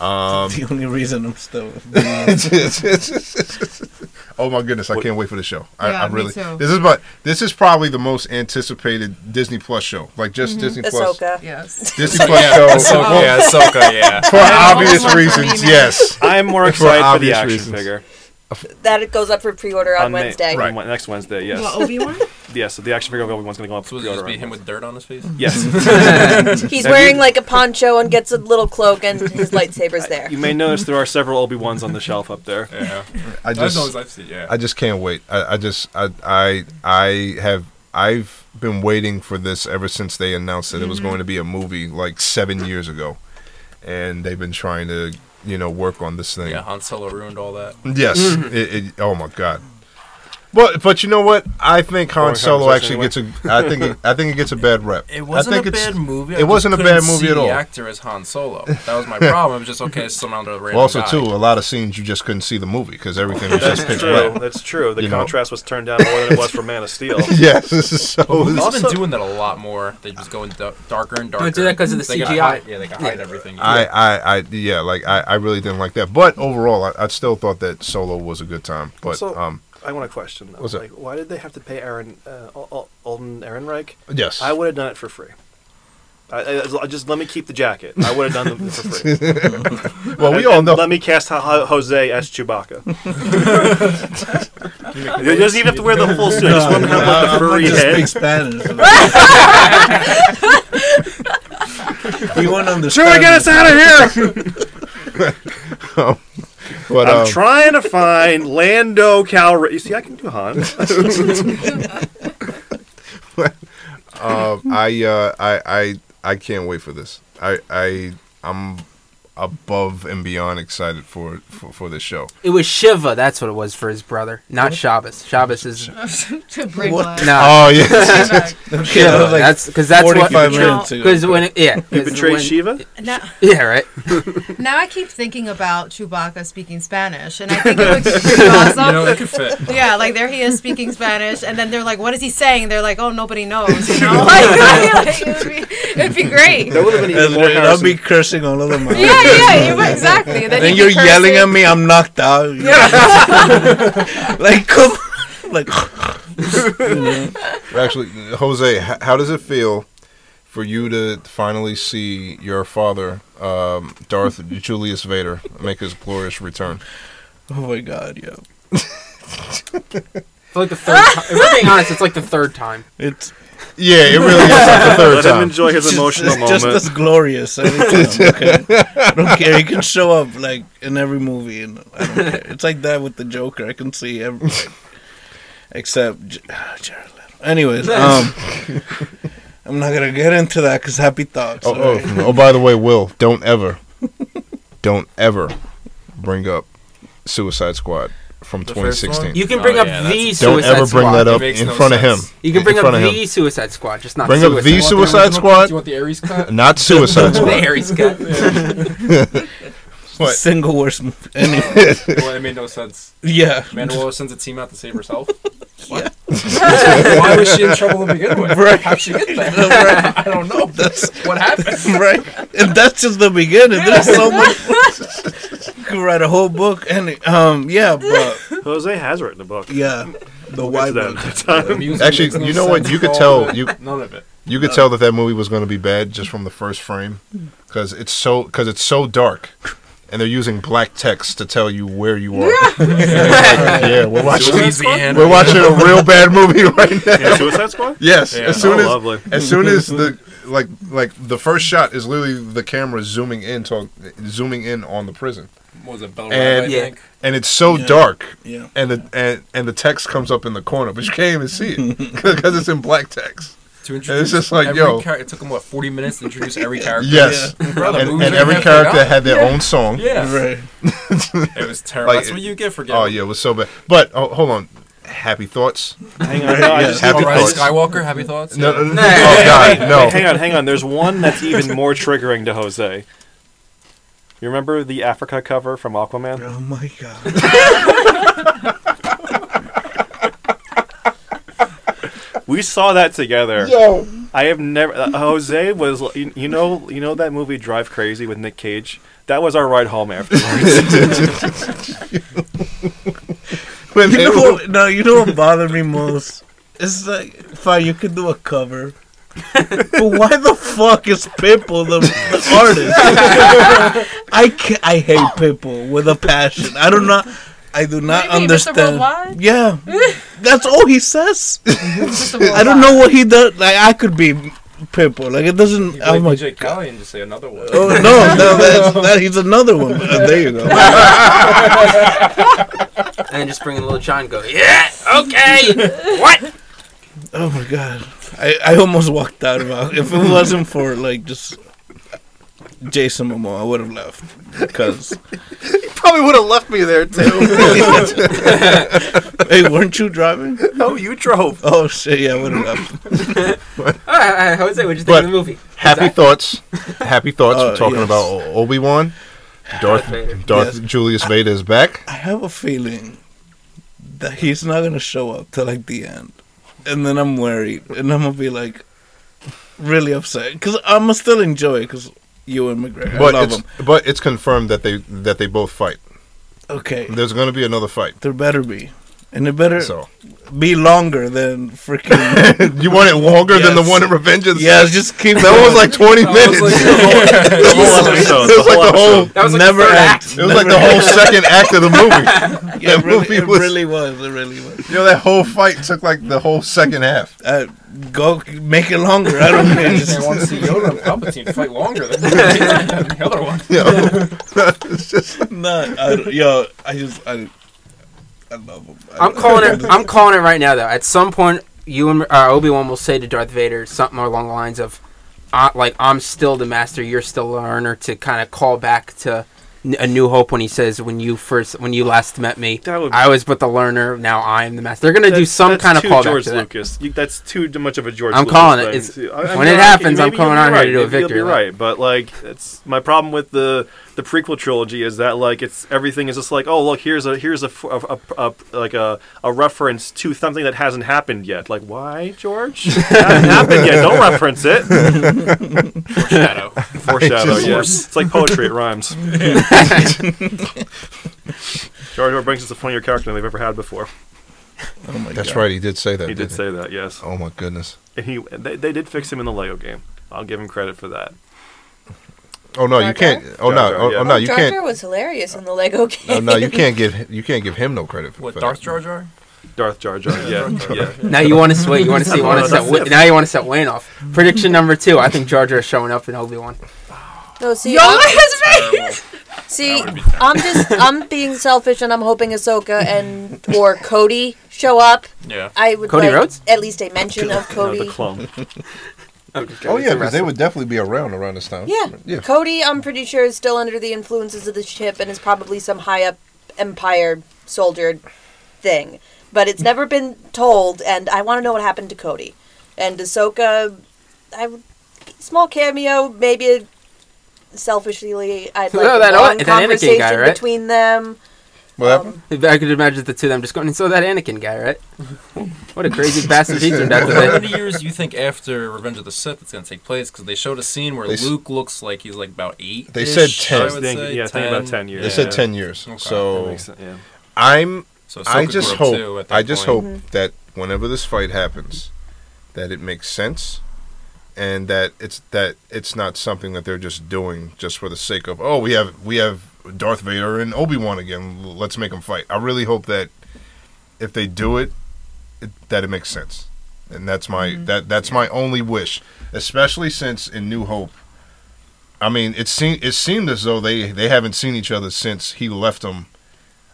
Um, the only reason I'm still. oh my goodness, I can't wait for the show. I, Yeah, I me really. too. This is but this is probably the most anticipated Disney Plus show. Like just Disney Plus. Ahsoka. Yes. Disney Plus show. Ahsoka, Well, yeah, Ahsoka, yeah. For obvious one for me, reasons, yes. I'm more excited for, the action reasons. figure That goes up for pre-order on, May- Wednesday. on Wed- next Wednesday. Yes, What Obi Wan? yes. So the action figure of Obi Wan's going to go up So for it just pre-order. be on him with dirt on his face? Yes. He's Have wearing you- like a poncho and gets a little cloak, and his lightsaber's there. You may notice there are several Obi Wans on the shelf up there. Yeah. I just. long as I've seen, yeah. I just can't wait. I, I just I, I I have I've been waiting for this ever since they announced that it was mm-hmm. going to be a movie like seven years ago, and they've been trying to you know work on this thing. yeah, Han Solo ruined all that. Yes. it, it, oh my god. But but you know what? I think Han Boring Solo actually conversation gets a. I think it, I think it gets a bad rep. It wasn't I think a it's- bad movie. I it wasn't a bad movie see at all. The actor as Han Solo. That was my problem. It was just okay. It's some other random Also, guy. too, a lot of scenes you just couldn't see the movie because everything was just That's pitch true. black. That's true. The You know? contrast was turned down more than it was for Man of Steel. yes, this is so. Movies have Also- been doing that a lot more. They just going darker and darker. Don't do that 'cause of the They CGI. hide- yeah, they can hide everything. I, I, I, yeah, like I, I really didn't like that. But overall, I, I still thought that Solo was a good time. But um, I want a question. Though. What's that? like, why did they have to pay Aaron uh, Al- Al- Alden Ehrenreich? yes, I would have done it for free. I, I, I- just let me keep the jacket. I would have done it for free. well, we And- all know. Let me cast Ho- Ho- Jose as Chewbacca. he doesn't even have to wear the full suit. I just want to have like, the furry just head. speak Spanish. you won't understand. Sure, get us out of here! But I'm um, trying to find Lando Calrissian. You see, I can do Han. um, I, uh, I, I, I can't wait for this. I, I, I'm above and beyond excited for for, for this show. It was Shiva. That's what it was for his brother, not Shabbos. Shabbos is to break What? no. Oh yeah, Okay, Shiva. like that's because that's what. 45 You know, minutes ago. Because when it, yeah, You 'cause betrayed when- Shiva? Now, Yeah, right. now I keep thinking about Chewbacca speaking Spanish, and I think it would be pretty awesome. you know, it could fit. yeah, like there he is speaking Spanish, and then they're like, "What is he saying?" They're like, "Oh, nobody knows." You know, like, like, it would be, it'd be great. That would have been even more I'll Harrison. be cursing all over my. Yeah, yeah, you, exactly. Then, Then he'd you're yelling at me. I'm knocked out. Yeah. like come, like. actually, Jose, h- how does it feel for you to finally see your father, um, Darth Julius Vader, make his glorious return? Oh my god, Yeah. For like the third time. If we're being honest, it's like the third time. It's Yeah, it really is like the third Let him enjoy his Just- emotional it's just moment. as glorious anytime. Okay? I don't care. He can show up like in every movie, and I don't care. It's like that with the Joker. I can see every, except J- ah, Jared Leto. Anyways, um, I'm not gonna get into that because happy thoughts. Oh, alright? oh, oh, by the way, Will, don't ever, don't ever bring up Suicide Squad from The first 2016. one? You can Oh, bring up yeah, the that's- Don't Suicide ever bring Squad. that It up makes in no front of him. sense. You can In bring up front of him. the Suicide Squad, just not Bring up Suicide the You want Suicide original cut? Squad? You want the Ayer's cut? Not Suicide the Squad. Cut. What? Single worst movie. Anyway, well, it made no sense. yeah. Amanda Waller sends a team out to save herself. What? Why was she in trouble to begin with? Right. How'd she get there? Right. I don't know. That's what happened. right? And that's just the beginning. There's so much. Could write a whole book, and um, yeah, but Jose has written a book. yeah, the We'll white get to book. time. Music Actually, makes no you know what? sense. You could All tell- you- none of it. You could tell that that movie was going to be bad just from the first frame, because it's so because it's so dark, and they're using black text to tell you where you are. yeah, we're watching. Louisiana. We're watching a real bad movie right now. Yeah, Suicide Squad? Yes, Yeah. as soon Oh, as lovely. as soon as the like like the first shot is literally the camera zooming in to, zooming in on the prison, What was it Bell And- Yeah. think? and it's so Yeah. dark, Yeah. and the and, and the text comes up in the corner, but you can't even see it because it's in black text. To introduce just like, every yo. char- it took them what forty minutes to introduce every character. Yes, Brother, and, and every character had their own song. Yeah, Right. it was terrible. Like, That's what you get for getting. Oh yeah, it was so bad. But oh, hold on, happy thoughts. Hang on. No, I just, Happy Rise thoughts. Skywalker, happy thoughts. No, Yeah. no, no, oh god, Wait, no. hang on, hang on. There's one that's even more triggering to Jose. You remember the Africa cover from Aquaman? Oh my god. We saw that together. Yo, I have never. Uh, Jose was. You, you know. You know that movie Drive Crazy with Nick Cage. That was our ride home afterwards. when You know what? No, you know what bothered me most? It's like, fine, you could do a cover. but why the fuck is Pitbull the, the artist? I can I hate Pitbull with a passion. I do not. I do not do you mean, understand. Yeah, that's all he says. I I don't know what he does. Like I could be Pitbull. Like it doesn't. You I'm like like, DJ Khaled and just say another one. oh no, no, that's, that he's another one. Uh, there you go. and just bring in Lil Jon go, yeah, okay, what? Oh my god, I, I almost walked out of it. If it wasn't for like just Jason Momoa, I would have left because He probably would have left me there too. hey, weren't you driving? no, you drove. Oh shit, yeah, I would have left. All right, all right, Jose, what'd you think But- of the movie? Happy thoughts. Happy thoughts. Uh, We're talking yes. about Obi Wan. Darth Vader. Darth Yes. Julius Vader is back. I have a feeling that he's not gonna show up till like the end, and then I'm worried, and I'm gonna be like really upset because I'm gonna still enjoy it because Ewan McGregor, But I love it's them. but it's confirmed that they that they both fight. Okay, There's going to be another fight. there better be, and it better So be longer than freaking. you want it longer than the one in Revenge of the yeah, Sith? just keep That was like 20 I was minutes. like, the whole episode. it was the like whole the whole. That was like never third act. It was like the whole second act of the movie. Yeah, That it really, movie it was- really was. It really was. You know that whole fight took like the whole second half. Uh, go make it longer. I don't care. I Just, want to see Yoda and Palpatine fight longer than the other one. You know? it's just not. I, yo, I just I, I love him. I I'm calling it. I'm calling it right now, though. At some point, you and uh, Obi Wan will say to Darth Vader something along the lines of, uh, "Like I'm still the master, you're still the learner." To kind of call back to N- A New Hope when he says, "When you first, when you last met me, would- I was but the learner. Now I am the master." They're gonna do some kind of too callback George to that. Lucas. You, that's too much of a George. I'm Lucas calling it. thing. It's- I- I when mean, it happens, I'm maybe coming you'll on here to right. do a Maybe you'll Be right, but like, it's my problem with the the prequel trilogy is that like it's everything is just like, oh look, here's a here's a like a a reference to something that hasn't happened yet. Like, why, George? it hasn't happened yet. Don't reference it. foreshadow Foreshadow. just- Yes, it's like poetry. It rhymes. George R. brings us a funnier character than they've ever had before. Oh my that's God. right. He did say that. He did didn't say that. Yes. Oh my goodness. And he they, they did fix him in the Lego game. I'll give him credit for that. Oh no, Jar you can't. Oh no, Jar, oh, yeah. oh no, you Jar can't. Jar Jar oh, oh, oh, was hilarious in the Lego game. Oh no, you can't give you can't give him no credit for What, that. Darth Jar Jar? Darth Jar Jar. Yeah, yeah. Now you want to sway. You want to see. You want to set. Wa- now you want to set Wayne off. Prediction number two. I think Jar Jar is showing up in Obi Wan. No, see, Yo, I'm, his face! see, I'm just I'm being selfish and I'm hoping Ahsoka and or Cody show up. Yeah. I would Cody like Rhodes? at least a mention of No, Cody. the clone. Oh yeah, because they would definitely be around around this time. Yeah. yeah. Cody, I'm pretty sure, is still under the influences of the ship and is probably some high up Empire soldier thing. But it's never been told, and I want to know what happened to Cody. And Ahsoka, I small cameo, maybe selfishly, I'd like a that- long that Anakin guy, conversation right? between them. Well, Um, I could imagine the two of them just going and saw that Anakin guy, right? What a crazy bastard he turned out to be. How many years do you think after Revenge of the Sith it's going to take place? Because they showed a scene where They s- Luke looks like he's like about eight. They said 10. I I was would thinking, say yeah, I think about 10 years. they Yeah. said ten years. Okay. That So makes sense, yeah. I'm. So I Ahsoka just grew up hope. too at that I just point. hope that whenever this fight happens, that it makes sense, and that it's that it's not something that they're just doing just for the sake of oh we have we have Darth Vader and Obi Wan again. Let's make them fight. I really hope that if they do it, it that it makes sense, and that's my mm-hmm. that that's my only wish, especially since in New Hope. I mean, it seemed it seemed as though they they haven't seen each other since he left them.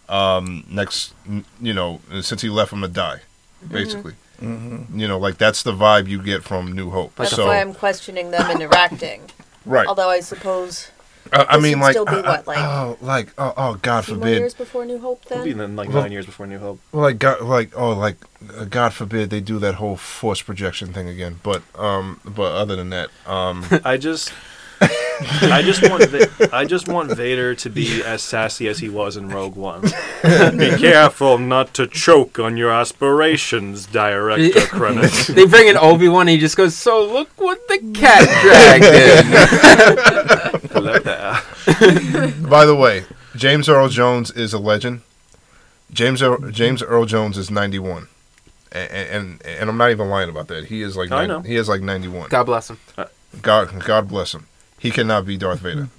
Um, next, you know, since he left them to die, mm-hmm. basically. Mm-hmm. You know, like that's the vibe you get from New Hope. That's so, why I'm questioning them interacting. right. Although I suppose I, I mean, like, still be I- I- what, like- oh, like, oh, oh, God few more forbid, years before New Hope. It'll be Then in like Well- nine years before New Hope. Well, like God, like oh, like uh, God forbid they do that whole force projection thing again. But um, but other than that, um, I just, I just want, Va- I just want Vader to be as sassy as he was in Rogue One. be careful not to choke on your aspirations, Director Krennic. They bring in Obi Wan, he just goes, "So look what the cat dragged in." I like that. by the way, James Earl Jones is a legend. James Earl, James Earl Jones is ninety one, and, and and I'm not even lying about that. He is like I 90 know. he is like ninety one. God bless him. God God bless him. He cannot be Darth Vader.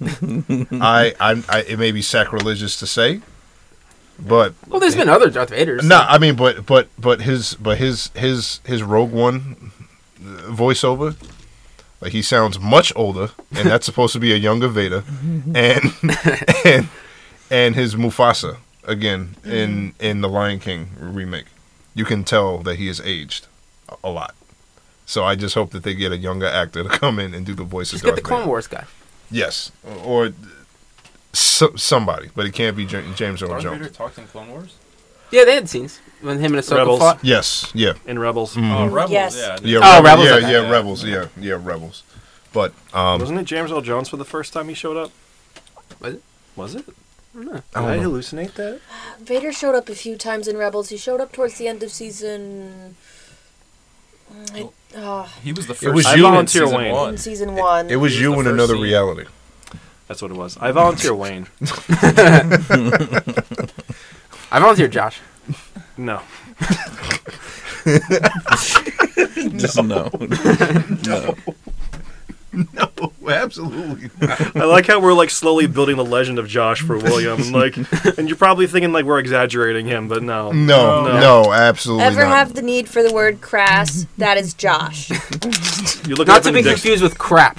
I, I I it may be sacrilegious to say, but Well, there's been other Darth Vaders. No, I mean, but but but his but his his his Rogue One uh, voiceover, like he sounds much older, and that's supposed to be a younger Vader, and and and his Mufasa again in in the Lion King remake, you can tell that he has aged a- a lot. So I just hope that they get a younger actor to come in and do the voice Just of get Darth the Clone Vader. Wars guy. Yes, or. So, somebody, but it can't be James Earl Darth Jones. Vader talked in Clone Wars. Yeah, they had scenes when him and Ahsoka Rebels. fought. Yes, yeah, In Rebels. Oh, Rebels. Yes. Yeah. Yeah, Oh, Rebels, Yeah, okay. yeah, Yeah. Rebels. Yeah, yeah, Rebels. But um, Wasn't it James Earl Jones for the first time he showed up? Was it? Was it? I don't know. Did I I, don't know. hallucinate that? Vader showed up a few times in Rebels. He showed up towards the end of season. mm, It, uh, He was the first. It was you in volunteer season Wayne. one. in season one. it was He you was in first another scene. reality. That's what it was. I volunteer Wayne. I volunteered Josh. No. Just no. no. No, absolutely. Not. I like how we're like slowly building the legend of Josh for William. and, Like, and you're probably thinking like we're exaggerating him, but no. No, No. no, absolutely Ever not. have the need for the word crass? that is Josh. You look Not to be Dick- confused with crap.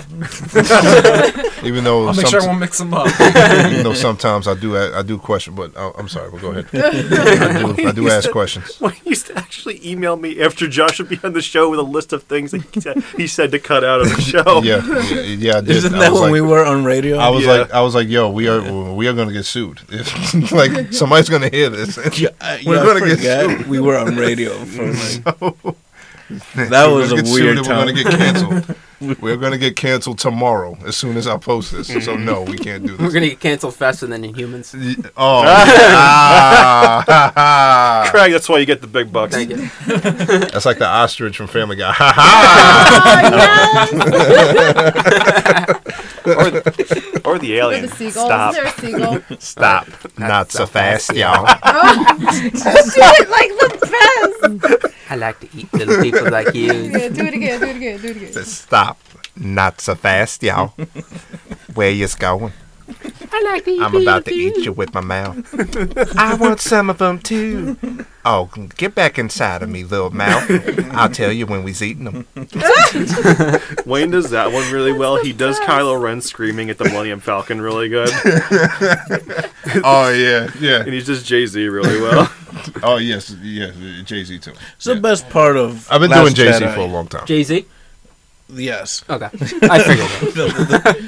even though I'll make sure I won't mix them up. even though sometimes I do I do question, but I, I'm sorry. Well, go ahead. I do, I do ask questions. Well, he used to actually email me after Josh would be on the show with a list of things that he said, he said to cut out of the show. Yeah, yeah, yeah I did. Isn't that was when like, we were on radio? I was Yeah. like, I was like, yo, we are we are gonna get sued. If like somebody's gonna hear this, yeah, we're yeah, gonna get forgot We were on radio for like. that was a gonna get sued weird and We're time. gonna get canceled. we're gonna get canceled tomorrow as soon as I post this. So no, we can't do this. We're gonna get canceled faster than Inhumans. Oh, ah, ha, ha. Craig, that's why you get the big bucks. Thank you. that's like the ostrich from Family Guy. Ha ha! Or, the, or the Or alien. the seagull. Stop. Is there a seagull? Stop! Not so fast, y'all. Just do it like the best. I like to eat little people like you. Yeah, do it again. Do it again. Do it again. Stop! Not so fast, y'all. Where you going? I like to eat I'm about to eat you with my mouth. I want some of them too. Oh, get back inside of me, little mouth. I'll tell you when we's eating them. Wayne does that one really well. He does Kylo Ren screaming at the Millennium Falcon really good, Oh yeah, yeah. and he does Jay Z really well. Oh yes, yes. Jay Z too. It's the best part of. I've been Last doing Jay Z for a long time. Jay Z. Yes, Okay, I figured. That. the,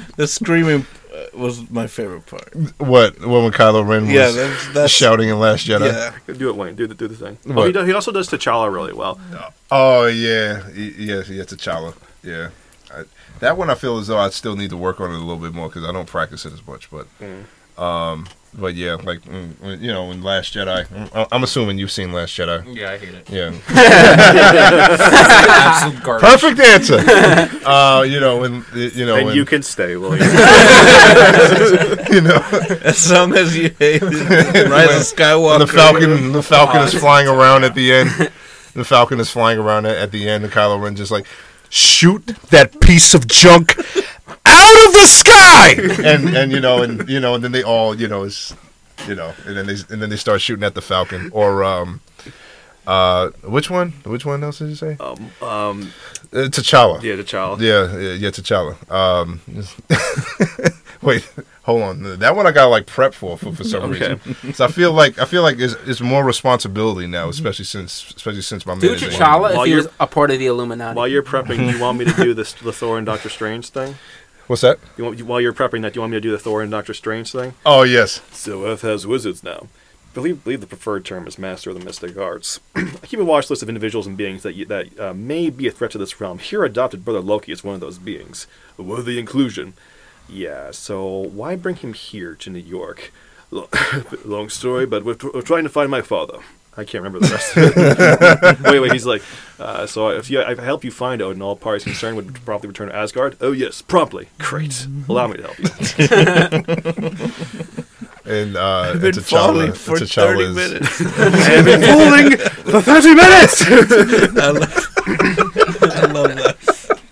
the, the screaming was my favorite part. What? When Kylo Ren was Yeah, that's, that's shouting in Last Jedi? Yeah, do it, Wayne. Do the do the thing. Oh, he, does, he also does T'Challa really well. Oh, oh yeah, Y- yes, yeah, T'Challa. Yeah, I, that one I feel as though I still need to work on it a little bit more because I don't practice it as much. But, mm. Um, but yeah, like mm, you know, in Last Jedi, mm, I'm assuming you've seen Last Jedi. Yeah, I hate it. Yeah, Absolute garbage. perfect answer. uh, you know, when you know, and when, you can stay, William. you know, as long as you hate it. Rise of Skywalker. the Falcon, the Falcon is flying around at the end. The Falcon is flying around at, at the end, and Kylo Ren just like shoot that piece of junk out of the sky, and and you know, and you know, and then they all, you know, is you know, and then they and then they start shooting at the Falcon or um. Uh, which one? Which one else did you say? um, um, Uh, T'Challa. yeah, T'Challa. Yeah, yeah, yeah, T'Challa. Um, wait, hold on. That one I got like prep for for, for some Okay. reason. So I feel like I feel like it's, it's more responsibility now, especially since especially since my Do man is T'Challa While if he you're- was a part of the Illuminati. While you're prepping, you want me to do this the Thor and Doctor Strange thing? What's that? You want, while you're prepping that, do you want me to do the Thor and Doctor Strange thing? Oh yes. So Earth has wizards now. Believe, believe the preferred term is master of the mystic arts. I keep a watch list of individuals and beings that you, that uh, may be a threat to this realm. Here, adopted brother Loki is one of those beings. A worthy inclusion. Yeah, so why bring him here to New York? Long story, but we're, we're trying to find my father. I can't remember the rest of it. wait, wait, he's like, uh, so if, you, I help you find Odin, all parties concerned would promptly return to Asgard? Oh, yes, promptly. Great. Allow me to help you. And uh, I've been T'Challa, falling for T'Challa 30 minutes. I have been fooling for 30 minutes! I love, I love that.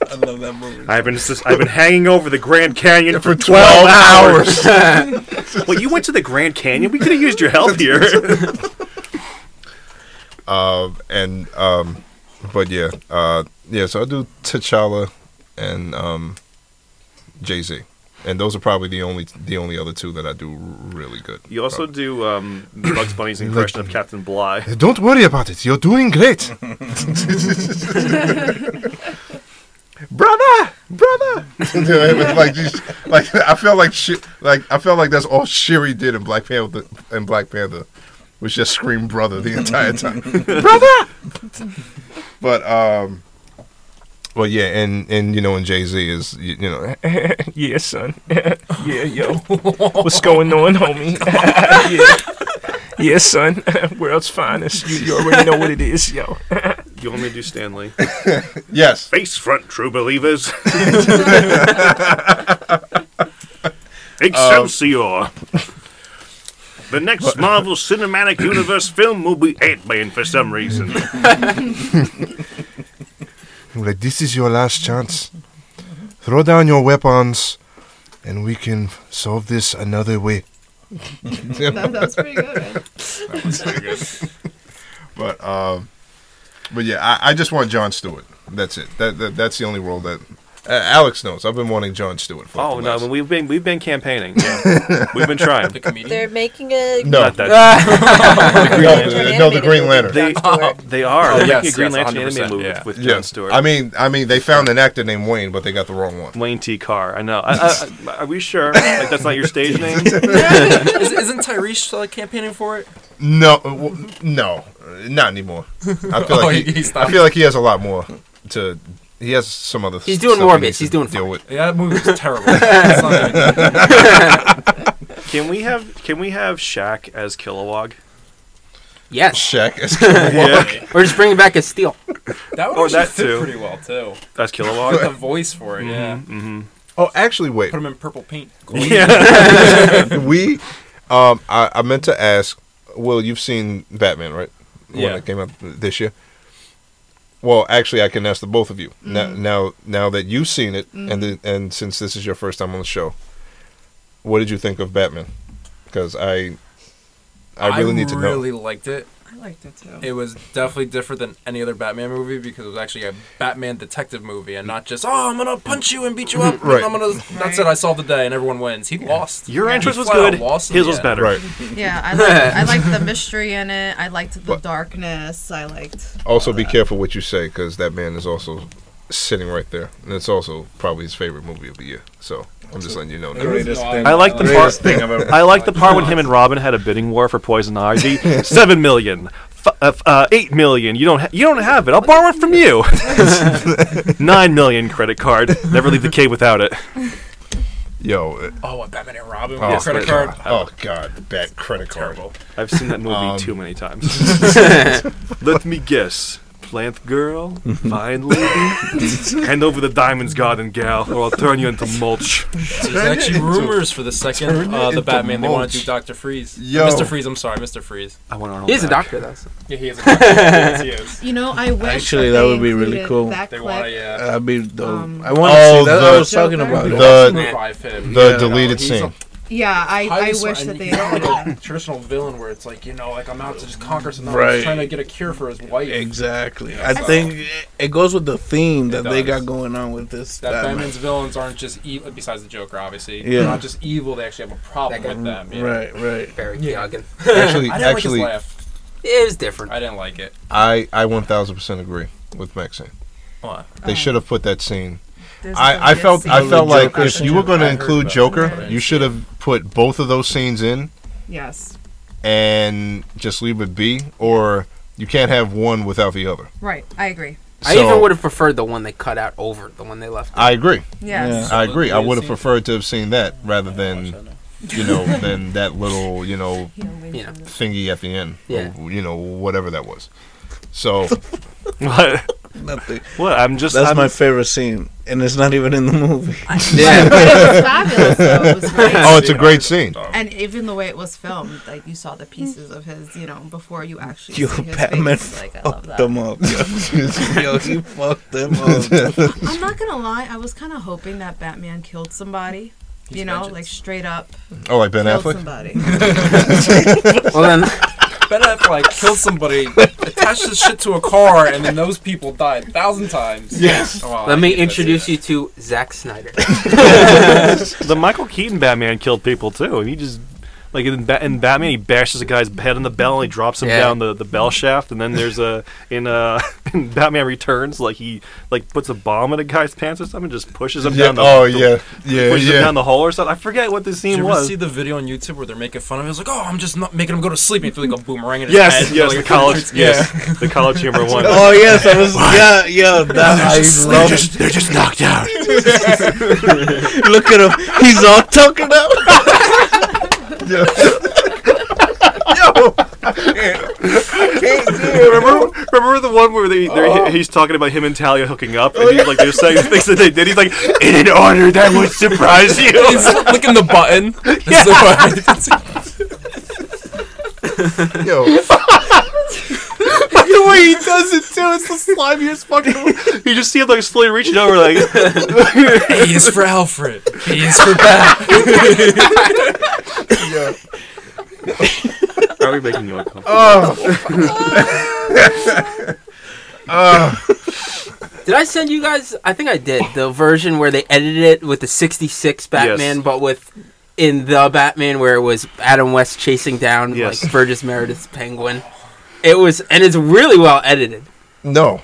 I love that movie. I've been sus- I've been hanging over the Grand Canyon for, for 12, 12 hours. hours. well, you went to the Grand Canyon. We could have used your help here. Uh, and um, but yeah, uh, yeah. So I do T'Challa and um, Jay Z, and those are probably the only the only other two that I do really good. you also do um, Bugs Bunny's impression of Captain Bligh. Don't worry about it. You're doing great. brother, brother. it was like, just, like I felt like shit. Like I felt like that's all Shuri did in Black Panther. In Black Panther, was just scream brother the entire time, brother. But um, well, yeah, and and you know, and Jay Z is you, you know, yeah, son, yeah, yo, what's going on, homie? yeah. Yeah, son. World's finest. You, you already know what it is, yo. You want me to do Stan Lee? Yes. Face front, true believers. Excelsior. The next Marvel Cinematic Universe film will be Ant-Man for some reason. Like, this is your last chance. Throw down your weapons, and we can solve this another way. That, that's pretty good. Man. But um, but yeah, I, I just want John Stewart. That's it. That, that that's the only role that uh, Alex knows. I've been wanting John Stewart for. Oh the no, last- we've been we've been campaigning. Yeah. we've been trying. The comedian. They're making a no, Not that. no, an no, the Green Lantern. They, Jon they are. Oh, They're yes, making a Green yes, Lantern animated movie yeah. with Yeah. Jon Stewart. I mean, I mean, they found an actor named Wayne, but they got the wrong one. Wayne T. Carr. I know. I, I, I, are we sure? Like that's not your stage name? Is, isn't Tyrese uh, campaigning for it? No, uh, w- no, not anymore. I feel Oh, like he- he, he I feel like he has a lot more to. He has some other. He's doing stuff Morbius. he He's doing deal fine. with. Yeah, that movie was terrible. It's not even- Can we have Can we have Shaq as Kilowog? Yes. Shaq. as- Yeah, Or just bring it back as Steel. that would Or actually that fit too. pretty well too. that's Got Kilowog. the voice for it. Yeah. Mm-hmm. oh, actually, wait. Put him in purple paint. Yeah. we um I, I meant to ask Will you've seen Batman right The one Yeah. that came out this year well actually I can ask the both of you now mm. now now that you've seen it and mm. the, and since this is your first time on the show what did you think of Batman? Because I, I really need to know. I really liked it. I liked it too. It was definitely different than any other Batman movie because it was actually a Batman detective movie and not just oh I'm gonna punch you and beat you up. and Right. I'm gonna that's it. I solved the day and everyone wins. He lost. Your He entrance was good. lost, His was yeah. better. Right. Yeah, I liked, I liked the mystery in it. I liked the But- darkness. I liked. Also, be that. careful what you say because that man is also sitting right there, and it's also probably his favorite movie of the year. So I'm just letting you know. The now. greatest thing. I like the part. thing I've ever. I like the part when him and Robin had a bidding war for Poison Ivy. Seven million. F- uh, uh, eight million. You don't. Ha- you don't have it. I'll borrow it from you. Nine million credit card. Never leave the cave without it. Yo, uh, Oh, what Batman and Robin with oh, the credit God. card. Oh God, bad credit card. Terrible. I've seen that movie Um, too many times. Let me guess. Plant girl, fine lady, hand over the diamonds, god and gal, or I'll turn you into mulch. There's actually rumors for the second uh, the into Batman. They want to do Doctor Freeze. Yo. Mr. Freeze. I'm sorry, Mr. Freeze. I want Arnold He's a back. doctor though. so- Yeah, he is a doctor. yes, he is. You know, I wish Actually, that, that they would be really cool. That They clip. want to yeah. That'd be dope. Um, I want to Oh, see that. the- I was talking about it. The- revive. The deleted scene. A yeah, I, I wish sought- that they he's not like a traditional villain where it's like you know like I'm out to just conquer something. I'm Right. just trying to get a cure for his wife. Exactly. Yeah, I so- think it- it goes with the theme that they got going on with this. That Batman. Batman's villains aren't just evil. Besides the Joker, obviously, Yeah. they're not just evil. They actually have a problem with them. Yeah. Right, right. Barry Yeah. Keoghan. Actually, I didn't actually, like his laugh. It was different. I didn't like it. I I 1,000 percent agree with Maxine. What? They Oh. should have put that scene. There's I, a I good felt scene. I felt the like Joker if you were going to include Joker, that. you should have put both of those scenes in Yes. and just leave it be, or you can't have one without the other. Right. I agree. I even would have preferred the one they cut out over the one they left. I agree. Yes. Yeah. I agree. I would have preferred to have seen that rather than you know than that little you know You know. thingy at the end. Yeah. Or, you know whatever that was. So What? Nothing. What? I'm just. That's I'm, my favorite scene, and it's not even in the movie. Yeah. It was fabulous. Though. It was great. oh, it's a great scene. And even the way it was filmed, like you saw the pieces of his, you know, before you actually Yo, see his Batman face. Like I love fucked that. them up. Yo, Yo, he fucked them up. I'm not gonna lie, I was kind of hoping that Batman killed somebody. You know, vengeance. like straight up Oh, like Ben killed Affleck. somebody. well then, Ben Affleck killed somebody, attached his shit to a car, and then those people died a thousand times. Yes. Oh, I let me introduce you to Zack Snyder. the Michael Keaton Batman killed people too, and he just like in, ba- in Batman he bashes a guy's head on the bell and he drops him Yeah. down the, the bell shaft, and then there's a in uh in Batman Returns like he like puts a bomb in a guy's pants or something, and just pushes him Yeah. down. The, Oh the- yeah. Yeah. pushes him Yeah. down the hole or something. I forget what the Did scene you ever was. see the video on YouTube where they're making fun of him? It's like, oh, I'm just not making him go to sleep. And he threw like a boomerang in his Yes, head. yes, like, the college, Yeah. yes, the college humor one. Oh yes, I was. Yeah, yeah. That I love. they're just knocked out. Look at him. He's all tuckered up. remember, remember the one where they, they're, uh-huh. he's talking about him and Talia hooking up, and oh, he's like they're saying things that they did. He's like, in an order that would surprise you. He's licking the button. So, Yo. the way he does it too, it's the slimiest fucking. you just see him like slowly reaching over, like. A is for Alfred. B is for Bat. Are we making you uncomfortable? Oh. Oh. oh! Did I send you guys? I think I did. The version where they edited it with the '66 Batman, Yes. but with in the Batman where it was Adam West chasing down Yes. like Burgess Meredith's Penguin. It was, and it's really well edited. No.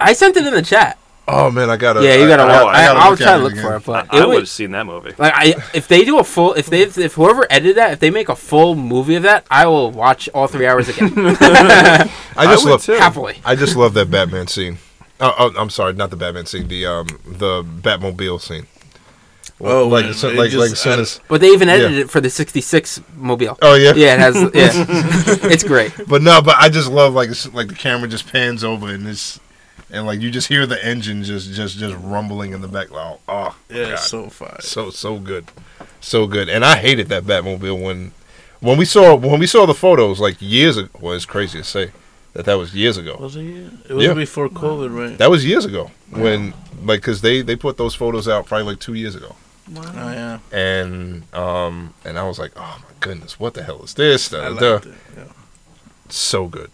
I sent it in the chat. Oh man, I gotta. yeah, you gotta. I, watch. I, I, gotta I'll look try to look again. for it, but I it would have seen that movie. like I if they do a full if they if whoever edited that if they make a full movie of that I will watch all three hours again I just would love. too. happily. I just love that Batman scene. Oh, oh, I'm sorry, not the Batman scene. The um, the Batmobile scene. Oh, like man, so, like just- like as soon as. But they even Yeah. edited it for the '66 mobile. Oh yeah. Yeah, it has. Yeah, it's great. But no, but I just love like it's, like the camera just pans over and it's and like you just hear the engine just just just rumbling in the back. Oh, oh Yeah, God. so far. so so good, so good. And I hated that Batmobile when when we saw when we saw the photos like years ago. Well, it's crazy to say that that was years ago. Was it? It was Yeah. before COVID, right? That was years ago when like because they they put those photos out probably like two years ago. Oh Wow. yeah, and um and I was like, oh my goodness, what the hell is this? Da, I da, da. liked it. Yeah. So good,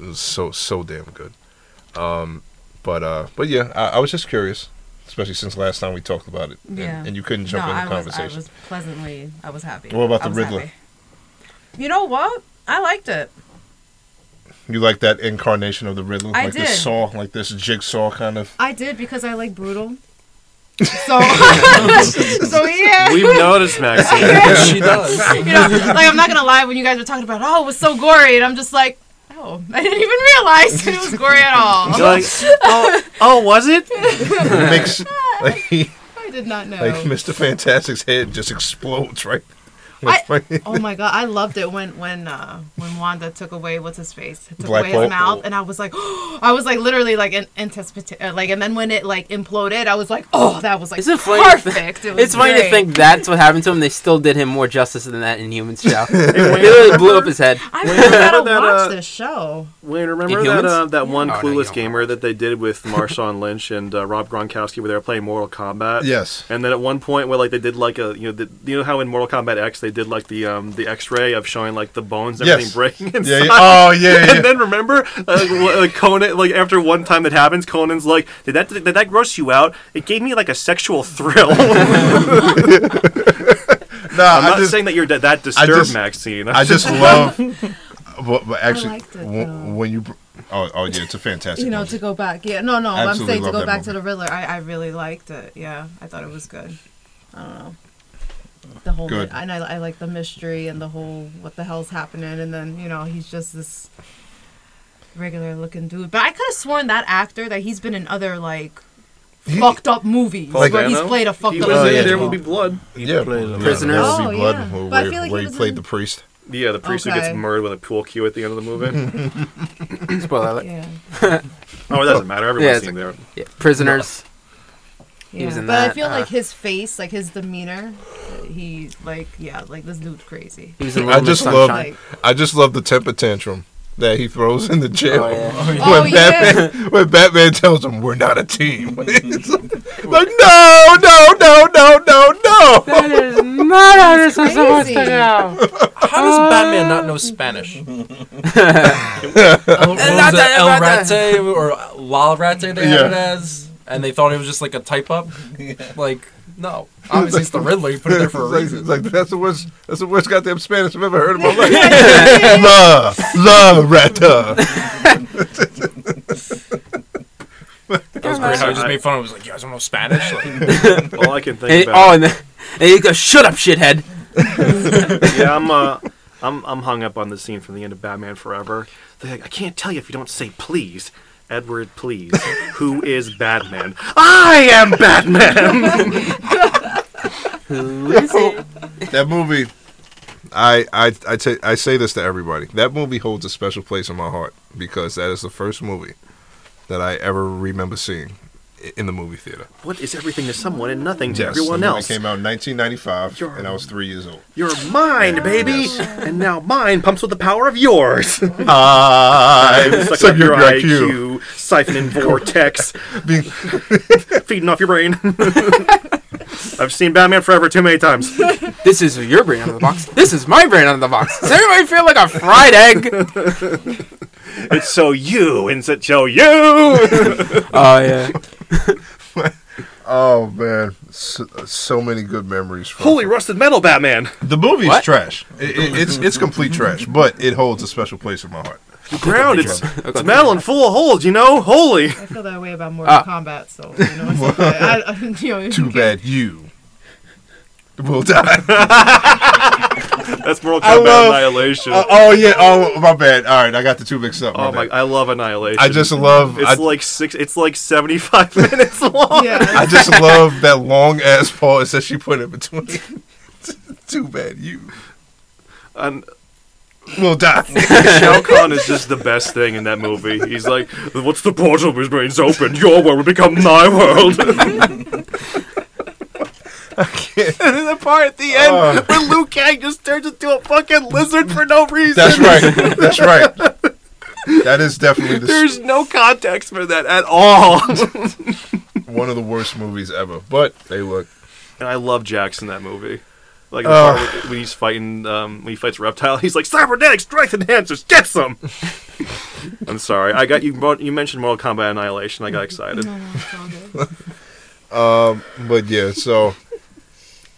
it was so so damn good. Um, but uh, but yeah, I, I was just curious, especially since last time we talked about it, and, Yeah. and you couldn't jump no, in the I was, I conversation. was pleasantly, I was happy. What about I the was Riddler? happy. You know what? I liked it. You like that incarnation of the Riddler, I like this did. saw, like this jigsaw kind of. I did because I like brutal. So, so yeah. We've noticed, Maxine. Yes, she does. you know, like I'm not gonna lie when you guys were talking about, oh, it was so gory, and I'm just like, oh, I didn't even realize it was gory at all. You're like, oh, oh, was it? Makes like, I did not know. like Mr. Fantastic's head just explodes, right? I- oh my god, I loved it when when uh when Wanda took away what's his face, took Black away Bolt. his mouth, and I was like, I was like literally like in anticipating, like, and then when it like imploded, I was like, oh, that was like Isn't funny to perfect. It was It's funny to think that's what happened to him. They still did him more justice than that Inhumans show. it literally blew up his head. I really gotta that, watch uh, this show. Wayne, remember In that uh, that one Oh, clueless don't gamer that they did with Marshawn Lynch and uh, Rob Gronkowski, where they were playing Mortal Kombat? Yes. And then at one point, where like they did like a you know the, you know how in Mortal Kombat X they did like the um the X-ray of showing like the bones and Yes. everything breaking inside. Yeah, yeah. Oh yeah, yeah. And then remember, uh, like Conan, like after one time that happens, Conan's like, "Did that did that gross you out? It gave me like a sexual thrill." nah, I'm I not just, saying that you're that, that disturbed, just- Maxine. I just love. But, but actually, liked it, when, when you, br- oh, oh yeah, it's a fantastic. You know, movie. to go back. Yeah, no, no, I'm saying to go that back to the Riddler. I, I really liked it. Yeah, I thought it was good. I don't know. The whole Good. and I, I like the mystery and the whole what the hell's happening and then you know he's just this regular looking dude. But I could have sworn that actor that he's been in other like fucked up movies Like- where he's played a fucked he up was Oh, in yeah. There Will Be Blood. yeah, played yeah, it. Prisoners. There Will Be Oh, Blood, yeah. where, But I feel like where he he was played in- the priest. Yeah, the priest who Okay. gets murdered with a pool cue at the end of the movie. Spoiler alert. Yeah, oh, it doesn't matter. Everyone's Yeah, it's seen there. Yeah. Prisoners. yeah. was in but I that, feel uh, like his face, like his demeanor, he like yeah, like this dude's crazy. He was in I just love, Like I just love the temper tantrum that he throws in the jail. Oh, yeah. Oh, when yeah. Batman, when Batman tells him we're not a team, it's like, like, no, no, no, no, no, no. That is not how this was supposed to go. How does Batman not know uh, Spanish? El, what was it, that- El not. Rate or La Rate they had it as? And they thought it was just like a type up? Like, no. Obviously it's the Riddler. You put it there for a like, reason. it's like, that's the worst. That's the worst goddamn Spanish I've ever heard in my life. la, la, rata. That was great how he just made fun of it. He was like, you guys don't know Spanish? Like, All I can think And, about. oh, and, then, and he goes, "Shut up, shithead." yeah, I'm uh, I'm I'm hung up on the scene from the end of Batman Forever. They're like, I can't tell you if you don't say please. Edward, please. Who is Batman? I am Batman. Who is it? That movie, I I I, say this to everybody. That movie holds a special place in my heart because that is the first movie that I ever remember seeing i- in the movie theater. what is everything to someone and nothing to Yes, everyone the movie else? came out in 1995, You're- and I was three years old. You're mine, baby, Yes. and now mine pumps with the power of yours. I Suck suck up your your IQ. IQ, siphoning vortex, feeding off your brain. I've seen Batman Forever too many times. This is your brain out of the box. This is my brain out of the box. Does everybody feel like a fried egg? It's so you and so- so you. Oh yeah. oh man, so, so many good memories. From Holy rusted metal, Batman. the movie's What? trash. It, it, it's it's complete trash, but it holds a special place in my heart. The ground, it's, it's metal and full of holes, you know? Holy. I feel that way about Mortal Ah. Kombat, so you know, it's. I, I, you know, Too bad you will die. That's Mortal I Kombat love- Annihilation. oh, oh yeah. Oh my bad. All right, I got the two mixed up. oh my, bad. I love Annihilation. I just love. It's I, like six. It's like seventy-five minutes long. Yeah, I just love that long ass pause that she put in between. Too bad you And will die. Shao Kahn is just the best thing in that movie. He's like, "What's the portal which brain's open? Your world will become my world." and then the part at the end Oh. where Liu Kang just turns into a fucking lizard for no reason. That's right. That's right. That is definitely the, There's no context for that at all. one of the worst movies ever. But they look And I love Jax in that movie. Like the part when he's fighting, um, when he fights Reptile, he's like cybernetic strength enhancers, get some. I'm sorry, I got you. brought- You mentioned Mortal Kombat Annihilation. I got excited. Um, but yeah, so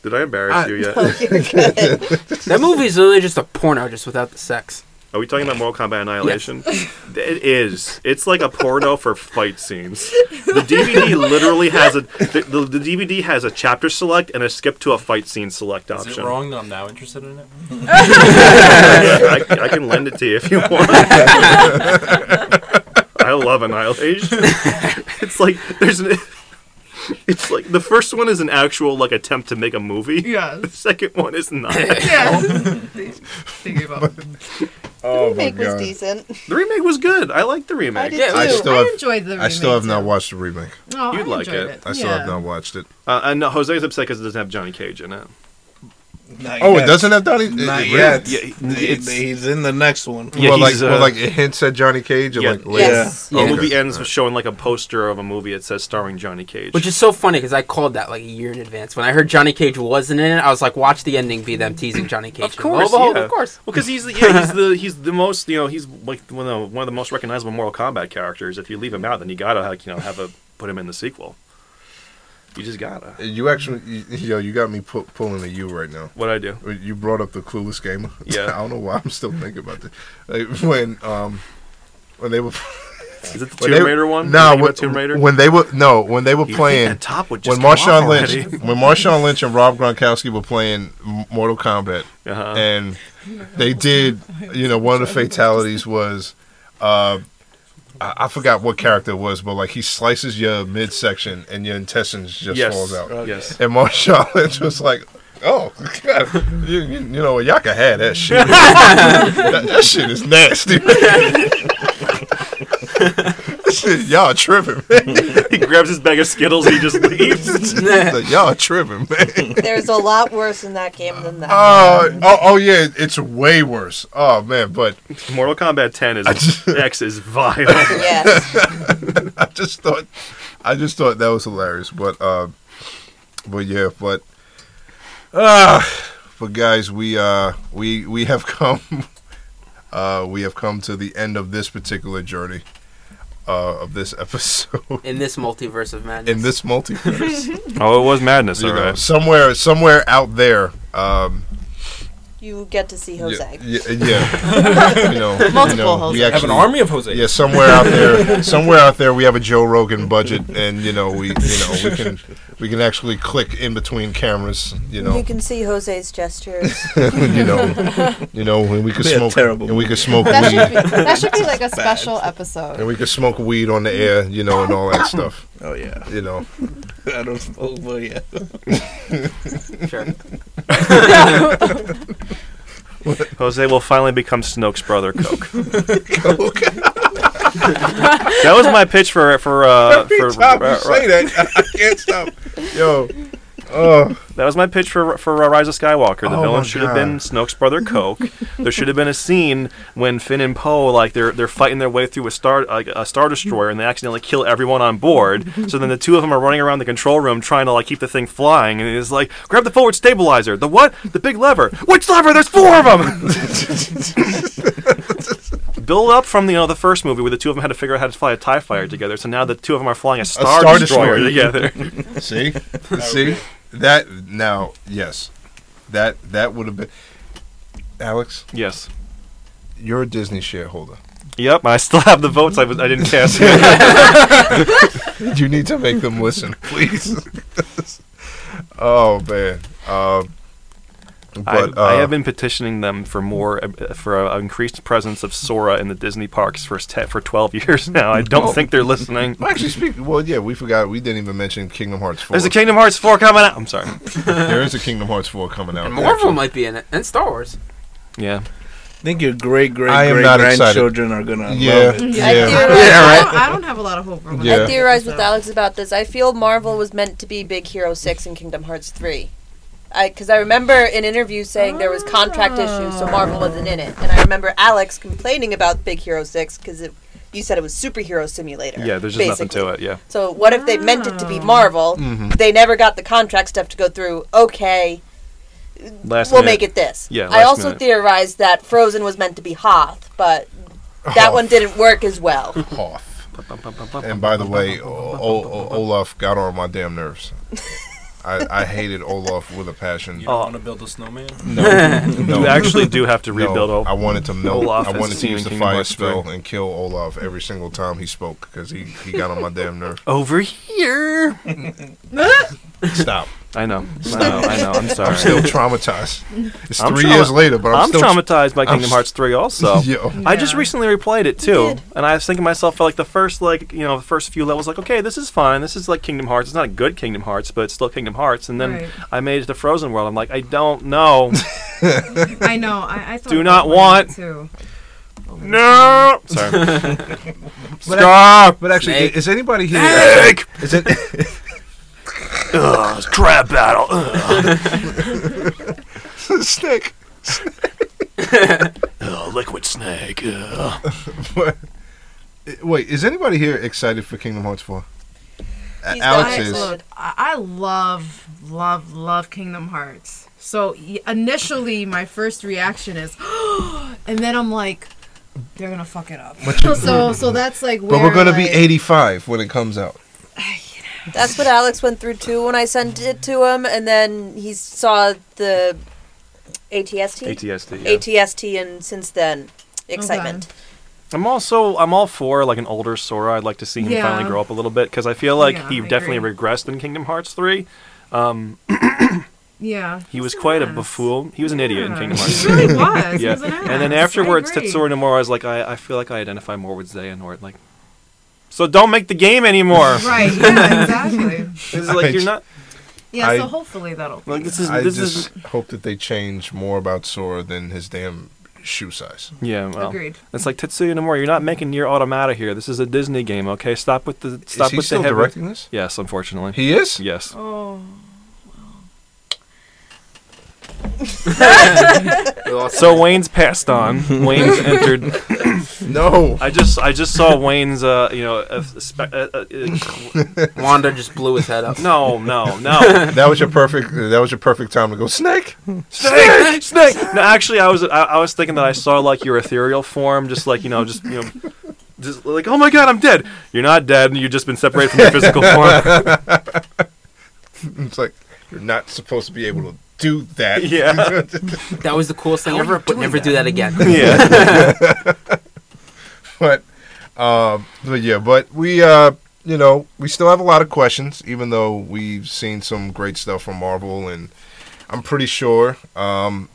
Did I embarrass I- you yet? That movie is literally just a porno, just without the sex. Are we talking about Mortal Kombat Annihilation? It is. It's like a porno for fight scenes. The DVD literally has a the, the, the DVD has a chapter select and a skip to a fight scene select option. Is it wrong that I'm now interested in it? I, I can lend it to you if you want. I love Annihilation. It's like there's an. It's like the first one is an actual like attempt to make a movie. Yes. The second one is not. Yeah. Thinking about oh the remake was decent. The remake was good. I like the remake. I did Yeah, too. I still I have enjoyed the remake. I still have remake, not watched the remake. Oh, You'd I like enjoyed it. I still yeah. have not watched it. Uh, and no, Jose's upset because it doesn't have Johnny Cage in it. Not Oh, yet. it doesn't have Donnie. Not it- yet. Yeah, He- he's in the next one. Yeah, well, like, he's, well, uh, like it hints at Johnny Cage. Or Yeah. like later? Yes. The Yeah. movie ends with showing like a poster of a movie that says starring Johnny Cage. Which is so funny because I called that like a year in advance. When I heard Johnny Cage wasn't in it, I was like, watch the ending be them teasing Johnny Cage. Of course, behold, yeah. of course. well, because he's the, yeah, he's the he's the most you know he's like one of the, one of the most recognizable Mortal Kombat characters. If you leave him out, then you gotta like, you know have a put him in the sequel. You just gotta. You actually, you, yo, you got me pu- pulling a U right now. What I do? You brought up the clueless gamer. Yeah. I don't know why I'm still thinking about this. Like, when um when they were Is it the when Tomb they- Raider one? No, You when, about Tomb Raider. when they were no when they were You think playing that top would when just come Marshawn Lynch when Marshawn Lynch and Rob Gronkowski were playing Mortal Kombat Uh-huh. and they did you know one of the fatalities was uh I, I forgot what character it was but like he slices your midsection and your intestines just yes. falls out. Yes. and Marshawn Lynch was like oh God, you, you, you know y'all can have that shit. That, that shit is nasty. That shit, y'all tripping man he grabs his bag of Skittles and he just leaves. Like, y'all tripping man There's a lot worse in that game than that. Oh, oh, oh, yeah, it's way worse. Oh man, but Mortal Kombat 10 is just- X is vile. yes. I just thought, I just thought that was hilarious. But, uh, but yeah, but, uh, but guys, we uh, we we have come, uh, we have come to the end of this particular journey, uh, of this episode In this multiverse of madness. in this multiverse. oh, it was madness. you all know, right. somewhere, somewhere out there. Um, You get to see Jose. yeah, yeah, yeah. you know, Multiple you know, Jose. we I have an army of Jose. Yeah, somewhere out there, somewhere out there, we have a Joe Rogan budget, and you know, we, you know, we can, we can actually click in between cameras, you know, You can see Jose's gestures. you know, you know, when we could Be a smoke, terrible and we could smoke That should weed, be that should be like a special episode. and we could smoke weed on the air, you know, and all that stuff, Oh yeah. you know. I don't smoke, but yeah. Sure. Jose will finally become Snoke's brother, Coke. that was my pitch for for uh, Every for time you uh, say that, I can't stop. Yo, oh, that was my pitch for for uh, Rise of Skywalker. The Oh villain my should have been God. Snoke's brother, Coke. there should have been a scene when Finn and Poe like they're they're fighting their way through a star like a star destroyer and they accidentally kill everyone on board. so then the two of them are running around the control room trying to like keep the thing flying and it's like grab the forward stabilizer. The what? The big lever. Which lever? There's four of them. build up from the, you know the first movie where the two of them had to figure out how to fly a Tie Fighter together. So now the two of them are flying a Star, Star Destroyer, Destroyer. together. see, see, that now, yes, that that would have been. Alex, yes. you're a Disney shareholder. Yep. I still have the votes. I, was, I didn't cast. You need to make them listen, please. oh man. Um, but I, I uh, have been petitioning them for more uh, for an increased presence of Sora in the Disney parks for te- for twelve years now. I don't Oh. think they're listening. well, actually speak. Well, yeah, we forgot. We didn't even mention Kingdom Hearts four. There's a Kingdom Hearts four coming out. I'm sorry. there is a Kingdom Hearts four coming out. And Marvel actually. might be in it, and Star Wars. Yeah. I think your great great great not excited. grandchildren are gonna Yeah, love it. yeah. I I, theorize, Yeah, I don't, I don't have a lot of hope for Yeah. I theorized with. Alex about this. I feel Marvel was meant to be Big Hero Six and Kingdom Hearts Three. I because I remember an interview saying there was contract issues, so Marvel wasn't in it. And I remember Alex complaining about Big Hero Six because it you said it was superhero simulator. Yeah, there's just nothing to it. Yeah. So what if they meant it to be. Marvel? Mm-hmm. They never got the contract stuff to go through. Okay, Last we'll minute. make it this. Yeah, I also minute. theorized that Frozen was meant to be Hoth, but that one didn't work as well. Hoth. And by the way, o- o- o- Olaf got on my damn nerves. I, I hated Olaf with a passion. You don't Oh. want to build a snowman? No, no. You actually do have to rebuild. No, Ol- I wanted to melt. Olaf I wanted to seen use the Kingdom fire Hearts spell 3. and kill Olaf every single time he spoke because he, he got on my damn nerve. Over here. Stop. I know. I know. I know. I'm sorry. I'm still traumatized. It's I'm 3 trauma- years later, but I'm, I'm still traumatized by I'm Kingdom Hearts 3 also. Yo. I just Yeah. recently replayed it too, did. and I was thinking to myself for like the first like you know the first few levels like okay this is fine this is like Kingdom Hearts it's not a good Kingdom Hearts but it's still Kingdom Hearts and then Right. I made it to Frozen World I'm like I don't know I know. I, I thought Do not playing want- it too. no sorry But, stop but actually, Snake. is anybody here? Snake! Is it? Ugh, crab battle Ugh. Snake. Ugh, liquid snake Ugh. What? Wait, is anybody here excited for Kingdom Hearts 4? A- He's Alex not is. Look, I, I love, love, love Kingdom Hearts. So y- initially, my first reaction is, and then I'm like, they're gonna fuck it up. so, so that's like. Where, But we're gonna be like- 85 when it comes out. That's what Alex went through too when I sent it to him, and then he saw the ATST, ATST. yeah. ATST, and since then, excitement. I'm also I'm all for like an older Sora I'd like to see him Yeah. finally grow up a little bit because I feel like Yeah, he I definitely agree. regressed in Kingdom Hearts 3 um, Yeah. he was he's quite a buffoon he was an idiot in Kingdom Hearts 3 really was. He Yeah, was an and then afterwards, agree. Tetsuya Nomura is like, I, I feel like I identify more with Xehanort. Like, so don't make the game anymore. Right. Yeah. Exactly. It's like you're not Yeah. I- so hopefully that'll. like this is I this just is hope that they change more about Sora than his damn shoe size. yeah. Well, Agreed. it's like Tetsuya Nomura. You're not making your automata here. This is a Disney game. Okay, stop with the stop is he with still the heavy. directing this? Yes, unfortunately. He is? yes. Oh. So Wayne's passed on. Wayne's entered. No. I just I just saw Wayne's. Uh, you know, uh, spe- uh, uh, uh, Wanda just blew his head up. no, no, no. That was your perfect that was your perfect time to go snake. snake, snake. No, actually, I was I, I was thinking that I saw like your ethereal form, just like you know, just you know, just like oh my god, I'm dead. You're not dead. You've just been separated from your physical form. It's like you're not supposed to be able to do that. Yeah. That was the coolest thing How ever, but doing never do that again. yeah. but um but yeah, but we uh you know, we still have a lot of questions, even though we've seen some great stuff from Marvel and I'm pretty sure um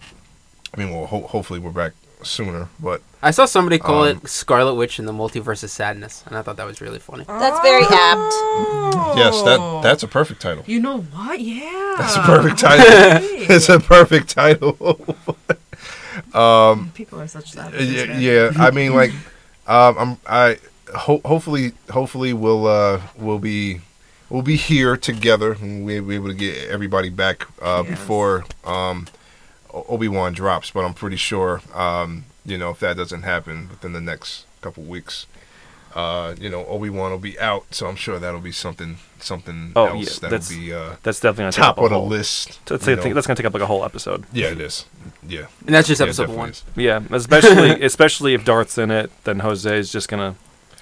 I mean well ho- hopefully we're back sooner, but I saw somebody call Um, it Scarlet Witch and the Multiverse of Sadness, and I thought that was really funny. That's very apt. yes, that that's a perfect title. You know what? Yeah. That's a perfect title. it's a perfect title. um, People are such yeah, savages. man. yeah, I mean, like, um, I'm, I, ho- hopefully, hopefully, we'll, uh, we'll be, we'll be here together, and we'll be able to get everybody back uh, Yes. before um, Obi Wan drops. But I'm pretty sure, um, you know, if that doesn't happen within the next couple weeks, uh, you know, Obi Wan will be out. So I'm sure that'll be something, something Oh, else yeah, that'll that's- be uh, That's definitely gonna take top up a of the whole, list. That's, you gonna take- that's gonna take up like a whole episode. yeah, it is. Yeah, And that's just Yeah, episode definitely one. is. Yeah, especially especially if Darth's in it, then Jose is just gonna.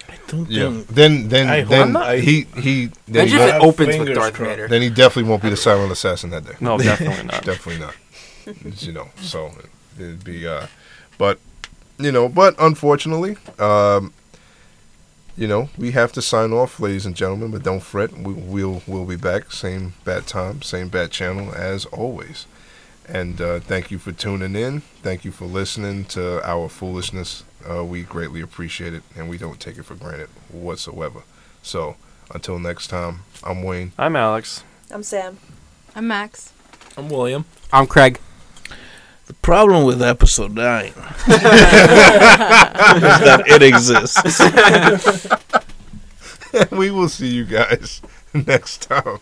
I don't Yeah. think- Then then I hope then not. he he then he, Imagine if it opens with Darth crossed. Vader. then he definitely won't be the silent assassin that day. No, definitely not. Definitely not. you know, so it'd be uh but you know, but unfortunately, um you know, we have to sign off, ladies and gentlemen, but don't fret. We, we'll we'll be back, same bad time, same bad channel as always. And uh, thank you for tuning in. Thank you for listening to our foolishness. Uh, we greatly appreciate it, and we don't take it for granted whatsoever. So, until next time, I'm Wayne. I'm Alex. I'm Sam. I'm Max. I'm William. I'm Craig. The problem with episode nine is that it exists. we will see you guys next time.